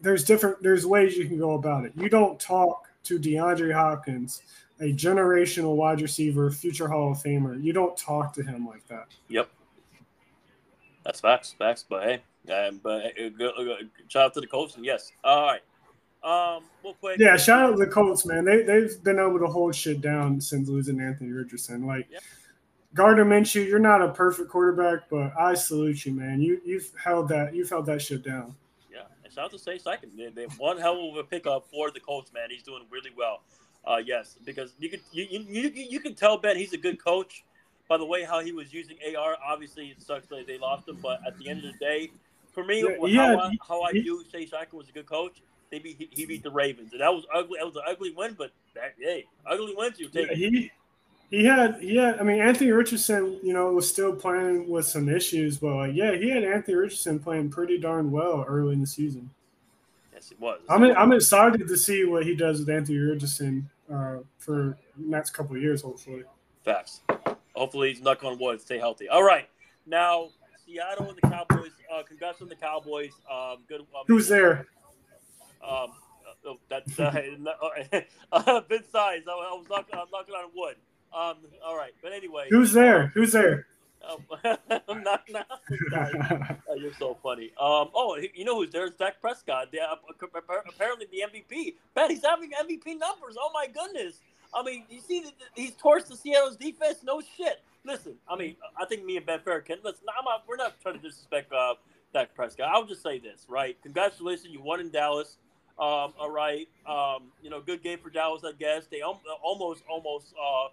there's different, there's ways you can go about it. You don't talk to DeAndre Hopkins, a generational wide receiver, future Hall of Famer. You don't talk to him like that. Yep. That's facts, facts. But hey, um, but uh, uh, shout out to the Colts. And yes. All right. Um, real quick. Yeah, shout out to the Colts, man. They they've been able to hold shit down since losing Anthony Richardson. Like yep. Gardner Minshew, you're not a perfect quarterback, but I salute you, man. You you've held that you've held that shit down. Yeah, and shout out to Say Second. They, they one hell of a pickup for the Colts, man. He's doing really well. Uh, yes, because you could you, you you can tell Ben he's a good coach by the way how he was using AR. Obviously, it sucks that they lost him, but at the end of the day, for me, yeah, how, I, how I Shane Steichen was a good coach they beat he beat the Ravens, and that was ugly. That was an ugly win, but that hey, ugly wins you take. Yeah, he he had he had. I mean, Anthony Richardson, you know, was still playing with some issues, but like, yeah, he had Anthony Richardson playing pretty darn well early in the season. Yes, it was. I'm I'm excited to see what he does with Anthony Richardson uh, for next couple of years, hopefully. Facts. Hopefully, he's knock on wood, stay healthy. All right, now Seattle and the Cowboys. Uh, congrats on the Cowboys. Um, good. Um, Who's there? Um, oh, that's uh, uh, Vince Size. I, I was knocking, I'm knocking on wood. Um, all right, but anyway. Who's there? Who's there? Um, I'm not now. oh, you're so funny. Um, oh, you know who's there? It's Dak Prescott. Uh, apparently the MVP. Ben, he's having MVP numbers. Oh my goodness. I mean, you see, that he's torched the Seattle's defense. No shit. Listen, I mean, I think me and Ben Fair can. Listen, I'm not, we're not trying to disrespect uh, Dak Prescott. I'll just say this, right? Congratulations, you won in Dallas. Um, all right. Um, you know, good game for Dallas, I guess. They almost, almost uh,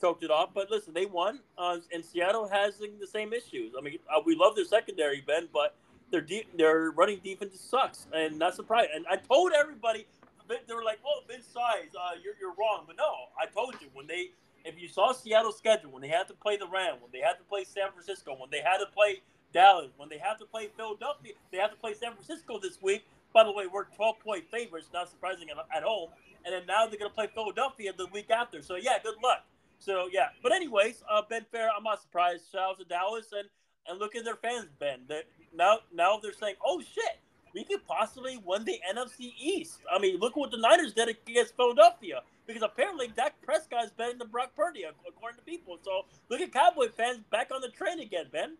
choked it off. But listen, they won. Uh, and Seattle has the same issues. I mean, uh, we love their secondary, Ben, but their de- their running defense sucks. And not surprised. And I told everybody, they were like, oh, Vince Size, uh, you're, you're wrong. But no, I told you, when they, if you saw Seattle's schedule, when they had to play the Ram, when they had to play San Francisco, when they had to play Dallas, when they have to play Philadelphia, they have to play San Francisco this week by the way, we're 12 point favorites, not surprising at home. And then now they're going to play Philadelphia the week after. So, yeah, good luck. So, yeah. But, anyways, uh, Ben Fair, I'm not surprised. Shout out to Dallas. And, and look at their fans, Ben. They're, now, now they're saying, oh, shit, we could possibly win the NFC East. I mean, look what the Niners did against Philadelphia. Because apparently Dak Prescott is better than Brock Purdy, according to people. So, look at Cowboy fans back on the train again, Ben.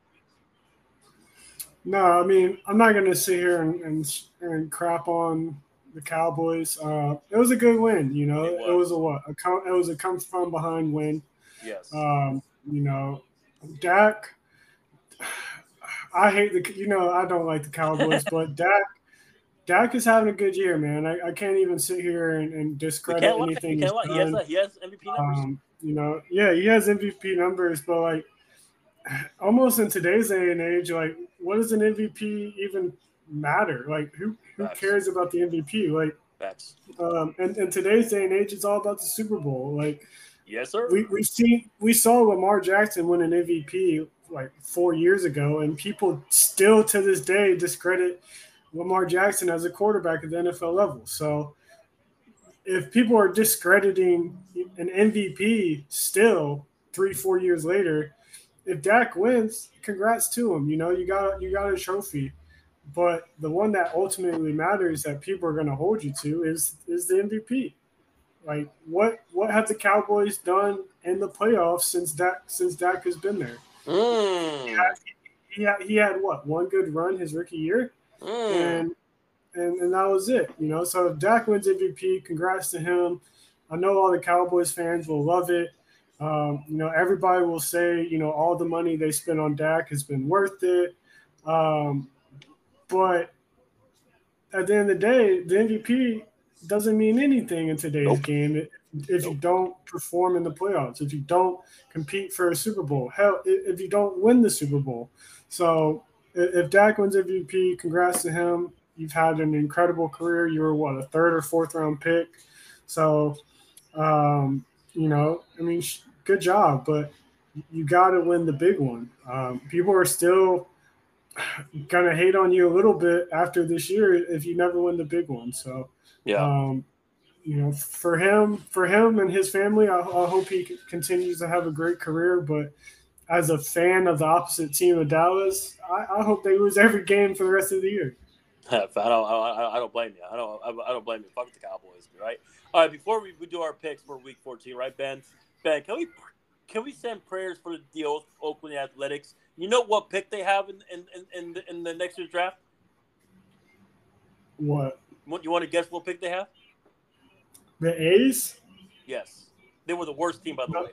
No, I mean I'm not going to sit here and, and, and crap on the Cowboys. Uh, it was a good win. You know, it was, it was a what? A come, it was a come from behind win. Yes. Um, you know, Dak. I hate the. You know, I don't like the Cowboys, but Dak. Dak is having a good year, man. I, I can't even sit here and, and discredit anything. He, he, has, he has MVP numbers. Um, you know, yeah, he has MVP numbers, but like almost in today's day and age, like what does an MVP even matter. Like who who Facts. cares about the MVP? Like Facts. Um, and in today's day and age, it's all about the Super Bowl. Like yes, sir. We we seen we saw Lamar Jackson win an MVP like four years ago, and people still to this day discredit Lamar Jackson as a quarterback at the NFL level. So if people are discrediting an MVP still three, four years later, if Dak wins, congrats to him. You know, you got you got a trophy. But the one that ultimately matters that people are going to hold you to is is the MVP. Like what what have the Cowboys done in the playoffs since Dak since Dak has been there? Mm. He, had, he, had, he had what one good run his rookie year, mm. and and and that was it. You know, so if Dak wins MVP, congrats to him. I know all the Cowboys fans will love it. Um, you know, everybody will say, you know, all the money they spent on Dak has been worth it. Um, but at the end of the day, the MVP doesn't mean anything in today's nope. game if you don't perform in the playoffs, if you don't compete for a Super Bowl, hell, if you don't win the Super Bowl. So if Dak wins MVP, congrats to him. You've had an incredible career. You were what a third or fourth round pick. So, um, you know, I mean, good job, but you got to win the big one. Um, people are still of hate on you a little bit after this year if you never win the big one. So, yeah, um, you know, for him, for him and his family, I, I hope he continues to have a great career. But as a fan of the opposite team of Dallas, I, I hope they lose every game for the rest of the year. I don't, I, don't blame you. I don't, I don't blame you. Fuck the Cowboys, right? All right. Before we, we do our picks for Week 14, right, Ben? Ben, can we can we send prayers for the deal Oakland Athletics? You know what pick they have in in in, the, in the next year's draft? What? What you want to guess? What pick they have? The A's. Yes, they were the worst team by the no. way.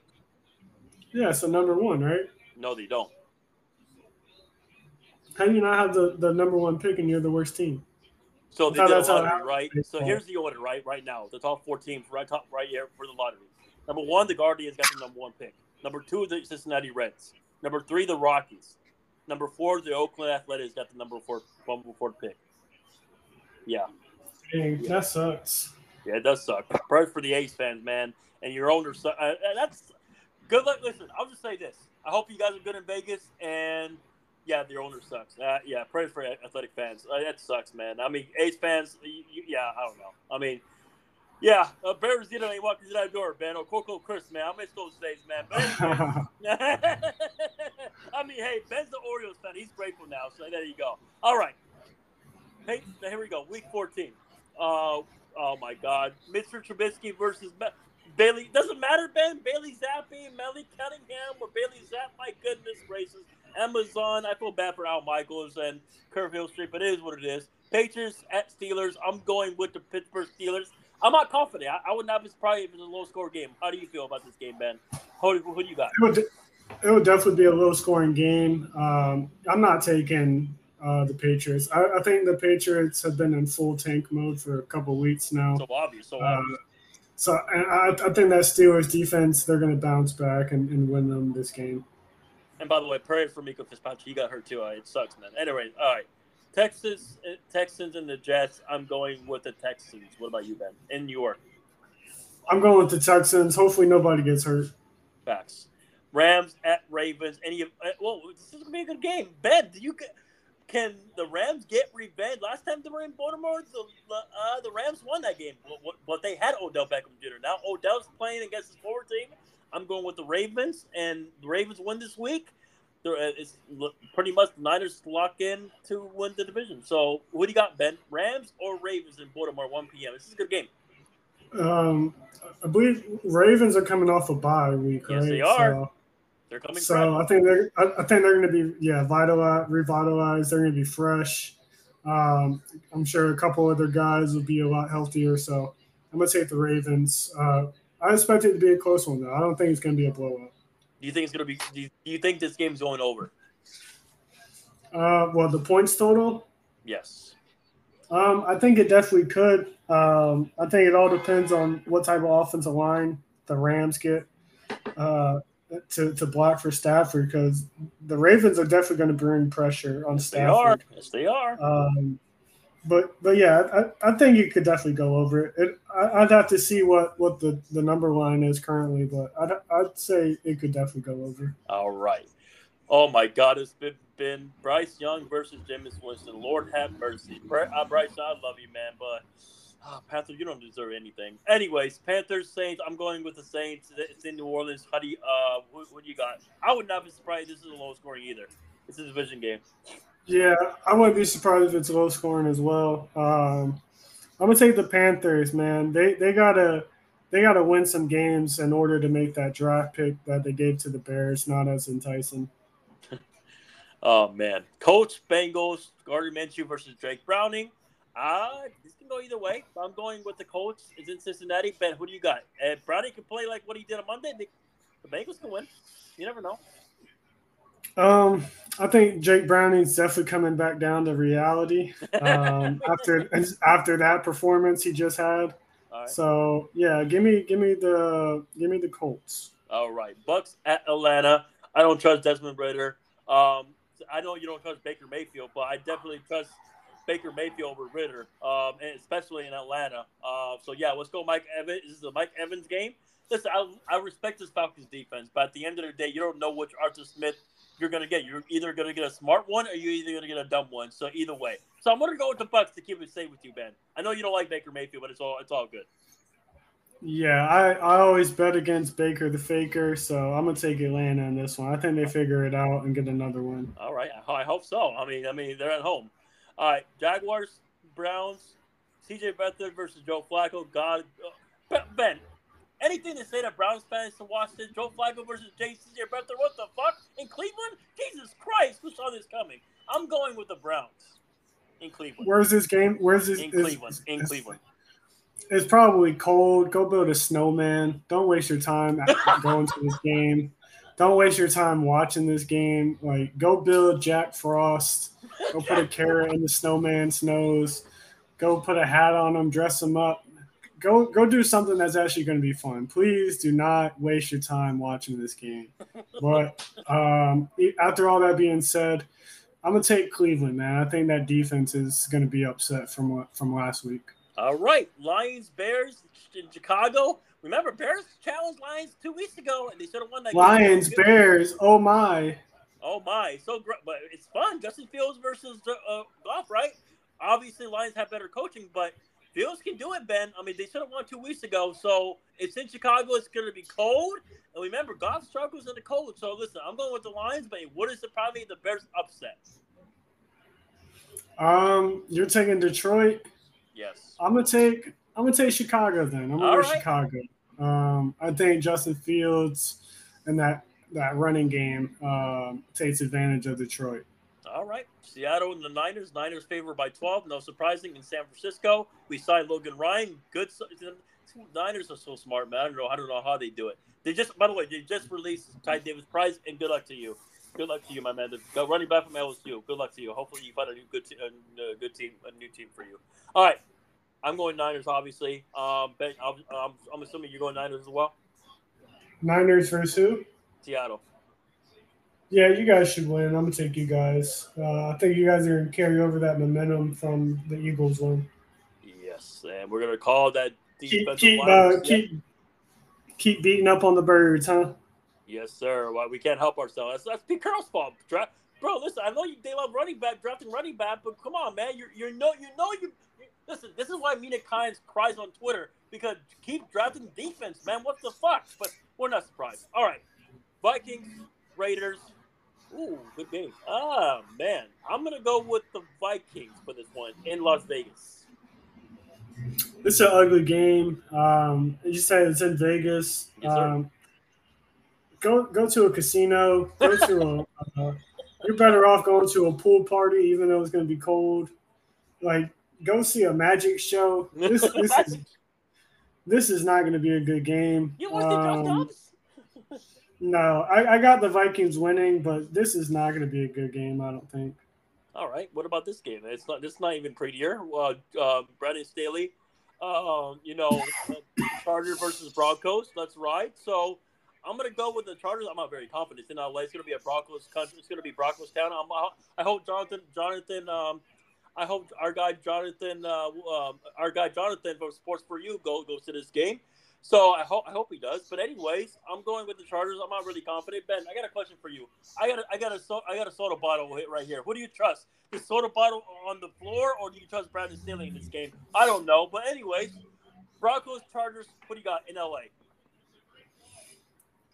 Yeah, so number one, right? No, they don't. How do you not have the, the number one pick and you're the worst team? So they did a lottery, right? So here's the order, right? Right now, the top four teams, right top, right here for the lottery. Number one, the Guardians got the number one pick. Number two, the Cincinnati Reds. Number three, the Rockies. Number four, the Oakland Athletics got the number four, number four pick. Yeah. Dang, yeah. that sucks. Yeah, it does suck. Prayers for the A's fans, man, and your owner. Uh, that's good luck. Listen, I'll just say this. I hope you guys are good in Vegas, and yeah, the owner sucks. Uh, yeah, pray for athletic fans. Uh, that sucks, man. I mean, A's fans. You, you, yeah, I don't know. I mean, yeah, uh, Bears didn't ain't walking through that door, man. Or Coco Crisp, man. I miss those days, man. I mean, hey, Ben's the Orioles fan. He's grateful now. So there you go. All right. Hey, here we go. Week 14. Uh, oh my God, Mr. Trubisky versus Bailey. Doesn't matter, Ben. Bailey Zappe, Melly Cunningham, or Bailey Zapp. My goodness gracious. Amazon. I feel bad for Al Michaels and Kirk Herbstreit, but it is what it is. Patriots at Steelers. I'm going with the Pittsburgh Steelers. I'm not confident. I, I would not be surprised if it's a low score game. How do you feel about this game, Ben? Who, who do you got? It would, it would definitely be a low scoring game. Um, I'm not taking uh, the Patriots. I, I, think the Patriots have been in full tank mode for a couple weeks now. So obvious. So uh, obvious. So I, I, think that Steelers defense, they're going to bounce back and, and win them this game. And by the way, pray for Minkah Fitzpatrick. He got hurt too. Uh, it sucks, man. Anyway, all right. Texas, uh, Texans, and the Jets. I'm going with the Texans. What about you, Ben? In New York. I'm going with the Texans. Hopefully, nobody gets hurt. Facts. Rams at Ravens. Any? Uh, well, this is gonna be a good game. Ben, do you can the Rams get revenge? Last time they were in Baltimore, the uh, the Rams won that game, but, but they had Odell Beckham Jr. Now Odell's playing against his forward team. I'm going with the Ravens, and the Ravens win this week. There is pretty much the Niners lock in to win the division. So, what do you got, Ben? Rams or Ravens in Baltimore, 1 p.m. This is a good game. Um, I believe Ravens are coming off a bye week, yes, right? they are. So, they're coming. So I think they're I, I think they're going to be yeah vitalized, revitalized. They're going to be fresh. Um, I'm sure a couple other guys will be a lot healthier. So I'm going to take the Ravens. Uh, I expect it to be a close one though. I don't think it's going to be a blowout. Do you think it's going to be? Do you, do you think this game's going over? Uh, well, the points total. Yes. Um, I think it definitely could. Um, I think it all depends on what type of offensive line the Rams get uh, to, to block for Stafford because the Ravens are definitely going to bring pressure on yes, Stafford. They are. Yes, they are. Um, but but yeah, I, I think you could definitely go over it. it I, would have to see what what the the number line is currently, but I'd I'd say it could definitely go over. All right. Oh my God, it's been been Bryce Young versus Jameis Winston. Lord have mercy. Uh, Bryce, I love you, man, but oh, Panthers, you don't deserve anything. Anyways, Panthers, Saints. I'm going with the Saints. It's in New Orleans. How do you, uh, what, what do you got? I would not be surprised. This is a low scoring either. It's a division game. Yeah, I wouldn't be surprised if it's low scoring as well. Um, I'm gonna take the Panthers, man. They they gotta they gotta win some games in order to make that draft pick that they gave to the Bears not as enticing. oh man, Colts Bengals Gardner Minshew versus Jake Browning. Uh, this can go either way. I'm going with the Colts. Is in Cincinnati. Ben, who do you got? And Browning can play like what he did on Monday. The Bengals can win. You never know. Um, I think Jake Browning's definitely coming back down to reality um, after after that performance he just had. Right. So yeah, give me give me the give me the Colts. All right, Bucks at Atlanta. I don't trust Desmond Ridder. Um, I know you don't trust Baker Mayfield, but I definitely trust Baker Mayfield over Ridder, um, and especially in Atlanta. Uh, so yeah, let's go, Mike Evans. This is a Mike Evans game. Listen, I, I respect this Falcons defense, but at the end of the day, you don't know which Arthur Smith you're going to get. You're either going to get a smart one or you're either going to get a dumb one. So either way. So I'm going to go with the Bucks to keep it safe with you, Ben. I know you don't like Baker Mayfield, but it's all it's all good. Yeah, I, I always bet against Baker the Faker, so I'm gonna take Atlanta in this one. I think they figure it out and get another one. All right, I hope so. I mean, I mean they're at home. All right, Jaguars, Browns, C.J. Beathard versus Joe Flacco. God, Ben, Anything to say that Browns fans to watch this Joe Flacco versus J.C.J. Beathard? What the fuck in Cleveland? Jesus Christ, who saw this coming? I'm going with the Browns in Cleveland. Where's this game? Where's this? In Cleveland. in Cleveland. It's probably cold. Go build a snowman. Don't waste your time going to this game. Don't waste your time watching this game. Like, go build Jack Frost. Go put a carrot in the snowman's nose. Go put a hat on him. Dress him up go go do something that's actually going to be fun. Please do not waste your time watching this game. But um, after all that being said, I'm gonna take Cleveland, man. I think that defense is going to be upset from from last week. All right, Lions, Bears in Chicago. Remember, Bears challenged Lions two weeks ago, and they should have won that. Lions, Bears. Oh my. Oh my. So, great. but it's fun. Justin Fields versus uh, Goff, right? Obviously, Lions have better coaching, but Fields can do it, Ben. I mean, they should have won two weeks ago. So it's in Chicago. It's going to be cold. And remember, Goff struggles in the cold. So listen, I'm going with the Lions, but what is the probably the Bears upset? Um, you're taking Detroit. Yes. I'm gonna take. I'm gonna take Chicago then. I'm gonna go right. Chicago. Um, I think Justin Fields and that that running game um, takes advantage of Detroit. All right. Seattle and the Niners. Niners favored by 12. No surprising. In San Francisco, we signed Logan Ryan. Good. Niners are so smart, man. I don't know. I don't know how they do it. They just, by the way, they just released Ty Davis Price, and good luck to you. Good luck to you, my man. The running back from LSU. Good luck to you. Hopefully, you find a new good, te- a good team, a new team for you. All right, I'm going Niners, obviously. Um, ben, I'm, I'm, I'm assuming you're going Niners as well. Niners versus who? Seattle. Yeah, you guys should win. I'm gonna take you guys. Uh, I think you guys are gonna carry over that momentum from the Eagles one. Yes, and we're gonna call that defensive keep keep, uh, keep, keep beating up on the birds, huh? Yes, sir. Well, we can't help ourselves. That's, that's Pete Carroll's fault. Dra- Bro, listen. I know you, they love running back, drafting running back, but come on, man. You're you know you know you. Listen, this is why Mina Kimes cries on Twitter because keep drafting defense, man. What the fuck? But we're not surprised. All right, Vikings, Raiders. Ooh, good game. Ah, man. I'm going to go with the Vikings for this one in Las Vegas. This is an ugly game. Um, you said it's in Vegas. Yes, um, go go to a casino. Go to a. Uh, you're better off going to a pool party, even though it's going to be cold. Like, go see a magic show. This, this is this is not going to be a good game. You watched um, the Josh no, I, I got the Vikings winning, but this is not going to be a good game. I don't think. All right. What about this game? It's not. It's not even prettier. Uh, uh, Brandon Staley, uh, you know, Chargers versus Broncos. Let's ride. So I'm going to go with the Chargers. I'm not very confident in LA. It's going to be a Broncos country. It's going to be Broncos town. I'm, I hope Jonathan Jonathan um, I hope our guy Jonathan, uh, um, our guy Jonathan from Sports for You, go goes to this game. So I hope I hope he does. But anyways, I'm going with the Chargers. I'm not really confident. Ben, I got a question for you. I got a, I got a so, I got a soda bottle hit right here. Who do you trust? The soda bottle on the floor, or do you trust Brandon Staley in this game? I don't know. But anyways, Broncos, Chargers. What do you got in LA?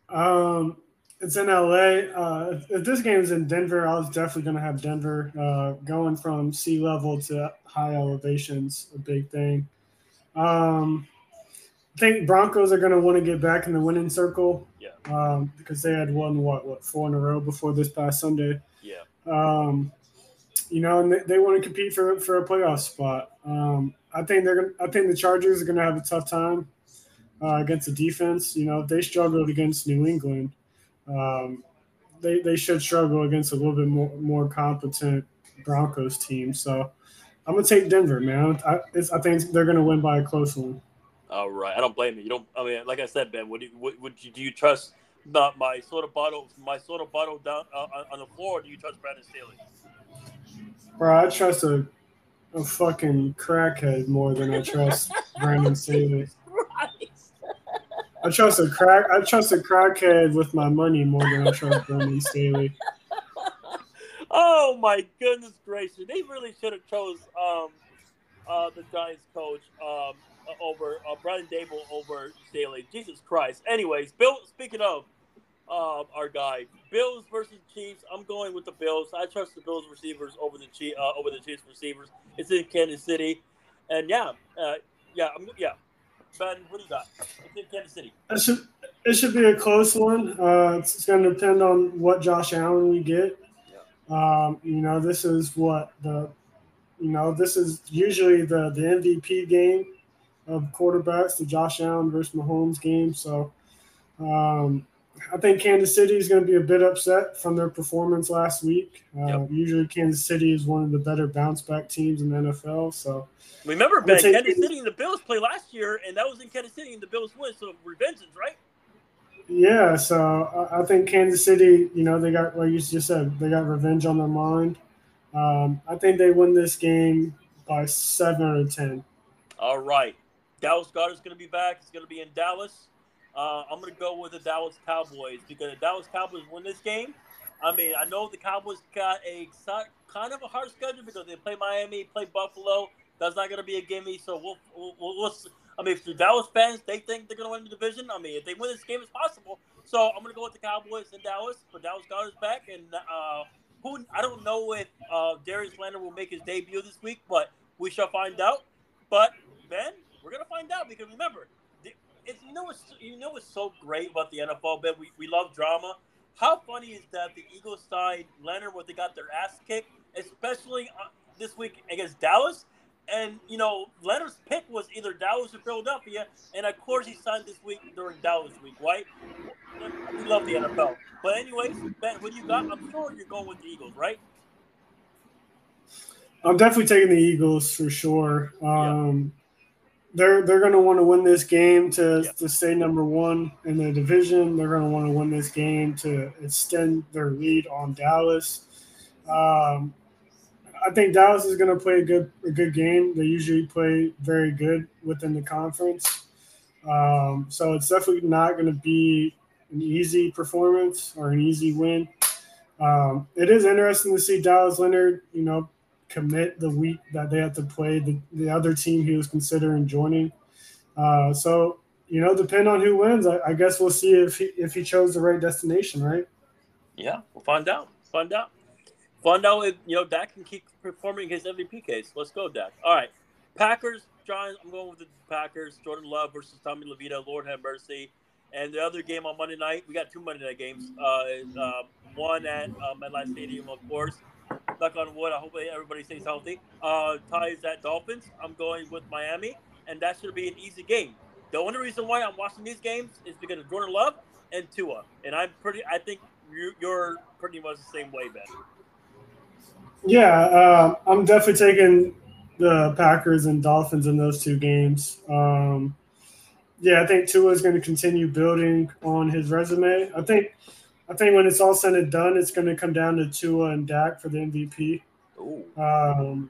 Um, it's in LA. Uh, if this game is in Denver, I was definitely going to have Denver. Uh, going from sea level to high elevations, a big thing. Um, think Broncos are going to want to get back in the winning circle. Yeah. Um, because they had won what what four in a row before this past Sunday. Yeah. Um, you know, and they, they want to compete for for a playoff spot. Um, I think they're going. I think the Chargers are going to have a tough time uh, against the defense. You know, they struggled against New England. Um, they they should struggle against a little bit more more competent Broncos team. So I'm gonna take Denver, man. I, I think they're gonna win by a close one. All right, I don't blame you. You don't. I mean, like I said, Ben, would you would, would you do you trust not my soda bottle my soda bottle down uh, on the floor? Or do you trust Brandon Staley? Bro, I trust a a fucking crackhead more than I trust Brandon Staley. I trust a crack. I trust a crackhead with my money more than I trust Brandon Staley. Oh my goodness gracious! They really should have chose um, uh, the Giants coach um, over uh, Brian Daboll over Staley. Jesus Christ! Anyways, Bill. Speaking of um, our guy, Bills versus Chiefs. I'm going with the Bills. I trust the Bills receivers over the Chief, uh, over the Chiefs receivers. It's in Kansas City, and yeah, uh, yeah, I'm, yeah. Ben, what do you got? It's in Kansas City. It should it should be a close one. Uh, it's, it's going to depend on what Josh Allen we get. Yeah. Um, you know, this is what the you know this is usually the the MVP game of quarterbacks, the Josh Allen versus Mahomes game. So. Um, I think Kansas City is going to be a bit upset from their performance last week. Uh, Yep. Usually, Kansas City is one of the better bounce back teams in the NFL. So, Remember, Ben, Kansas City and the Bills play last year, and that was in Kansas City, and the Bills win. So revengeance, right? yeah, so I, I think Kansas City, you know, they got, like you just said, they got revenge on their mind. Um, I think they win this game by seven or 10. All right. Dallas Goedert's going to be back. He's going to be in Dallas. Uh, I'm going to go with the Dallas Cowboys because the Dallas Cowboys win this game. I mean, I know the Cowboys got a kind of a hard schedule because they play Miami, play Buffalo. That's not going to be a gimme. So we'll, we'll, we'll, I mean, if the Dallas fans they think they're going to win the division, I mean, if they win this game, it's possible. So I'm going to go with the Cowboys in Dallas. But Dallas Goedert's back, and uh, who I don't know if uh, Darius Leonard will make his debut this week, but we shall find out. But Ben, we're gonna find out because remember, it's you know what's you know what's so great about the NFL, Ben. We, we love drama. How funny is that the Eagles side Leonard where they got their ass kicked, especially uh, this week against Dallas. And you know Leonard's pick was either Dallas or Philadelphia, and of course he signed this week during Dallas week, right? We love the NFL. But anyways, Ben, what do you got? I'm sure you're going with the Eagles, right? I'm definitely taking the Eagles for sure. Um, They're they're going to want to win this game to, Yeah. to stay number one in the division. They're going to want to win this game to extend their lead on Dallas. Um, I think Dallas is going to play a good a good game. They usually play very good within the conference. Um, so it's definitely not going to be an easy performance or an easy win. Um, it is interesting to see Dallas Leonard, you know, commit the week that they have to play the, the other team he was considering joining. Uh, so, you know, depend on who wins. I, I guess we'll see if he, if he chose the right destination, right? Yeah, we'll find out. Find out. Find out if you know Dak can keep performing his MVP case. Let's go, Dak. All right, Packers, Giants. I'm going with the Packers. Jordan Love versus Tommy DeVito. Lord have mercy. And the other game on Monday night, we got two Monday night games. Uh, uh, one at uh, MetLife Stadium, of course. Knock on wood. I hope everybody stays healthy. Uh, ties at Dolphins. I'm going with Miami, and that should be an easy game. The only reason why I'm watching these games is because of Jordan Love and Tua, and I'm pretty. I think you- you're pretty much the same way, Ben. Yeah, uh, I'm definitely taking the Packers and Dolphins in those two games. Um, yeah, I think Tua is going to continue building on his resume. I think, I think when it's all said and done, it's going to come down to Tua and Dak for the MVP. Um,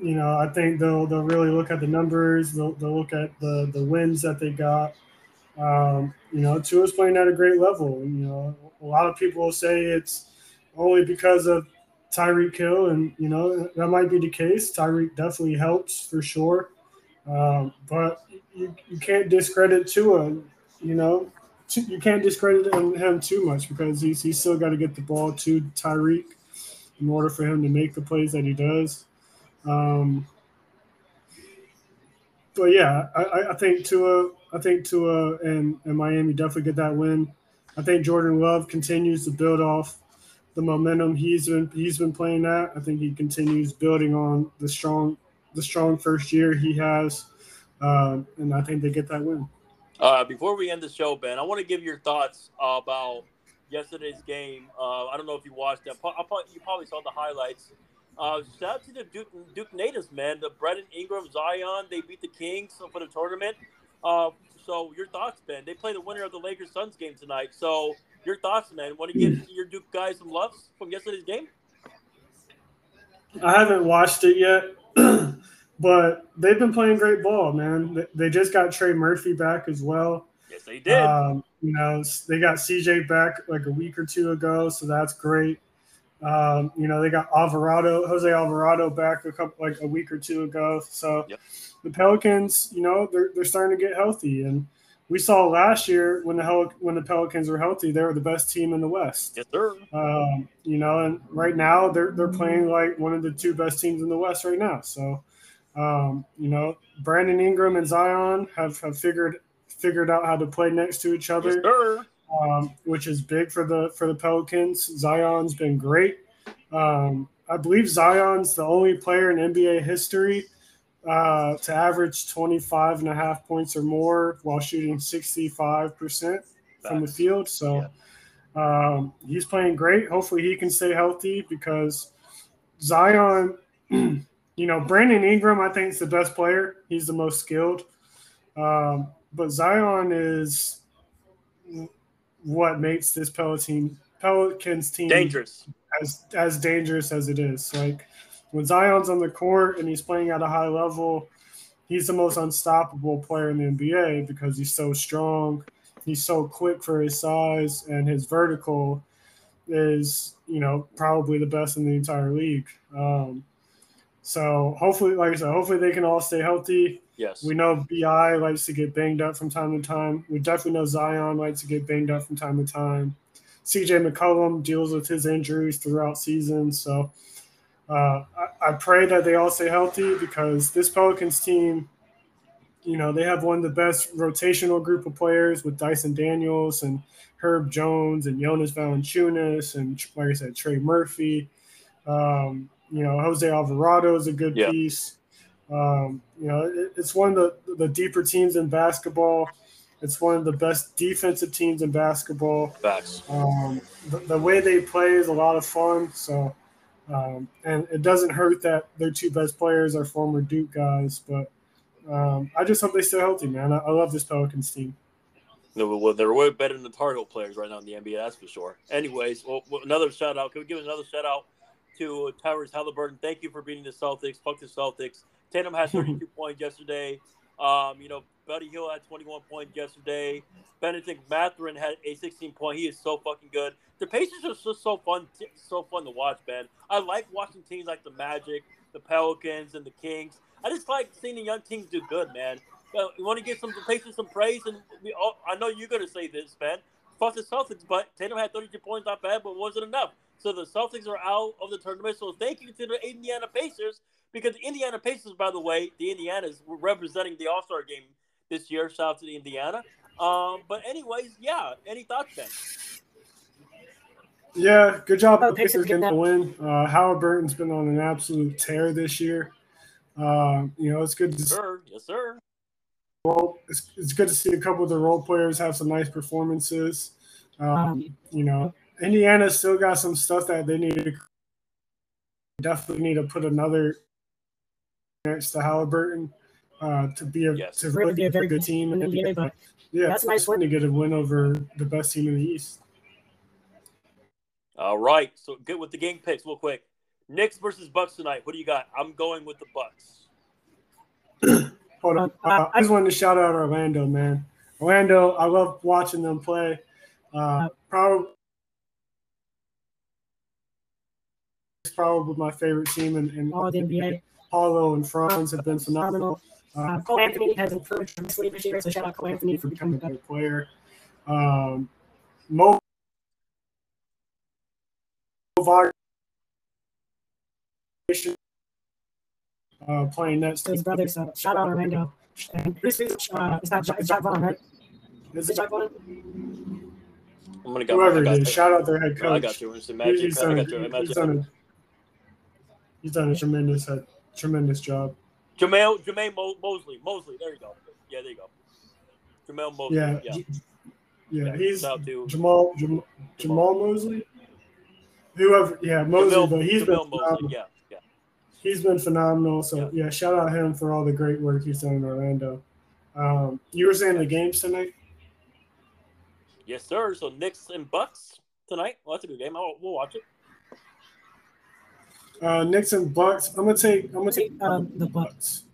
you know, I think they'll they'll really look at the numbers. They'll, they'll look at the the wins that they got. Um, you know, Tua's playing at a great level. You know, a lot of people will say it's only because of Tyreek Hill, and you know that might be the case. Tyreek definitely helps for sure, um, but you, you can't discredit Tua. You know, you can't discredit him too much because he's he's still got to get the ball to Tyreek in order for him to make the plays that he does. Um, but yeah, I, I think Tua, I think Tua and, and Miami definitely get that win. I think Jordan Love continues to build off the momentum he's been he's been playing at. I think he continues building on the strong the strong first year he has, uh, and I think they get that win. Uh, before we end the show, Ben, I want to give your thoughts about yesterday's game. Uh, I don't know if you watched that. You probably saw the highlights. Uh, shout out to the Duke, Duke natives, man. The Brandon Ingram, Zion, they beat the Kings for the tournament. Uh, so your thoughts, Ben? They play the winner of the Lakers Suns game tonight. So your thoughts, man? Want to give your Duke guys some loves from yesterday's game? I haven't watched it yet, but they've been playing great ball, man. They just got Trey Murphy back as well. Yes, they did. Um, you know, they got CJ back like a week or two ago, so that's great. Um, you know, they got Alvarado, Jose Alvarado back a couple like a week or two ago. So yep. the Pelicans, you know, they're they're starting to get healthy. And we saw last year when the Hel- when the Pelicans were healthy, they were the best team in the West. Yes, sir. Um, you know, and right now they're they're playing like one of the two best teams in the West right now. So um, you know, Brandon Ingram and Zion have, have figured figured out how to play next to each other. Yes, um, which is big for the for the Pelicans. Zion's been great. Um, I believe Zion's the only player in NBA history uh, to average 25 and a half points or more while shooting 65% from the field. So yeah. um, he's playing great. Hopefully he can stay healthy because Zion, you know, Brandon Ingram, I think is the best player. He's the most skilled. Um, but Zion is what makes this Peloton Pelicans team dangerous as as dangerous as it is. Like when Zion's on the court and he's playing at a high level, he's the most unstoppable player in the NBA because he's so strong. He's so quick for his size, and his vertical is, you know, probably the best in the entire league. Um, so hopefully, like I said, hopefully they can all stay healthy. Yes. We know Bi likes to get banged up from time to time. We definitely know Zion likes to get banged up from time to time. CJ McCollum deals with his injuries throughout season, So uh, I, I pray that they all stay healthy because this Pelicans team, you know, they have one of the best rotational group of players with Dyson Daniels and Herb Jones and Jonas Valanciunas and, like I said, Trey Murphy. Um, you know, Jose Alvarado is a good yeah. piece. Um, you know, it, it's one of the, the deeper teams in basketball. It's one of the best defensive teams in basketball. Facts. Um, the, the, way they play is a lot of fun. So, um, and it doesn't hurt that their two best players are former Duke guys. But um, I just hope they stay healthy, man. I, I love this Pelicans team. No, well, they're way better than the Tar Heel players right now in the NBA. That's for sure. Anyways, well, another shout out. Can we give another shout out to Tyrese Halliburton. Thank you for beating the Celtics. Fuck the Celtics. Tatum had 32 points yesterday. Um, you know, Buddy Hield had 21 points yesterday. Bennedict Mathurin had a 16 point. He is so fucking good. The Pacers are just so fun, so fun to watch, man. I like watching teams like the Magic, the Pelicans, and the Kings. I just like seeing the young teams do good, man. But you want to give some the Pacers some praise, and we all, I know you're gonna say this, man. Fuck the Celtics, but Tatum had 32 points, not bad, but wasn't enough. So the Celtics are out of the tournament. So thank you to the Indiana Pacers because the Indiana Pacers, by the way, the Indianas were representing the All Star game this year. Shout out to the Indiana. Um, but anyways, yeah. Any thoughts, Ben? Yeah, good job. The Pacers getting the win. Uh, Halliburton's been on an absolute tear this year. Uh, you know, it's good to yes, sir. Yes, sir. Well, it's, it's good to see a couple of the role players have some nice performances. Um, you know, Indiana still got some stuff that they need to definitely need to put another next to Halliburton uh, to be a yes. to really be a very good team. And NBA, but yeah, that's nice to get a win over the best team in the East. All right, so good with the game picks, real quick. Knicks versus Bucks tonight. What do you got? I'm going with the Bucks. Hold on. Uh, I just wanted to shout out Orlando, man. Orlando, I love watching them play. Uh, probably, probably my favorite team in, in all the NBA. Paolo and Franz have been phenomenal. Uh, Cole Anthony has improved tremendously this year, so shout out Cole Anthony for becoming a better player. Um, Mo uh, playing next to his brother. So shout out Orlando. And this is uh, it's not it's Jacque Vaughn, right? Is it Jacque Vaughn? I'm gonna go. Whoever it is, shout out their head coach. I got you. It's the magic. He's I got you. Magic. He's done a, he's done a tremendous, a tremendous job. Jamel Jermaine Mo- Mosley. Mosley. There you go. Yeah, there you go. Jamel Mosley. Yeah, Yeah. Yeah, Yeah, he's shout out to Jamal Jamal, Jamal Mosley. Whoever, yeah, Mosley, Jamel, but he's been Jamel Mosley. phenomenal. Yeah. Yeah. he's been phenomenal. So Yeah. yeah. shout out him for all the great work he's done in Orlando. Um, you were saying the games tonight? Yes, sir. So Knicks and Bucks tonight. Well, that's a good game. I'll, we'll watch it. Uh, Knicks and Bucks. I'm gonna take. I'm gonna take um, the Bucks.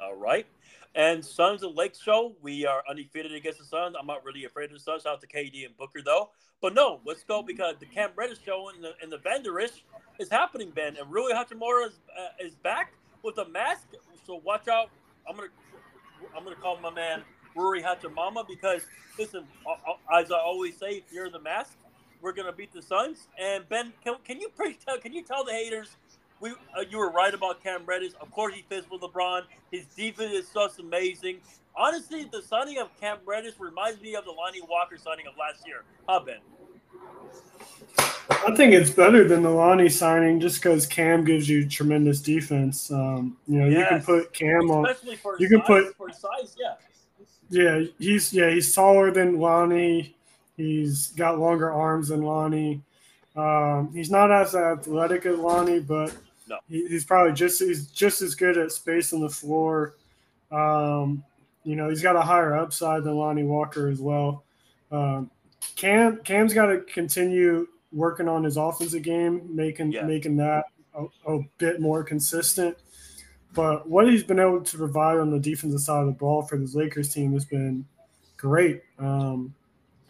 All right. And Suns and Lake show, we are undefeated against the Suns. I'm not really afraid of the Suns. Shout out to KD and Booker though. But no, let's go because the Cam Reddish show and the and the Vanderish is happening, Ben. And Rui Hachimura is uh, is back with a mask. So watch out. I'm gonna I'm gonna call my man Rui Hachimama because listen, uh, uh, as I always say, if you're in the mask, we're gonna beat the Suns. And Ben, can, can you please tell can you tell the haters we uh, you were right about Cam Reddish. Of course, he fits with LeBron. His defense is just amazing. Honestly, the signing of Cam Reddish reminds me of the Lonnie Walker signing of last year. Huh, Ben? I think it's better than the Lonnie signing just because Cam gives you tremendous defense. Um, you know, you can put Cam on. Especially for his you can put- for size, yeah. Yeah, he's yeah he's taller than Lonnie. He's got longer arms than Lonnie. Um, he's not as athletic as Lonnie, but No. he, he's probably just he's just as good at space on the floor. Um, you know, he's got a higher upside than Lonnie Walker as well. Um, Cam Cam's got to continue working on his offensive game, making Yeah. making that a, a bit more consistent. But what he's been able to provide on the defensive side of the ball for this Lakers team has been great. Um,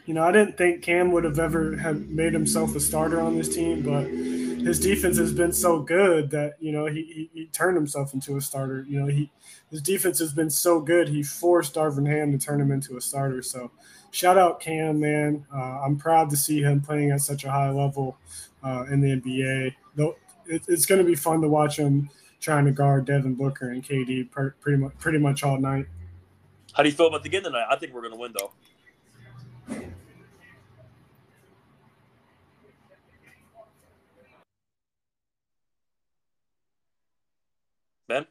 you know, I didn't think Cam would have ever had made himself a starter on this team, but his defense has been so good that you know he, he, he turned himself into a starter. You know, he his defense has been so good he forced Darvin Ham to turn him into a starter. So, shout out Cam, man. Uh, I'm proud to see him playing at such a high level uh, in the NBA. Though it, it's going to be fun to watch him trying to guard Devin Booker and KD pretty much pretty much all night. How do you feel about the game tonight? I think we're going to win, though. Ben?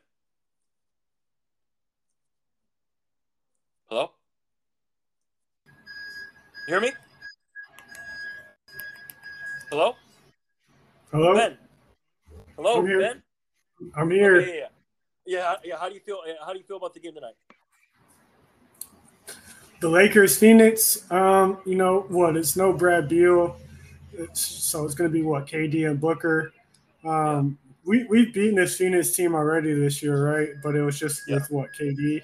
Hello? You hear me? Hello? Hello, Ben? Hello, I'm here. Ben? I'm here. Okay, yeah, yeah. Yeah, yeah. How do you feel? How do you feel about the game tonight? the Lakers, Phoenix. Um, you know what? It's no Brad Beal, it's, so it's going to be what KD and Booker. Um, we we've beaten this Phoenix team already this year, right? But it was just Yeah. with what KD.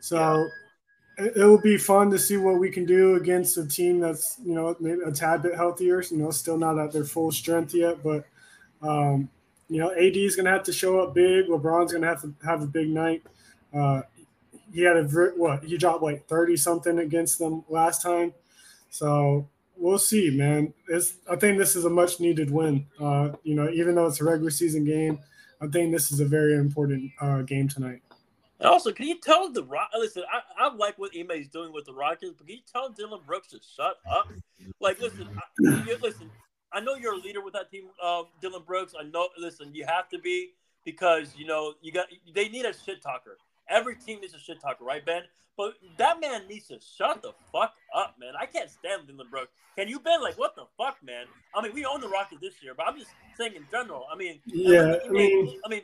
So it, it will be fun to see what we can do against a team that's you know maybe a tad bit healthier. You know, still not at their full strength yet, but um, you know, AD is going to have to show up big. LeBron's going to have to have a big night. Uh, he had a what he dropped like 30 something against them last time so we'll see man it's i think this is a much needed win uh you know even though it's a regular season game i think this is a very important uh game tonight And also, can you tell the Rock? Listen, I, I like what Ime is doing with the Rockets, but can you tell Dillon Brooks to shut up? Like, listen, I, you, listen. I know you're a leader with that team, uh, Dillon Brooks. I know. Listen, you have to be because you know you got. They need a shit talker. Every team needs a shit talker, right, Ben? But that man needs to shut the fuck up, man. I can't stand Dillon Brooks. Can you, Ben? Like, what the fuck, man? I mean, we own the Rockets this year, but I'm just saying in general. I mean, yeah i mean I mean,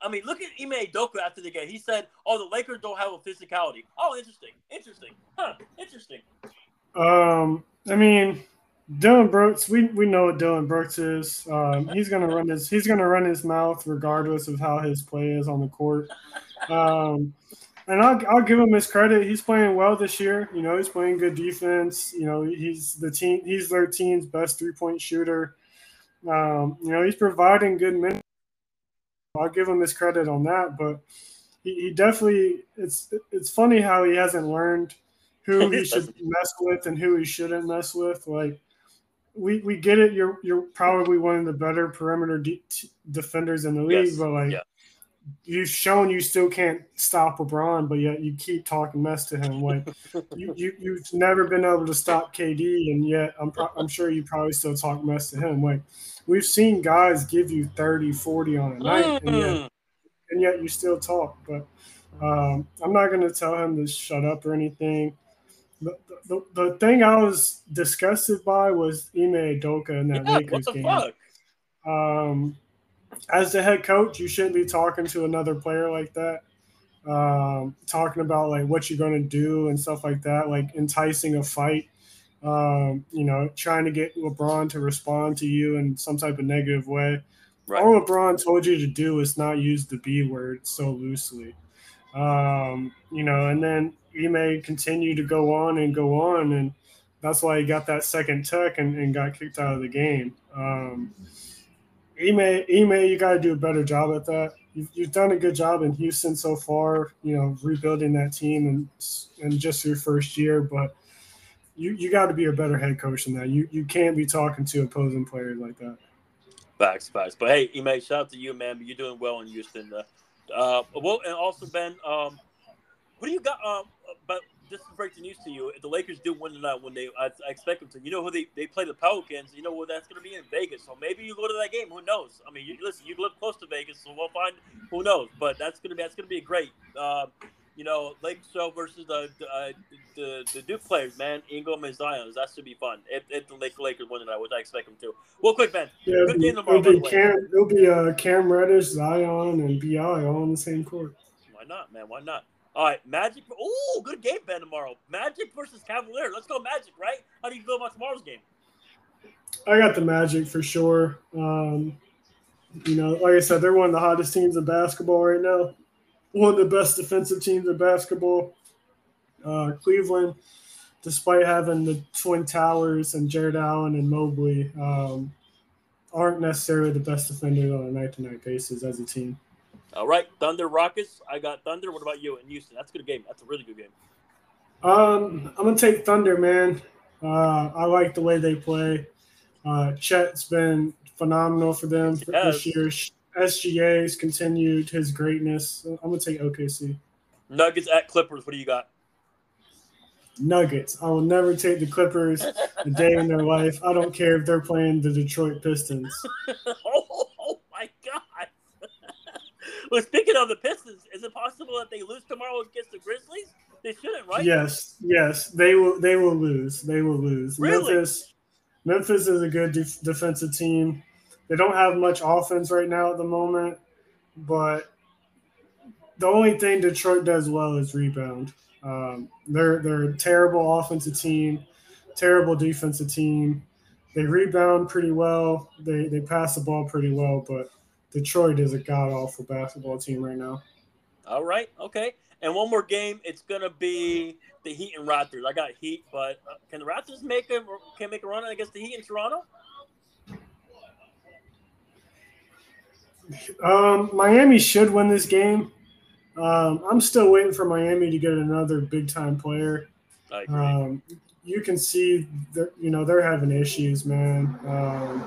I mean, look at Ime Udoka after the game. He said, "Oh, the Lakers don't have a physicality." Oh, interesting, interesting, huh? Interesting. um i mean Dillon Brooks, we, we know what Dillon Brooks is. Um, he's gonna run his he's gonna run his mouth regardless of how his play is on the court. Um, and I'll, I'll give him his credit. He's playing well this year. You know, he's playing good defense. You know, he's the team. He's their team's best three point shooter. Um, you know, he's providing good minutes. I'll give him his credit on that. But he, he definitely it's it's funny how he hasn't learned who he should mess with and who he shouldn't mess with. Like we we get it. You're you're probably one of the better perimeter de- defenders in the league, yes. but like yeah. you've shown you still can't stop LeBron, but yet you keep talking mess to him. Like you, you you've never been able to stop KD, and yet I'm pro- I'm sure you probably still talk mess to him. Like we've seen guys give you 30, 40 on a night, and yet mm. and yet you still talk. But um, I'm not going to tell him to shut up or anything the, the, the thing I was disgusted by was Ime Udoka in that yeah, Lakers game. Fuck? Um, as the head coach, you shouldn't be talking to another player like that. Um, talking about like what you're going to do and stuff like that, like enticing a fight. Um, you know, trying to get LeBron to respond to you in some type of negative way. Right. All LeBron told you to do is not use the B word so loosely. Um, you know, and then he may continue to go on and go on, and that's why he got that second tech and, and got kicked out of the game. Um, Ime, Ime, you got to do a better job at that. You've, you've done a good job in Houston so far, you know, rebuilding that team and and just your first year, but you you got to be a better head coach than that. You you can't be talking to opposing players like that. Facts, facts. But hey, Ime, shout out to you, man. You're doing well in Houston. Uh, uh, well, and also Ben, um, what do you got? Um, but this is breaking news to you. If the Lakers do win tonight, when they, I, I, expect them to. You know who they, they play the Pelicans. You know what that's going to be in Vegas. So maybe you go to that game. Who knows? I mean, you, listen, you live close to Vegas, so we'll find. Who knows? But that's going to be that's going to be a great. Uh, you know, Lake show versus the uh, the, the Duke players, man, Ingram and Zion. That should be fun. If, if the Lakers win tonight, which I expect them to. Well, quick, Ben. Yeah, Good game tomorrow. It'll be, Cam, it'll be uh, Cam Reddish, Zion, and Bi all on the same court. Why not, man? Why not? All right, Magic. Oh, good game, Ben, tomorrow. Magic versus Cavaliers. Let's go Magic, right? How do you feel about tomorrow's game? I got the Magic for sure. Um, you know, like I said, they're one of the hottest teams in basketball right now. One of the best defensive teams in basketball. Uh, Cleveland, despite having the Twin Towers and Jarrett Allen and Mobley, um, aren't necessarily the best defenders on a night-to-night basis as a team. All right, Thunder Rockets. I got Thunder. What about you in Houston? That's a good game. That's a really good game. Um, I'm gonna take Thunder, man. Uh, I like the way they play. Uh, Chet's been phenomenal for them for this year. SGA's continued his greatness. I'm gonna take OKC. Nuggets at Clippers. What do you got? Nuggets. I will never take the Clippers a day in their life. I don't care if they're playing the Detroit Pistons. Oh, oh, my God. well, speaking of the Pistons, is it possible that they lose tomorrow against the Grizzlies? They shouldn't, right? Yes, yes, they will. They will lose. They will lose. Really? Memphis, Memphis is a good def- defensive team. They don't have much offense right now at the moment, but the only thing Detroit does well is rebound. Um, they're they're a terrible offensive team, terrible defensive team. They rebound pretty well. They they pass the ball pretty well, but Detroit is a god awful basketball team right now. All right, okay. And one more game, it's gonna be the Heat and Raptors. I got Heat, but uh, can the Raptors make a can make a run against the Heat in Toronto? Um, Miami should win this game. Um, I'm still waiting for Miami to get another big time player. Um, you can see that you know they're having issues, man. Um,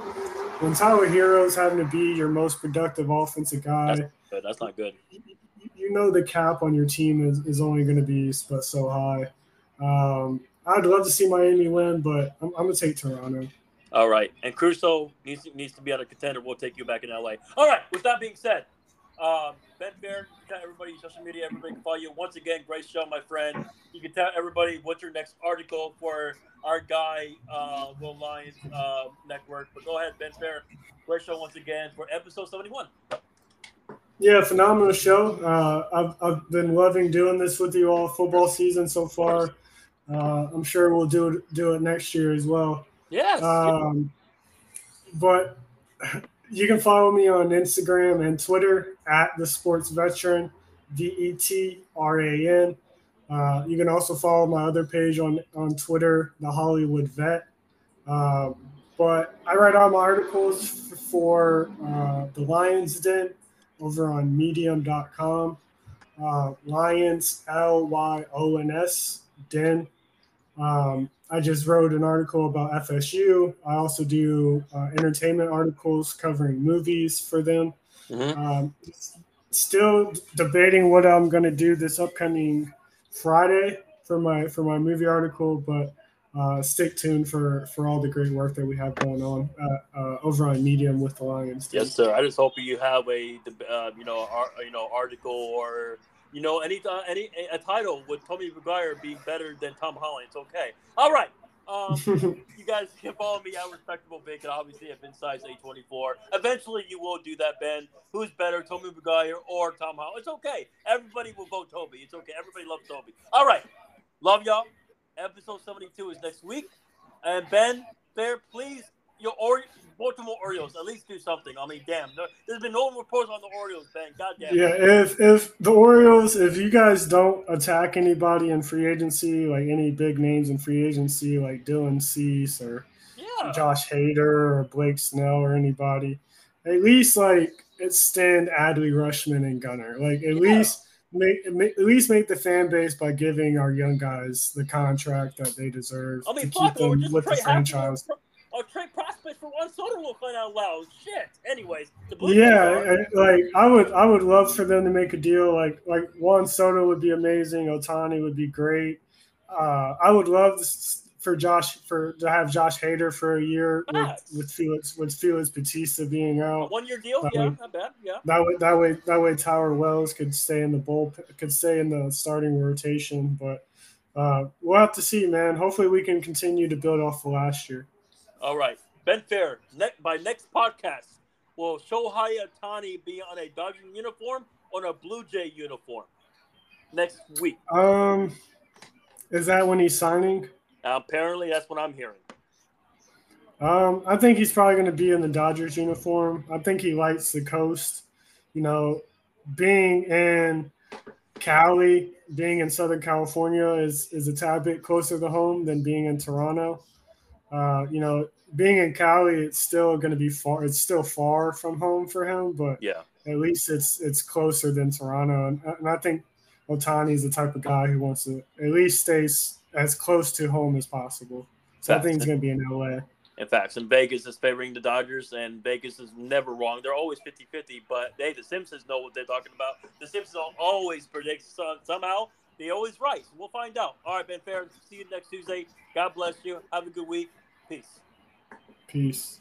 when Tyler Herro's having to be your most productive offensive guy, that's, good. that's not good. You know the cap on your team is, is only going to be so high. Um, I'd love to see Miami win, but I'm, I'm going to take Toronto. All right, and Caruso needs to, needs to be on a contender. We'll take you back in LA. All right. With that being said, um, Ben Fair, tell everybody social media, everybody can follow you. Once again, great show, my friend. You can tell everybody what's your next article for our guy, uh, Will Lyons uh, Network. But go ahead, Ben Fair. Great show once again for episode 71. Yeah, phenomenal show. Uh, I've, I've been loving doing this with you all football season so far. Uh, I'm sure we'll do it, do it next year as well. Yes. Um, but you can follow me on Instagram and Twitter at the Sports Veteran, V E T R A N. Uh, you can also follow my other page on on Twitter, the Hollywood Vet. Uh, but I write all my articles for uh, the Lions Den over on Medium.com. Uh, Lions L Y O N S Den. Um, I just wrote an article about FSU. I also do uh, entertainment articles covering movies for them. Mhm. Um, still debating what I'm going to do this upcoming Friday for my for my movie article, but uh, stay tuned for for all the great work that we have going on uh, uh, over on Medium with the Lions. Yes, sir. I just hope you have a uh, you know ar- you know article or you know any uh, any a title with Tobey Maguire being better than Tom Holland. It's okay. All right. Um, you guys can follow me at Respectable Bacon, obviously at Size 824. Eventually, you will do that, Ben. Who's better, Tobey Maguire or Tom Holland? It's okay. Everybody will vote Toby. It's okay. Everybody loves Toby. All right. Love y'all. Episode 72 is next week. And Ben, there, please, your or- Baltimore Orioles, at least do something. I mean, damn. there- There's been no reports on the Orioles, Ben. God damn. Yeah, if if the Orioles, if you guys don't attack anybody in free agency, like any big names in free agency, like Dylan Cease or Yeah. Josh Hader or Blake Snell or anybody, at least like extend Adley Rutschman and Gunnar. Like at Yeah. least make, make at least make the fan base by giving our young guys the contract that they deserve I mean, to keep them with the trade half of franchise. them. Or prospects for one soda will find out loud. Shit. Anyways, the Blue Yeah, like I would, I would love for them to make a deal. Like, like Juan Soto would be amazing. Ohtani would be great. Uh, I would love for Josh for to have Josh Hader for a year with, with Felix with Felix Bautista being out. one year deal. That Yeah, would- not bad. Yeah. That way, that way, that way, Tyler Wells could stay in the bull, could stay in the starting rotation. But uh, we'll have to see, man. Hopefully, we can continue to build off the last year. All right. Ben Fair, ne- by next podcast, will Shohei Ohtani be on a Dodger uniform or a Blue Jay uniform? Next week. Um, is that when he's signing? apparently, that's what I'm hearing. Um, I think he's probably going to be in the Dodgers uniform. I think he likes the coast. You know, being in Cali, being in Southern California is is a tad bit closer to home than being in Toronto. Uh, you know, being in Cali, it's still going to be far. It's still far from home for him, but Yeah. at least it's it's closer than Toronto. And, and I think Ohtani is the type of guy who wants to at least stay as close to home as possible. So I think he's going to be in LA. In fact, and Vegas is favoring the Dodgers, and Vegas is never wrong. They're always 50 50, but they, the Simpsons, know what they're talking about. The Simpsons always predict some, somehow. They always right. We'll find out. All right, Ben Fair. See you next Tuesday. God bless you. Have a good week. Peace. Peace.